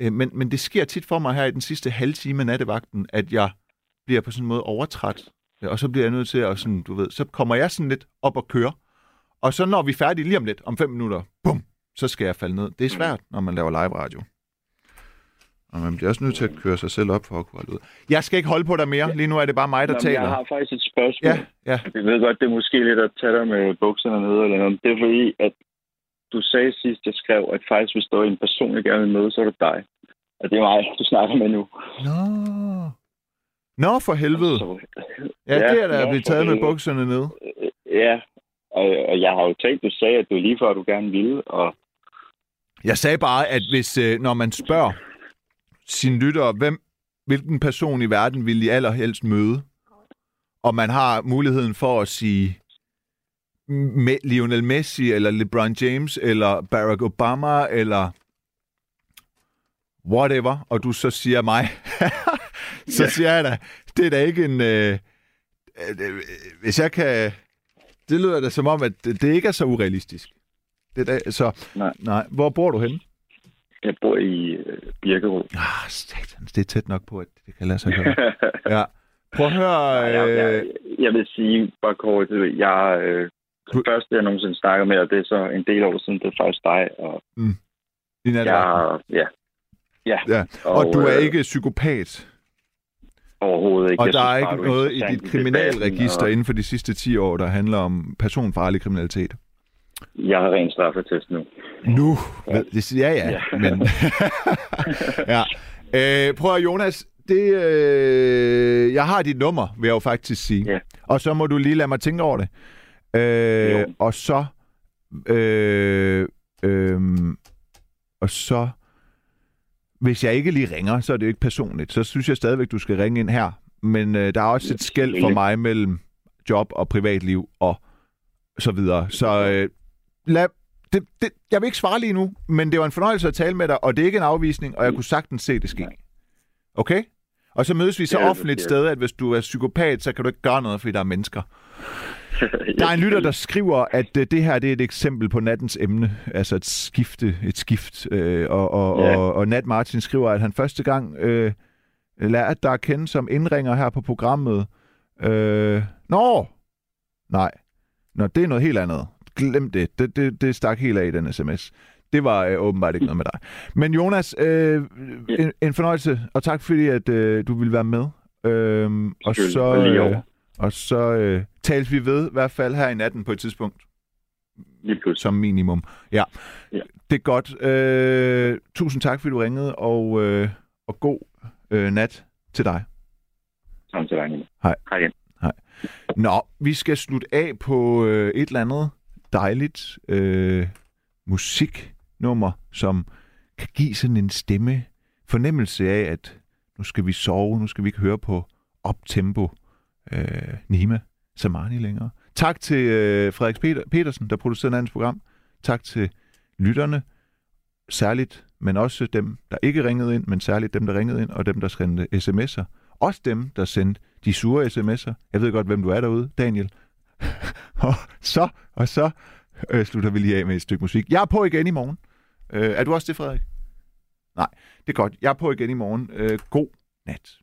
øh, men, men det sker tit for mig her i den sidste halve time af nattevagten, at jeg bliver på sådan en måde overtræt, og så bliver jeg nødt til at, sådan, du ved, så kommer jeg sådan lidt op og køre, og så når vi er færdige lige om lidt, om fem minutter, bum, så skal jeg falde ned. Det er svært, når man laver live radio. Og man bliver også nødt til at køre sig selv op for at kunne holde ud. Jeg skal ikke holde på dig mere. Lige nu er det bare mig, der Nå, men taler. Jeg har faktisk et spørgsmål. Ja, ja. Jeg ved godt, det er måske lidt at tage dig med bukserne nede eller noget. Det er fordi, at du sagde sidst, jeg skrev, at faktisk hvis der er en person, jeg gerne vil møde, så er det dig. Og det er mig, du snakker med nu. Nå. Nå, for helvede. Så, Ja, det er da blevet for taget med bukserne ned. Ja, og, og jeg har jo talt, du sagde, at du lige før, du gerne ville, og Jeg sagde bare, at hvis, øh, når man spørger sine lyttere, hvem, hvilken person i verden vil I allerhelst møde, og man har muligheden for at sige Me- Lionel Messi, eller LeBron James, eller Barack Obama, eller whatever, og du så siger mig, [LAUGHS] så siger jeg da, det er da ikke en... Øh, øh, hvis jeg kan... Det lyder da som om, at det det ikke er så urealistisk. Det er så, Nej. nej. Hvor bor du henne? jeg bor i øh, Birkerød. Ah, satans, det er tæt nok på, at det kan lade sig gøre. [LAUGHS] ja. Prøv at høre... jeg, jeg, Øh, jeg vil sige, bare kort, jeg, øh, Du- det første, jeg nogensinde snakker med, og det er så en del år siden, det er faktisk dig, og i natten. jeg, ja, ja, Ja. Og, du er øh, ikke psykopat, overhovedet ikke. og Jeg der er synes bare, ikke noget i dit kriminalregister og inden for de sidste 10 år, der handler om personfarlig kriminalitet. Jeg har ren straffetest nu. Nu? Ja, ja, ja. Ja. Men, [LAUGHS] ja. Øh, prøv at Jonas, det, øh, jeg har dit nummer, vil jeg jo faktisk sige. Ja. Og så må du lige lade mig tænke over det. Øh, Jo. og så... Øh, øh, og så... Hvis jeg ikke lige ringer, så er det jo ikke personligt. Så synes jeg stadigvæk, du skal ringe ind her. Men øh, der er også et skæld for mig mellem job og privatliv og så videre. Så øh, lad, det, det, jeg vil ikke svare lige nu, men det var en fornøjelse at tale med dig, og det er ikke en afvisning, og jeg kunne sagtens se det ske. Okay? Og så mødes vi så Ja, offentligt et sted, at hvis du er psykopat, så kan du ikke gøre noget, fordi der er mennesker. [LAUGHS] Der er en lytter, der skriver, at øh, det her det er et eksempel på nattens emne, altså et skifte, et skift. Øh, og, og, Ja. og, og Nat Martin skriver, at han første gang øh, lærte dig at kende som indringer her på programmet. Øh, nå! Nej. Nå, det er noget helt andet. Glem det. Det, det, det stak helt af i den sms. Det var øh, åbenbart ikke noget med dig. Men Jonas, øh, en, en fornøjelse, og tak fordi, at øh, du ville være med. Øh, og så, øh, og så øh, tales vi ved, i hvert fald her i natten på et tidspunkt, Lige pludselig. som minimum. Ja, Ja. det er godt. Øh, tusind tak, fordi du ringede, og, øh, og god øh, nat til dig. Sammen til dig. Hej. Hej igen. Nå, vi skal slutte af på øh, et eller andet dejligt øh, musiknummer, som kan give sådan en stemme fornemmelse af, at nu skal vi sove, nu skal vi ikke høre på optempo øh, Nima Samani længere. Tak til øh, Frederik Peter, Petersen, der producerede andens program. Tak til lytterne, særligt, men også dem, der ikke ringede ind, men særligt dem, der ringede ind, og dem, der sendte sms'er. Også dem, der sendte de sure sms'er. Jeg ved godt, hvem du er derude, Daniel. [LAUGHS] og så, og så øh, slutter vi lige af med et stykke musik. Jeg er på igen i morgen. Øh, er du også det, Frederik? Nej, det er godt. Jeg er på igen i morgen. Øh, god nat.